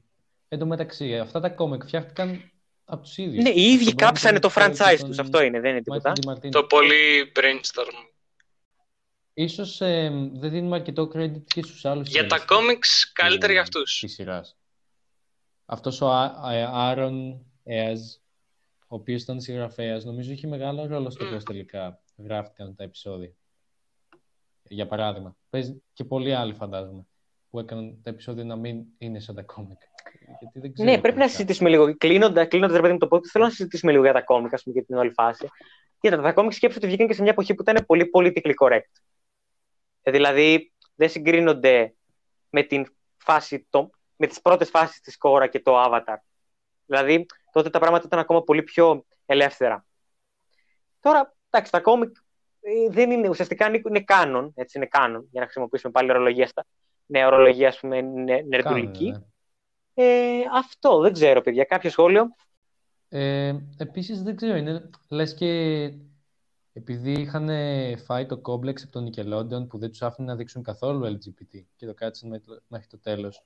εν τω μεταξύ, αυτά τα κόμικ φτιάχτηκαν από τους ίδιους. Ναι, οι ίδιοι Τον κάψανε το Brandon Cole και franchise τον τους, αυτό είναι, δεν είναι τίποτα. Michael DiMartino. Το πολύ brainstorm. Ίσως ε, δεν δίνουμε αρκετό credit και στους άλλους Για τα σκηνοθέτες comics καλύτερα του- για αυτούς. της σειράς. Αυτός ο Άρον Εαζ, ο οποίος ήταν συγγραφέας, νομίζω είχε μεγάλο ρόλο στο Μμ. πώς τελικά γράφτηκαν τα επεισόδια. Για παράδειγμα. Παίζει και πολλοί άλλοι φαντάζομαι που έκαναν τα επεισόδια να μην είναι σαν τα κόμικ. Γιατί δεν ξέρω Ναι, πρέπει να τελικά. συζητήσουμε λίγο. Κλείνοντα, κλείνοντας, ρε παιδί μου, το podcast, θέλω να συζητήσουμε λίγο για τα κόμικ, ας πούμε, για την όλη φάση. Κοίτα, τα κόμικ σκέψου ότι βγήκαν και σε μια εποχή που ήταν πολύ politically correct. Ε, δηλαδή, δεν συγκρίνονται με, την φάση, το, με τις πρώτες φάσεις της Κόρα και το Avatar. Δηλαδή, τότε τα πράγματα ήταν ακόμα πολύ πιο ελεύθερα. Τώρα, εντάξει, τα κόμικ ε, δεν είναι, ουσιαστικά είναι, είναι κάνον, έτσι είναι κάνον, για να χρησιμοποιήσουμε πάλι ορολογία στα, ναι, ορολογία, ας πούμε, νε, νερντουλική. Κάνουν, ναι. Ε, αυτό, δεν ξέρω, παιδιά. Κάποιο σχόλιο. Ε, επίσης δεν ξέρω, είναι, λες και επειδή είχαν φάει το κόμπλεξ από τον Nickelodeon που δεν τους άφηνε να δείξουν καθόλου LGBT και το κάτσαν με- μέχρι το τέλος.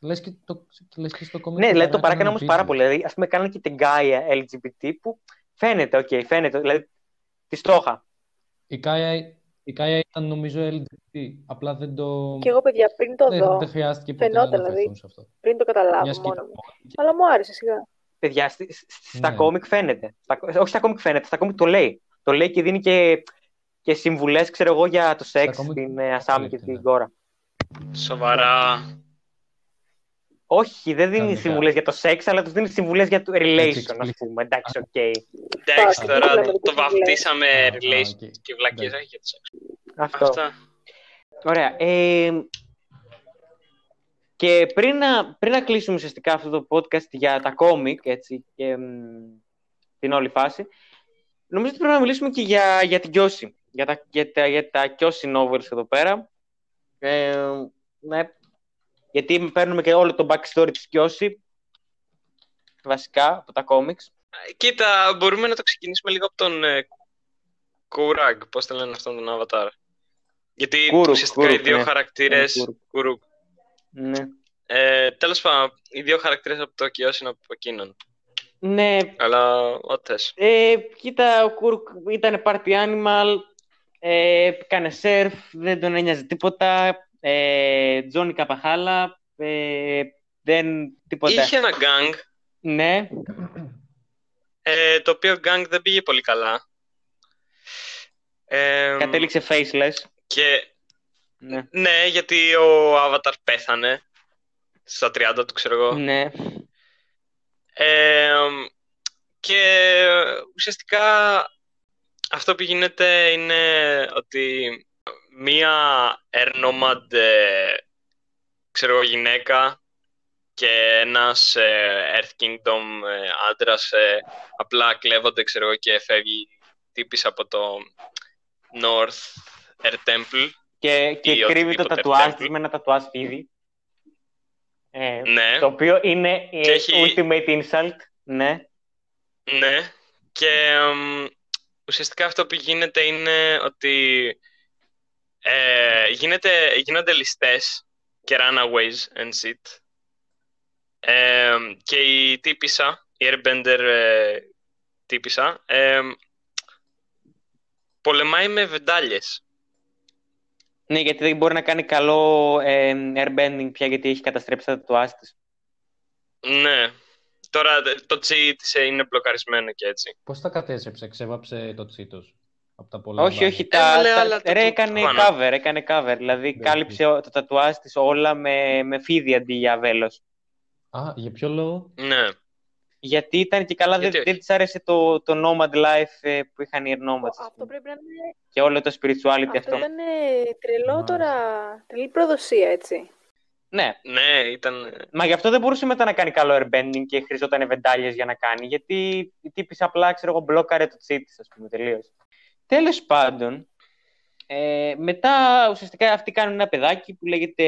Λες και, το, λες και στο κόμικ Ναι, του δηλαδή το παρά παράκανα κάνανε όμως πάρα PG. πολύ. Δηλαδή, ας πούμε, κάνανε και την Gaia LGBT που φαίνεται, οκ, φαίνεται. Δηλαδή, τη στόχα. Η Κάια, η Κάια ήταν νομίζω LGBT, απλά δεν το... Και εγώ, παιδιά, πριν το δεν, δω, δεν χρειάστηκε ποτέ να φαινόταν, αναφερθούν δηλαδή. σε αυτό. πριν το καταλάβω Μιας και μόνο ήταν μου. μόνο- Αλλά μου άρεσε σιγά. Παιδιά, στη- σ- στα Ναι. κόμικ φαίνεται. Στα, όχι στα κόμικ φαίνεται, στα κόμικ το λέει. Το λέει και δίνει και, και συμβουλές, ξέρω εγώ, για το σεξ κόμικ στην το ε, Ασάμι και καλύπτει, την ναι. Κόρα. Σοβαρά. Όχι, δεν δίνει Κανονικά. συμβουλές για το σεξ, αλλά τους δίνει συμβουλές για το relation, ας εξplic- πούμε. Εντάξει, οκ. Εντάξει Φάση, τώρα, δεν το βλέπω βαφτίσαμε Α, α, relation οκ. και βλακίες, Εντάξει. όχι για το σεξ. Αυτό. Αυτά. Ωραία. Ε, και πριν να, πριν να κλείσουμε ουσιαστικά αυτό το podcast για τα κόμικ, έτσι, και μ, την όλη φάση, νομίζω ότι πρέπει να μιλήσουμε και για, για την Κιώση. Για τα, για τα, για τα Κιώση novels εδώ πέρα. Ε, ναι, γιατί παίρνουμε και όλο το backstory της Κιώση, βασικά, από τα κόμικς. Κοίτα, μπορούμε να το ξεκινήσουμε λίγο από τον ε, Κουράγ, πώς το λένε αυτόν τον Avatar. Γιατί Κούρουκ, ουσιαστικά οι Κούρουκ, δύο ναι. χαρακτήρες... Κούρουκ. Κουρούκ. Ναι. Ε, τέλος πάντων, οι δύο χαρακτήρες από το Kyoshi είναι από εκείνον. Ναι, Αλλά ό,τι θες. Ε, κοίτα, ο Κούρουκ ήταν party animal, ε, έκανε σερφ, δεν τον ένοιαζε τίποτα. Ε, Τζόνι Καπαχάλα, ε, δεν τίποτα. Είχε ένα gang, Ναι, ε, το οποίο gang δεν πήγε πολύ καλά. Ε, κατέληξε faceless. Και Ναι. ναι, γιατί ο Avatar πέθανε στα 30 του, ξέρω εγώ. ναι. Ε, και ουσιαστικά αυτό που γίνεται είναι ότι μία air nomad, ε, ξέρω εγώ, γυναίκα και ένας ε, Earth Kingdom ε, άντρας ε, απλά κλέβονται, ξέρω εγώ, και φεύγει τύπης από το North Air Temple. Και, και Ή κρύβει το οτιδήποτε τατουάζ temple. της με ένα τατουάζ φίδι. Ε, Ναι. Το οποίο είναι ε, Και έχει- ultimate insult. Ναι. Ναι, και εμ, ουσιαστικά αυτό που γίνεται είναι ότι ε, γίνεται, γίνονται ληστές και runaways and shit. Ε, και η τύπησα, η Airbender ε, τύπησα, ε, πολεμάει με βεντάλιες. Ναι, γιατί δεν μπορεί να κάνει καλό ε, airbending πια γιατί έχει καταστρέψει τα τατουάζ της. Ναι. Τώρα το τσι της είναι μπλοκαρισμένο και έτσι. Πώς τα κατέστρεψε, ξέβαψε το τσίτος από τα πολλά Όχι, μπάνια. όχι, τα, Έβαλε τα- άλλα ρε, τατού έκανε πάνω. cover, έκανε cover, δηλαδή Ναι, κάλυψε ο- τα τατουάζ της όλα με, με φίδι αντί για βέλος. Α, για ποιο λόγο; Ναι. Γιατί ήταν και καλά, δεν, Γιατί όχι. δεν της άρεσε το, το Nomad Life ε, που είχαν οι Air Nomads, ας Αυτό πούμε. πρέπει να είναι. Και όλο το spirituality Αυτό αυτό. ήταν τρελό Μάλιστα. τώρα. Τρελή προδοσία, έτσι. Ναι, Ναι, ήταν... μα γι' αυτό δεν μπορούσε μετά να κάνει καλό airbending και χρειαζόταν βεντάλιες για να κάνει, γιατί η τύπης απλά, ξέρω εγώ, μπλόκαρε το τσί της, ας πούμε, τελείως. Τέλος πάντων, ε, μετά ουσιαστικά αυτοί κάνουν ένα παιδάκι που λέγεται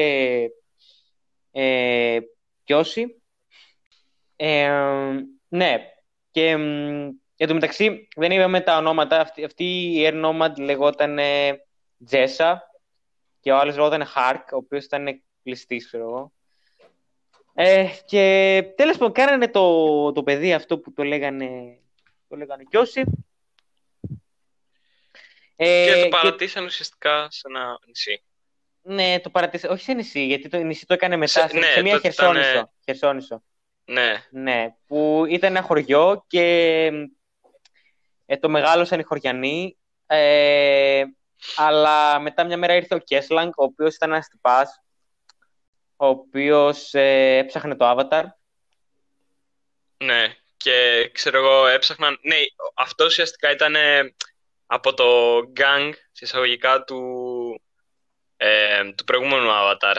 ε, Κιώση. Ε, ναι, και μ, εν τω μεταξύ δεν είπαμε τα ονόματα. Αυτή, αυτή η Air Nomad λεγόταν Τζέσα και ο άλλος λεγόταν Χαρκ, ο οποίος ήταν κλειστής, ξέρω εγώ. Ε, και τέλος πάντων κάνανε το, το παιδί αυτό που το λέγανε, το λέγανε Κιώση. Ε, και το παρατήσαν ουσιαστικά σε ένα νησί. ναι, το παρατήσα. Όχι σε νησί, γιατί το νησί το έκανε μετά. Σε- Σε, ναι, σε μια τότε χερσόνησο. ήτανε- χερσόνησο. Ναι, Ναι, που ήταν ένα χωριό και ε, το μεγάλωσαν οι χωριανοί. Ε, αλλά μετά μια μέρα ήρθε ο Κέσλανγκ, ο οποίος ήταν ένας τυπάς, ο οποίος ε, έψαχνε το Avatar. ναι. Και ξέρω εγώ έψαχναν... Ναι, αυτό ουσιαστικά ήταν ε, από το gang, σε εισαγωγικά, του, ε, του προηγούμενου Avatar.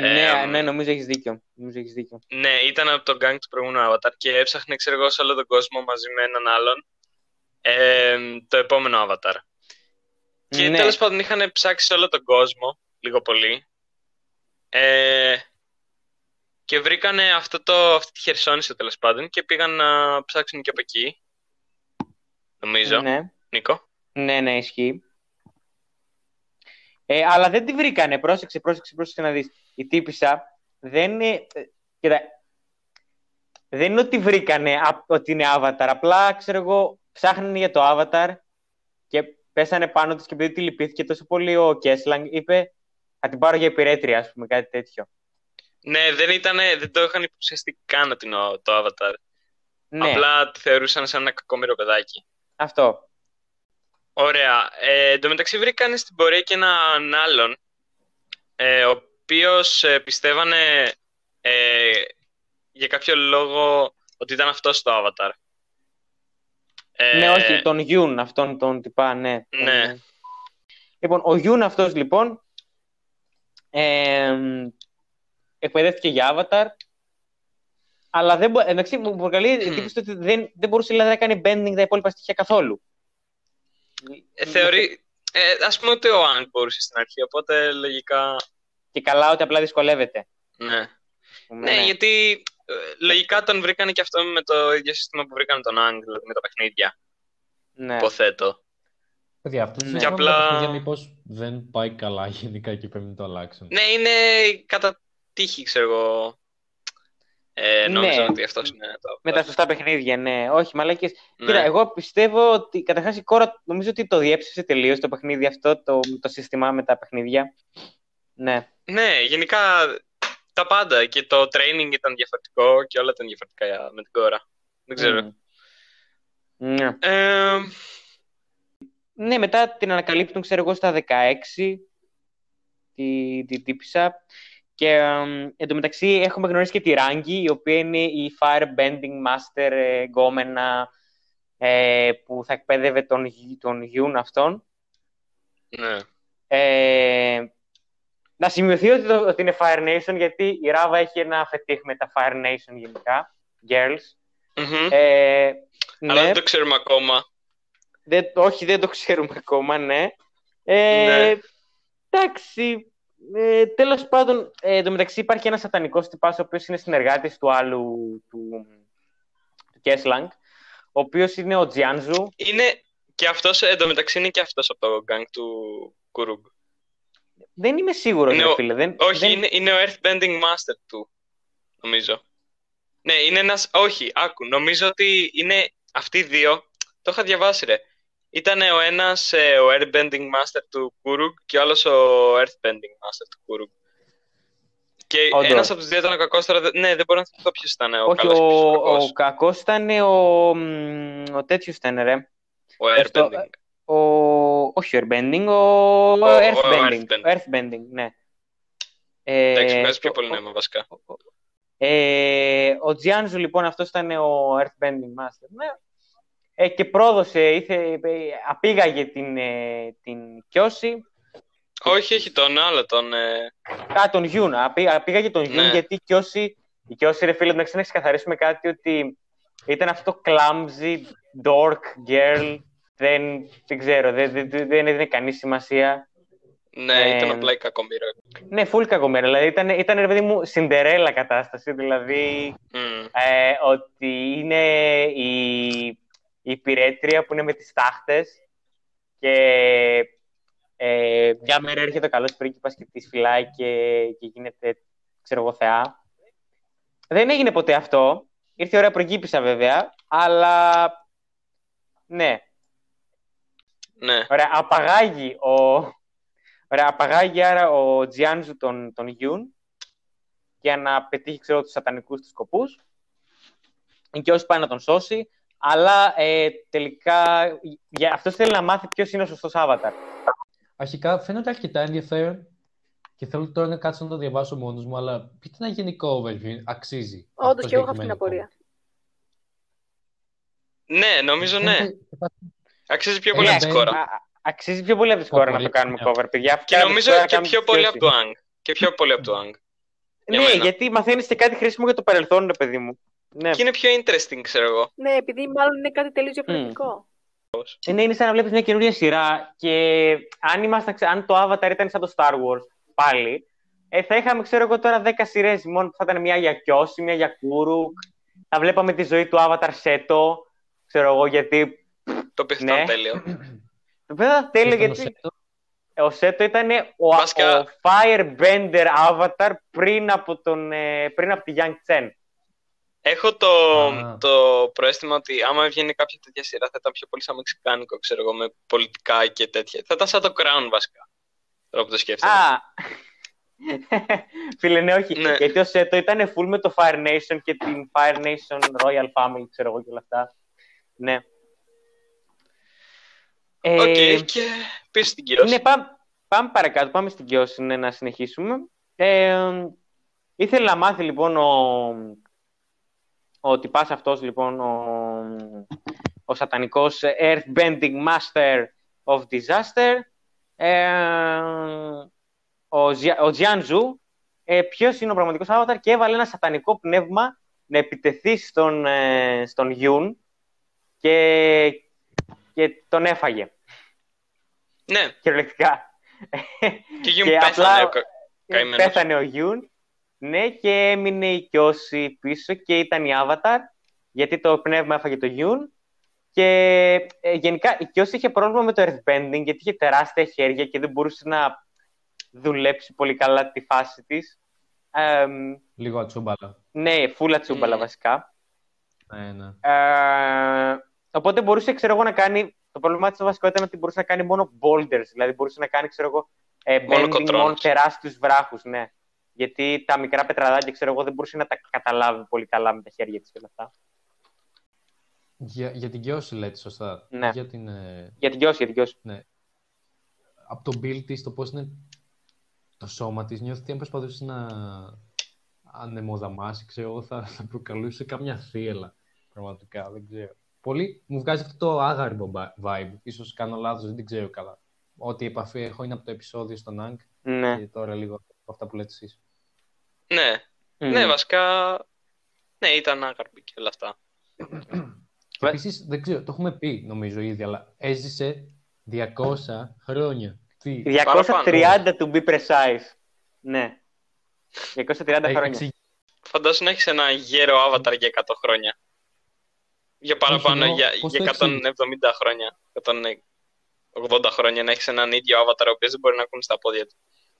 Ναι, Ε, ναι, νομίζω έχεις δίκιο. Νομίζω έχεις δίκιο. Ναι, ήταν από το gang του προηγούμενου Avatar και έψαχνε, ξέρω εγώ, σε όλο τον κόσμο μαζί με έναν άλλον ε, το επόμενο Avatar. Και ναι. τέλος πάντων είχαν ψάξει σε όλο τον κόσμο, λίγο πολύ. Ε, και βρήκανε αυτό το, αυτή τη χερσόνησο τέλος πάντων και πήγαν να ψάξουν και από εκεί. Νομίζω. Ναι. Νίκο. Ναι, ναι, ισχύει. Ε, αλλά δεν τη βρήκανε. Πρόσεξε, πρόσεξε, πρόσεξε να δεις. Η τύπησα δεν είναι... ε, Κοίτα, δεν είναι ότι βρήκανε α- ότι είναι avatar. Απλά, ξέρω εγώ, ψάχνανε για το avatar και πέσανε πάνω της και επειδή τη λυπήθηκε τόσο πολύ ο Κέσλανγκ, είπε θα την πάρω για υπηρέτρια, ας πούμε, κάτι τέτοιο. Ναι, δεν, ήτανε, δεν το είχαν υποψιαστεί καν ότι είναι ο- το Avatar. Ναι, Απλά τη θεωρούσαν σαν ένα κακόμοιρο παιδάκι. αυτό. Ωραία. Ε, εν τω μεταξύ βρήκαν στην πορεία και έναν άλλον, ε, ο οποίος ε, πιστεύανε ε, για κάποιο λόγο ότι ήταν αυτός το Avatar. Ε, Ναι, όχι, τον Γιούν, αυτόν τον τυπά, ναι. Τον- Ναι. Λοιπόν, ο Γιούν αυτός, λοιπόν, ε, εκπαιδεύτηκε για Avatar, αλλά δεν μπο... εντάξει, μου προκαλεί εντύπωση ότι δεν, δεν μπορούσε δηλαδή, να κάνει bending τα υπόλοιπα στοιχεία καθόλου. Ε, θεωρεί, ε, ας πούμε ότι ο Ανγκ μπορούσε στην αρχή, οπότε λογικά... Και καλά ότι απλά δυσκολεύεται. Ναι, ας πούμε, ναι, γιατί ε, λογικά τον βρήκανε και αυτό με το ίδιο σύστημα που βρήκανε τον Ανγκ, δηλαδή με τα παιχνίδια, ναι. υποθέτω. Παιδιά, αυτό το Ναι. σύστημα με απλά- τα παιχνίδια μήπως δεν πάει καλά γενικά και πρέπει να το αλλάξουν. Ναι, είναι κατά τύχη, ξέρω εγώ. Ε, νόμιζα Ναι. ότι αυτός είναι το. Με τα σωστά παιχνίδια, ναι. Όχι, μαλάκες. Ναι. Κοίτα, εγώ πιστεύω ότι καταρχάς η κόρα νομίζω ότι το διέψευσε τελείως το παιχνίδι αυτό, το, το σύστημα με τα παιχνίδια. Ναι. Ναι, γενικά τα πάντα. Και το training ήταν διαφορετικό και όλα ήταν διαφορετικά με την κόρα. Δεν ξέρω. Μμ. Ναι. Ε, Ναι, μετά την ανακαλύπτουν, ξέρω εγώ, στα 16, τη, τη τύπησα. Και εμ, εν τω μεταξύ έχουμε γνωρίσει και τη Ράγκη, η οποία είναι η Firebending Master ε, γκόμενα ε, που θα εκπαίδευε τον, Γι- τον Γιούν αυτόν. ναι. Ε, να σημειωθεί ότι, το- ότι είναι Fire Nation, γιατί η Ράβα έχει ένα φετίχ με τα Fire Nation γενικά, girls. Μμμ. Ε, Αλλά ναι. δεν το ξέρουμε ακόμα. Δεν, όχι, δεν το ξέρουμε ακόμα, ναι. Ε, Ναι. Εντάξει. Ε, Τέλος πάντων, ε, εν τω μεταξύ υπάρχει ένας σατανικός τυπάς, ο οποίος είναι συνεργάτης του άλλου του, του Κέσλανγκ, ο οποίος είναι ο Τζιάνζου. Είναι και αυτός, εντωμεταξύ είναι και αυτός από το gang του Kurug. Δεν είμαι σίγουρος, Είναι ρε ο- φίλε. Δεν, Όχι, δεν... είναι, είναι ο Earthbending Master του, νομίζω. Ναι, είναι ένας... Όχι, άκου, νομίζω ότι είναι αυτοί οι δύο, το είχα διαβάσει ρε. Ήταν ο ένας ε, ο Airbending Master του Kurug και ο άλλος ο Earthbending Master του Kurug. Και Όντως. ένας από τους δύο ήταν ο κακός τώρα. δεν- Ναι, δεν μπορώ να θυμηθώ ποιος ήταν ο Όχι, καλός και ποιος ο, ο κακός. ο κακός ήταν ο, μ, ο τέτοιος ήταν, ρε. Ο αυτό- Airbending. Ο, όχι ο Airbending, ο, ο Earthbending. Earthbending. Ο Earthbending, ναι. Ε, Εντάξει, βγάζει πιο ο- πολύ ο- νόημα βασικά. Ε, ο Τζιάνζου λοιπόν αυτός ήταν ο Earthbending Master. Ναι. Ε, και πρόδωσε, ήθε, ε, απήγαγε την, ε, την Κιώση. Όχι, όχι τον άλλο, τον... ε, Α, τον Γιούν. Απή, απήγαγε τον Γιούν Ναι. γιατί η Κιώση, η Κιώση ρε φίλε, εντάξει να ξεκαθαρίσουμε κάτι ότι ήταν αυτό το clumsy, dork girl. Δεν, δεν ξέρω, δεν, δεν, δεν έδινε κανείς σημασία. Ναι, Ε, ήταν απλά η κακομοίρα. Ναι, full κακομέρα. Δηλαδή ήταν, ήταν ρε παιδί μου Σιντερέλα κατάσταση. Δηλαδή Μμ. ε, ότι είναι η, η υπηρέτρια που είναι με τις τάχτες και ε, μια μέρα έρχεται ο καλός πρίγκιπας και τη φυλάει και, και γίνεται, ξέρω εγώ, θεά. Δεν έγινε ποτέ αυτό. Ήρθε η ώρα πριγκίπισσα βέβαια, αλλά ναι, Ναι. Ωραία, απαγάγει ο... Ωραία, απαγάγει άρα ο Τζιάνζου τον, τον Γιούν για να πετύχει, ξέρω, τους σατανικούς τους σκοπούς και όσοι πάει να τον σώσει, αλλά ε, τελικά για, αυτός θέλει να μάθει ποιος είναι ο σωστός avatar. Αρχικά φαίνεται αρκετά ενδιαφέρον και θέλω τώρα να κάτσω να το διαβάσω μόνος μου, αλλά πείτε ένα γενικό overview. Αξίζει. Όντως αυτό και εγώ έχω αυτή την συγκεκριμένο απορία. Ναι, νομίζω ναι. Φαίνεται- Αξίζει πιο Ε, πολύ Ναι, από τη σκόρα. α- α- αξίζει πιο πολύ από τη σκόρα να το πολύ, κάνουμε ναι. cover, παιδιά. Και Αυτά νομίζω τώρα και κάνουμε πιο πολύ από δικαιώση. το Ang. Και πιο πολύ από το Ang. για Ναι, μένα. γιατί μαθαίνεις και κάτι χρήσιμο για το παρελθόν, ρε παιδί μου. Ναι. Και είναι πιο interesting, ξέρω εγώ. Ναι, επειδή μάλλον είναι κάτι τελείως διαφορετικό. Ε, Ναι, είναι σαν να βλέπεις μια καινούργια σειρά και αν, ήμασταν, ξε- αν το Avatar ήταν σαν το Star Wars πάλι, ε, θα είχαμε, ξέρω εγώ, τώρα 10 σειρές μόνο που θα ήταν μια για Κιόσι, μια για Κούρουκ. Θα βλέπαμε τη ζωή του Avatar Σέτο, ξέρω εγώ, γιατί. Το οποίο Ναι. ήταν τέλειο. Βέβαια, τέλειο Ήταν ο γιατί Σέτο. ο Σέτο ήταν ο, Βασικά- ο Firebender Avatar πριν από, τον, ε, πριν από τη Yang Chen. Έχω το, Α. το προαίσθημα ότι άμα έβγαινε κάποια τέτοια σειρά θα ήταν πιο πολύ σαν μεξικάνικο, ξέρω εγώ, με πολιτικά και τέτοια. Θα ήταν σαν το Crown βασικά. Τώρα που το σκέφτομαι. Α! Φίλε, ναι, όχι. Ναι. Γιατί ο Σέτο ήταν full με το Fire Nation και την Fire Nation Royal Family, ξέρω εγώ και όλα αυτά. Ναι. Ε, Οκ, και πίσω στην Κιόσι. ναι, πάμε, πάμε παρακάτω, πάμε στην Κιόσι ναι, να συνεχίσουμε. Ε, ήθελε να μάθει λοιπόν ο, ο τυπάς αυτός λοιπόν, ο, ο σατανικός Earthbending Master of Disaster, ε, ο, Ζια- ο Τζιάνζου, ε, ποιος είναι ο πραγματικός avatar και έβαλε ένα σατανικό πνεύμα να επιτεθεί στον, ε, στον Γιούν και, και τον έφαγε, Ναι, κυριολεκτικά. και Γιούν Και πέθανε απλά- ο κα- καημένος. Πέθανε ο Γιούν, ναι, και έμεινε η Κιώση πίσω και ήταν η Avatar, γιατί το πνεύμα έφαγε το Γιούν. Και ε, γενικά η Κιώση είχε πρόβλημα με το earthbending, γιατί είχε τεράστια χέρια και δεν μπορούσε να δουλέψει πολύ καλά τη φάση της. Ε, Λίγο ατσούμπαλα. ναι, φούλα τσούμπαλα Mm. βασικά. Ναι, ναι. Ε, οπότε μπορούσε, ξέρω εγώ, να κάνει. Το πρόβλημά της βασικό ήταν ότι μπορούσε να κάνει μόνο boulders. Δηλαδή μπορούσε να κάνει, ξέρω εγώ, ε, Μόνο bending κοτρώνες. μόνο τεράστιους βράχους. Ναι. Γιατί τα μικρά πετραδάκια, ξέρω εγώ, δεν μπορούσε να τα καταλάβει πολύ καλά με τα χέρια της και όλα αυτά. Για, για την Κιώση λέτε σωστά. Ναι. Για την, ε, Για την Κιώση, για την Κιώση. από το build της, το πώς είναι το σώμα της, νιώθω ότι αν προσπαθούσε να ανεμοδαμάσει, ξέρω εγώ, θα, θα προκαλούσε καμιά θύελα. Πραγματικά, δεν ξέρω. Πολύ μου βγάζει αυτό το άγαρμπο vibe. Ίσως κάνω λάθος, δεν την ξέρω καλά. Ό,τι επαφή έχω είναι από το επεισόδιο στον Ank Ναι. και τώρα λίγο από αυτά που λέτε εσείς. Ναι, Μμ. ναι, βασικά. Ναι, ήταν άγαρπη και όλα αυτά. Και επίσης, δεν ξέρω, το έχουμε πει νομίζω ήδη, αλλά έζησε 200 χρόνια. Τι, 230 to be precise. Ναι. 230 ε, χρόνια. εξηγεί- Φαντάσου να έχεις ένα γέρο avatar για 100 χρόνια. Για παραπάνω, εννοώ, για, πώς για το 170 χρόνια. 180 χρόνια να έχεις έναν ίδιο avatar ο οποίος δεν μπορεί να ακούνε στα πόδια του.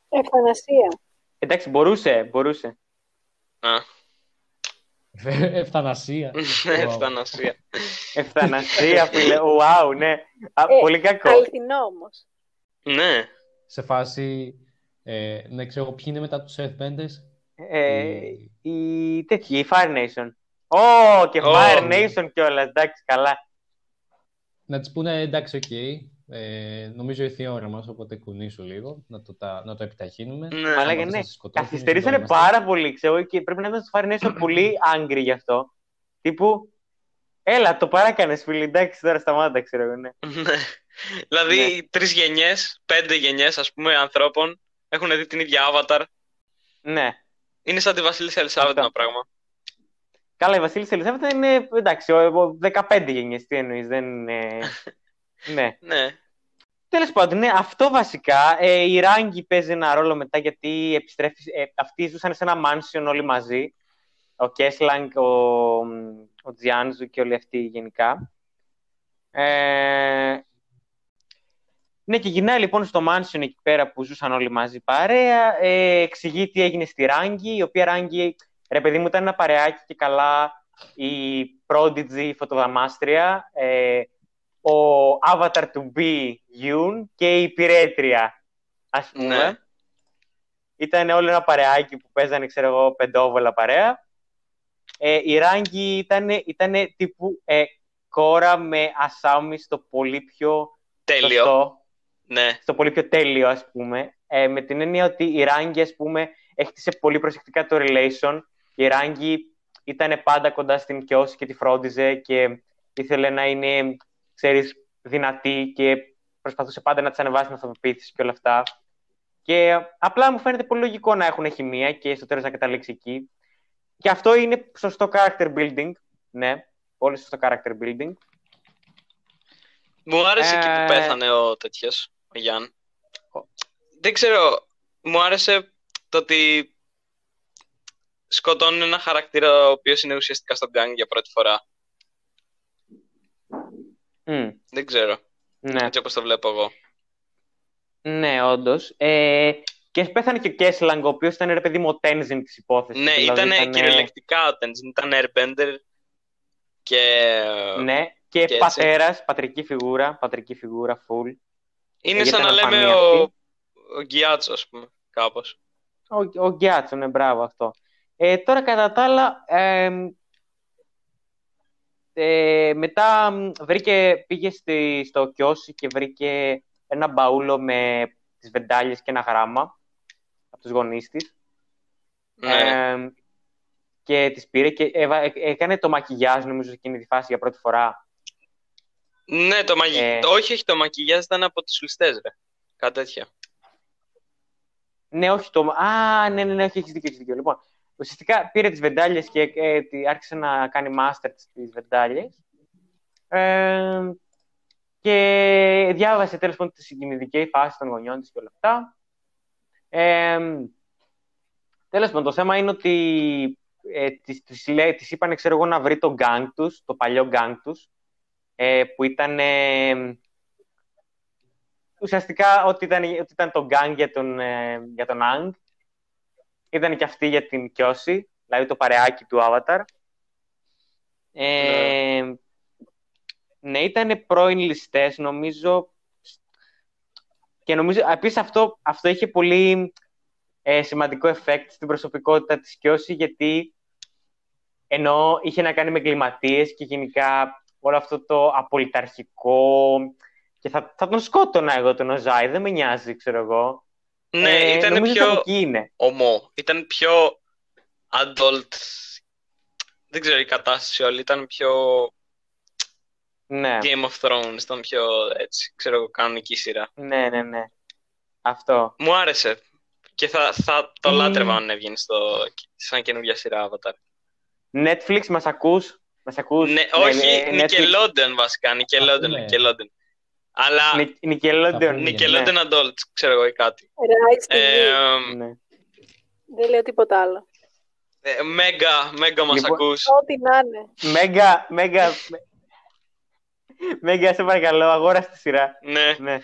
Ευθανασία. Εντάξει, μπορούσε, μπορούσε. Α, Ευθανασία. Wow. ευθανασία. Ευθανασία, φίλε. Wow, ναι. Α, Ε, πολύ κακό. Αληθινό όμως. ναι, σε φάση, ε, ναι, ξέρω ποιοι είναι μετά τους Earthbenders, Ε, Η- η τέτοια, η Fire Nation. Ω, και Ω. Fire Nation κιόλας. Εντάξει, καλά. Να τις πούνε εντάξει, οκ. Ε, νομίζω ήρθε η ώρα μας, οπότε κουνήσου λίγο, να το, τα, να το επιταχύνουμε. Ναι. Μαλάκα, Άμα θες ναι. να σε σκοτώσουν, Καθυστερήσανε εδώ είμαστε. πάρα πολύ, ξέρω, και πρέπει να ήταν στο Fire Nation πολύ angry γι' αυτό. Τύπου, έλα, το παράκανες, φίλοι. Εντάξει, τώρα σταμάτα, ξέρω εγώ, ναι. Ναι. Δηλαδή, Ναι. τρεις γενιές, πέντε γενιές, ας πούμε, ανθρώπων έχουν δει την ίδια avatar. Ναι. Είναι σαν τη Βασίλισσα Ελισάβετ Αυτό. ένα πράγμα. Καλά, η Βασίλισσα Ελισάβετ είναι, εντάξει, ο, ο 15 γενιές, τι εννοείς, δεν είναι... ναι. Ναι. Τέλος πάντων, ναι, αυτό βασικά. Ε, η Ράγκη παίζει ένα ρόλο μετά γιατί επιστρέφει. Ε, αυτοί ζούσαν σε ένα mansion όλοι μαζί. Ο Κέσλανγκ, ο, ο Τζιάνζου και όλοι αυτοί γενικά. Ε, ναι, και γυρνάει λοιπόν στο mansion εκεί πέρα που ζούσαν όλοι μαζί παρέα. Ε, εξηγεί τι έγινε στη Ράγκη, η οποία Ράγκη, ρε παιδί μου, ήταν ένα παρεάκι και καλά η Prodigy, η φωτοδαμάστρια. Ε, ο Avatar to be Yoon και η υπηρέτρια, ας πούμε. Ναι. Ήταν όλο ένα παρεάκι που παίζανε, ξέρω εγώ, πεντόβολα παρέα. Ε, η Ράγκη ήταν, ήτανε τύπου ε, κόρα με ασάμι στο πολύ πιο Τέλειο. σωστό, Ναι. στο πολύ πιο τέλειο, ας πούμε. Ε, με την έννοια ότι η Ράγκη, ας πούμε, έχτισε πολύ προσεκτικά το relation. Η Ράγκη ήταν πάντα κοντά στην Κιώση και τη φρόντιζε και ήθελε να είναι, ξέρεις, δυνατή και προσπαθούσε πάντα να της ανεβάσει την αυτοπεποίθηση και όλα αυτά. Και απλά μου φαίνεται πολύ λογικό να έχουν χημεία και στο τέλος να καταλήξει εκεί. Και αυτό είναι σωστό character building. Ναι, πολύ σωστό character building. Μου άρεσε εκεί Ε, που πέθανε ο τέτοιος, ο Γιάν. Ο- Δεν ξέρω, μου άρεσε το ότι σκοτώνουν ένα χαρακτήρα ο οποίος είναι ουσιαστικά στον γκάγκ για πρώτη φορά. Μμ, Δεν ξέρω, ναι. έτσι όπως το βλέπω εγώ. Ναι, όντως. Ε, και πέθανε και ο Κέσλαγκ, ο οποίος ήταν ρε παιδί μου ο Τένζιν της υπόθεσης. Ναι, ήταν κυριολεκτικά ο Tenzin, ήταν Airbender και Ναι, και, Και έτσι. πατέρας, πατρική φιγούρα, πατρική φιγούρα, full. είναι γιατί σαν να ήταν λέμε φανή ο, αυτή. ο Γκιάτσο, ας πούμε, κάπως. Ο, ο Γκιάτσο, ναι, μπράβο αυτό. Ε, τώρα, κατά τα άλλα, ε, ε, μετά μ, βρήκε, πήγε στη, στο κιόσι και βρήκε ένα μπαούλο με τις βεντάλιες και ένα γράμμα από τους γονείς της. Ναι. Ε, και τις πήρε και έβα- ε, έκανε το μακιγιάζ, νομίζω, σε εκείνη τη φάση για πρώτη φορά. ναι, το μαγι... ε, όχι, όχι, το μακιγιάζ ήταν από τους ληστές, ρε. Κάτι τέτοιο. Ναι, όχι το. Α, ναι, ναι, ναι, όχι, έχεις δίκιο, έχεις δίκιο. Λοιπόν, ουσιαστικά πήρε τις βεντάλιες και ε, τη- άρχισε να κάνει master στις βεντάλιες. Ε, και διάβασε τέλος πάντων τη συγκινητική φάση των γονιών της και όλα αυτά. Ε, τέλος πάντων, το θέμα είναι ότι ε, της, της, λέει- της είπανε, ξέρω εγώ, να βρει το gang τους, το παλιό gang τους, ε, που ήταν... ε, ουσιαστικά ότι ήταν, ότι ήταν το gang για τον, ε, για τον Ang. Ήταν και αυτή για την Κιώση, δηλαδή το παρεάκι του Avatar. Ε, ναι, ήταν πρώην ληστές, νομίζω. Και νομίζω, επίσης αυτό, αυτό είχε πολύ ε, σημαντικό effect στην προσωπικότητα της Κιώση, γιατί ενώ είχε να κάνει με εγκληματίες και γενικά όλο αυτό το απολυταρχικό και θα, θα τον σκότωνα εγώ τον Οζάι, δεν με νοιάζει, ξέρω εγώ. Ναι, Ε, ήταν νομίζω ότι πιο από εκεί είναι. ομό. Ήταν πιο adult. Δεν ξέρω η κατάσταση όλη. Ήταν πιο Ναι, Game of Thrones. Ήταν πιο έτσι, ξέρω εγώ, κανονική σειρά. ναι, ναι, ναι. Αυτό. Μου άρεσε. Και θα, θα το Ε. λάτρευα αν έβγαινε στο, σαν καινούργια σειρά Avatar. Netflix, μας ακούς; Μας ακούς; Ναι, όχι, ε, Netflix. Nickelodeon βασικά. Nickelodeon, πούμε. Nickelodeon. Αλλά Νι- Nickelodeon. Θα πούμε. Nickelodeon Adults, ξέρω εγώ ή κάτι. Rise TV. Ε, Ναι. ναι. Δεν λέω τίποτα άλλο. ε, Μέγα, μέγα μας Λοιπόν, ακούς. Ό,τι να είναι. Μέγα, μέγα... Μέγα, σε παρακαλώ, αγόρασε τη σειρά. Ναι, Ναι,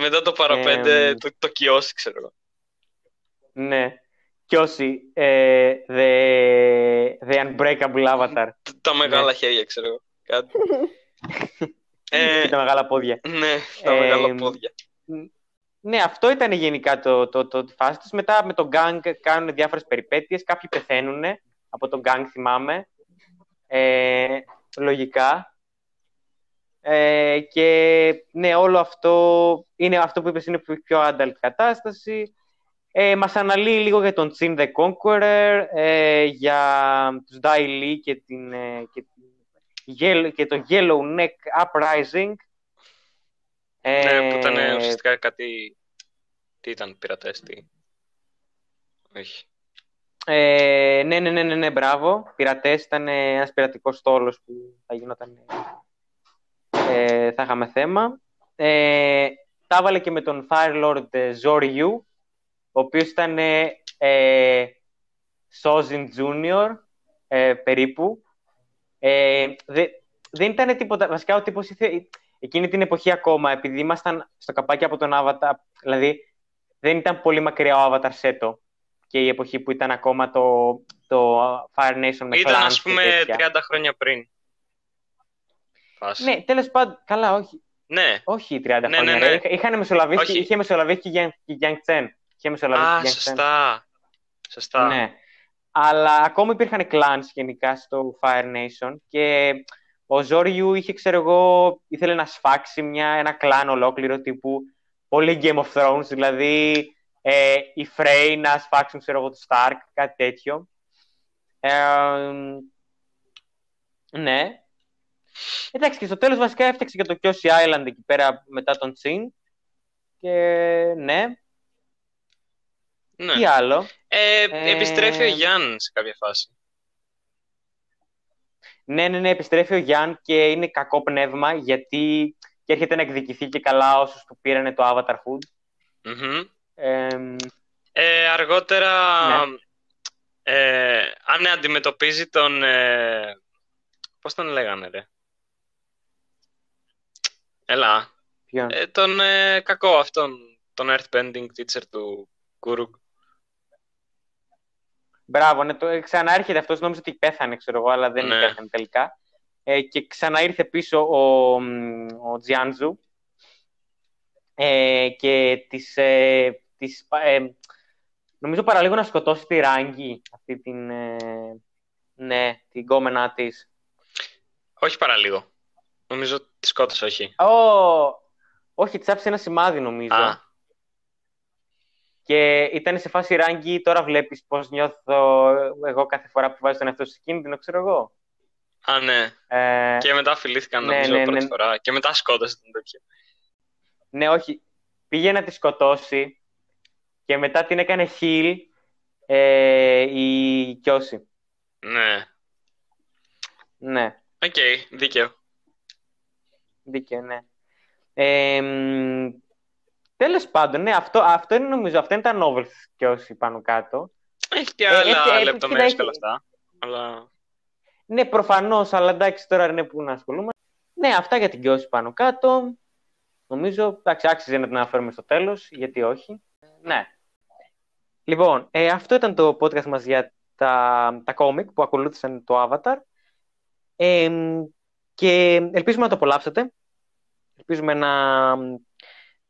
μετά το παραπέντε, Εμ. το, το κιόσι, ξέρω εγώ. ναι. Κι όσοι, ε, the, the Unbreakable Avatar. Τα μεγάλα Ναι. χέρια, ξέρω εγώ. Κάτι. ε, Και τα μεγάλα πόδια. ναι, τα Ε, μεγάλα πόδια. Ναι, αυτό ήταν γενικά το, το, το, τη φάση τους. Μετά με τον gang κάνουν διάφορες περιπέτειες. Κάποιοι πεθαίνουν από τον gang, θυμάμαι. Ε, λογικά. Ε, και ναι, όλο αυτό είναι αυτό που είπες είναι πιο adult κατάσταση. Ε, μας αναλύει λίγο για τον Jim the Conqueror, ε, για τους Dai Li και, την, ε, και, την, και το Yellow Neck Uprising. Ναι, που ήταν ε, ουσιαστικά κάτι... Τι ήταν, πειρατές, τι... Όχι. Ε, ναι, ναι, ναι, ναι, ναι, μπράβο. Πειρατές ήταν ένας πειρατικός στόλος που θα γινόταν... Ε, θα είχαμε θέμα. Ε, τα έβαλε και με τον Firelord Zoryu, ο οποίος ήταν ε, Sozin Junior, ε, περίπου. Ε, δε, δεν ήταν τίποτα, βασικά ο τύπος ήθελε, εκείνη την εποχή ακόμα, επειδή ήμασταν στο καπάκι από τον Avatar, δηλαδή δεν ήταν πολύ μακριά ο Avatar Seto και η εποχή που ήταν ακόμα το, το Fire Nation με Ήταν, ας πούμε, 30 χρόνια πριν. Φάση. Ναι, τέλος πάντων, καλά, όχι. Ναι. Όχι 30 ναι, χρόνια. Ναι, ναι. Είχαν μεσολαβήσει, είχε μεσολαβήσει και η Yang Chen. Είχε μεσολαβήσει Α, σωστά. Σωστά. Ναι. Αλλά ακόμα υπήρχαν clans γενικά στο Fire Nation και ο Ζόριου είχε, ξέρω εγώ, ήθελε να σφάξει μια, ένα κλάν ολόκληρο τύπου πολύ Game of Thrones, δηλαδή ε, οι Frey να σφάξουν, ξέρω εγώ, τους Stark, κάτι τέτοιο. Ε, ναι. Εντάξει, και στο τέλος βασικά έφτιαξε και το Kyoshi Island εκεί πέρα μετά τον Τσιν. Και ναι. Ναι. Τι άλλο; Ε, επιστρέφει ο Γιάνν σε κάποια φάση. Ναι, ναι, ναι, επιστρέφει ο Γιάνν και είναι κακό πνεύμα γιατί και έρχεται να εκδικηθεί και καλά όσους του πήρανε το Avatar Food. mm ε, αργότερα, ναι. ε, αν αντιμετωπίζει τον... Ε, πώς τον λέγανε, ρε; Έλα. Ε, τον ε, κακό αυτόν, τον Earthbending teacher του Κουρουκ. Μπράβο, ναι, το, ξαναέρχεται αυτός, νόμιζε ότι πέθανε, ξέρω εγώ, αλλά δεν ναι. πέθανε τελικά. Ε, και ξαναήρθε πίσω ο, ο Τζιάντζου ε, και της, ε, της ε, νομίζω παραλίγο να σκοτώσει τη Ράγκη, αυτή την, ε, ναι, την κόμενά της. Όχι παραλίγο. Νομίζω τη σκότωσε, όχι. Oh, όχι, τη άφησε ένα σημάδι, νομίζω. Α. Και ήταν σε φάση ράγκη, τώρα βλέπεις πώς νιώθω εγώ κάθε φορά που βάζω τον εαυτό σε κίνδυνο, ξέρω εγώ. Α, ναι. Ε... Και μετά φιλήθηκαν, ναι, νομίζω, ναι, πρώτη ναι. φορά. Και μετά σκότωσε τον τέτοιο. Ναι, όχι. Πήγε να τη σκοτώσει και μετά την έκανε χιλ ε, η Κιόσι. Ναι. Ναι. OK, okay, δίκαιο. Δίκαιο, ναι. Ε, Τέλος πάντων, ναι, αυτό, αυτό είναι νομίζω, αυτά είναι τα novels Κιόσι πάνω κάτω. Έχει και άλλα ε, λεπτομέρειες και όλα αυτά. Αλλά... Ναι, προφανώς, αλλά εντάξει, τώρα είναι που να ασχολούμαι. Ναι, αυτά για την Κιόσι πάνω κάτω. Νομίζω, εντάξει, άξιζε να την αναφέρουμε στο τέλος, γιατί όχι. Ναι. Λοιπόν, ε, αυτό ήταν το podcast μας για τα, τα κόμικ που ακολούθησαν το Avatar. Ε, και ελπίζουμε να το απολαύσετε. Ελπίζουμε να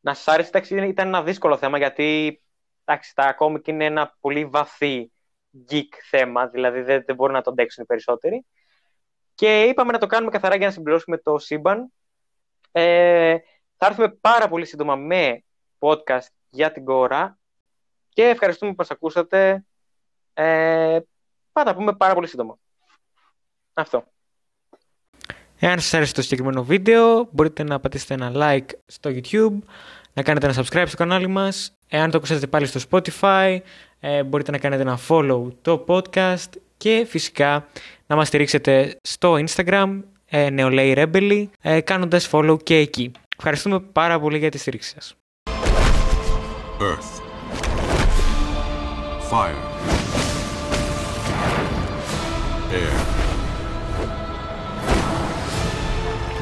να σας άρεσε. Εντάξει, ήταν ένα δύσκολο θέμα γιατί εντάξει, τα κόμικ είναι ένα πολύ βαθύ geek θέμα, δηλαδή δεν, δεν μπορούν να το αντέξουν οι περισσότεροι. Και είπαμε να το κάνουμε καθαρά για να συμπληρώσουμε το σύμπαν. Ε, θα έρθουμε πάρα πολύ σύντομα με podcast για την κόρα και ευχαριστούμε που μας ακούσατε. Ε, θα τα πούμε πάρα πολύ σύντομα. Αυτό. Εάν σας άρεσε το συγκεκριμένο βίντεο, μπορείτε να πατήσετε ένα like στο YouTube, να κάνετε ένα subscribe στο κανάλι μας. Εάν το ακούσατε πάλι στο Spotify, ε, μπορείτε να κάνετε ένα follow το podcast και φυσικά να μας στηρίξετε στο Instagram, ε, νεολαίοι Rebelli, ε, κάνοντας follow και εκεί. Ευχαριστούμε πάρα πολύ για τη στήριξη σας. Earth. Fire. Air.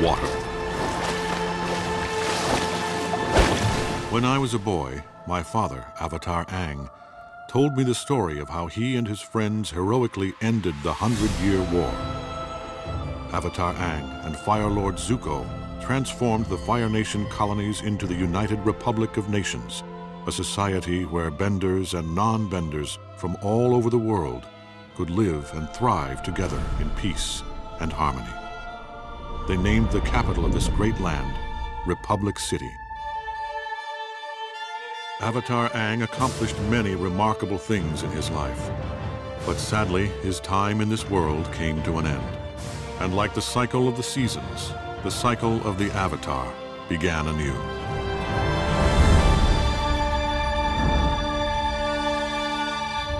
Water. When I was a boy, my father, Avatar Ang, told me the story of how he and his friends heroically ended the Hundred Year War. Avatar Ang and Fire Lord Zuko transformed the Fire Nation colonies into the United Republic of Nations, a society where benders and non-benders from all over the world could live and thrive together in peace and harmony. They named the capital of this great land Republic City. Avatar Aang accomplished many remarkable things in his life. But sadly, his time in this world came to an end. And like the cycle of the seasons, the cycle of the Avatar began anew.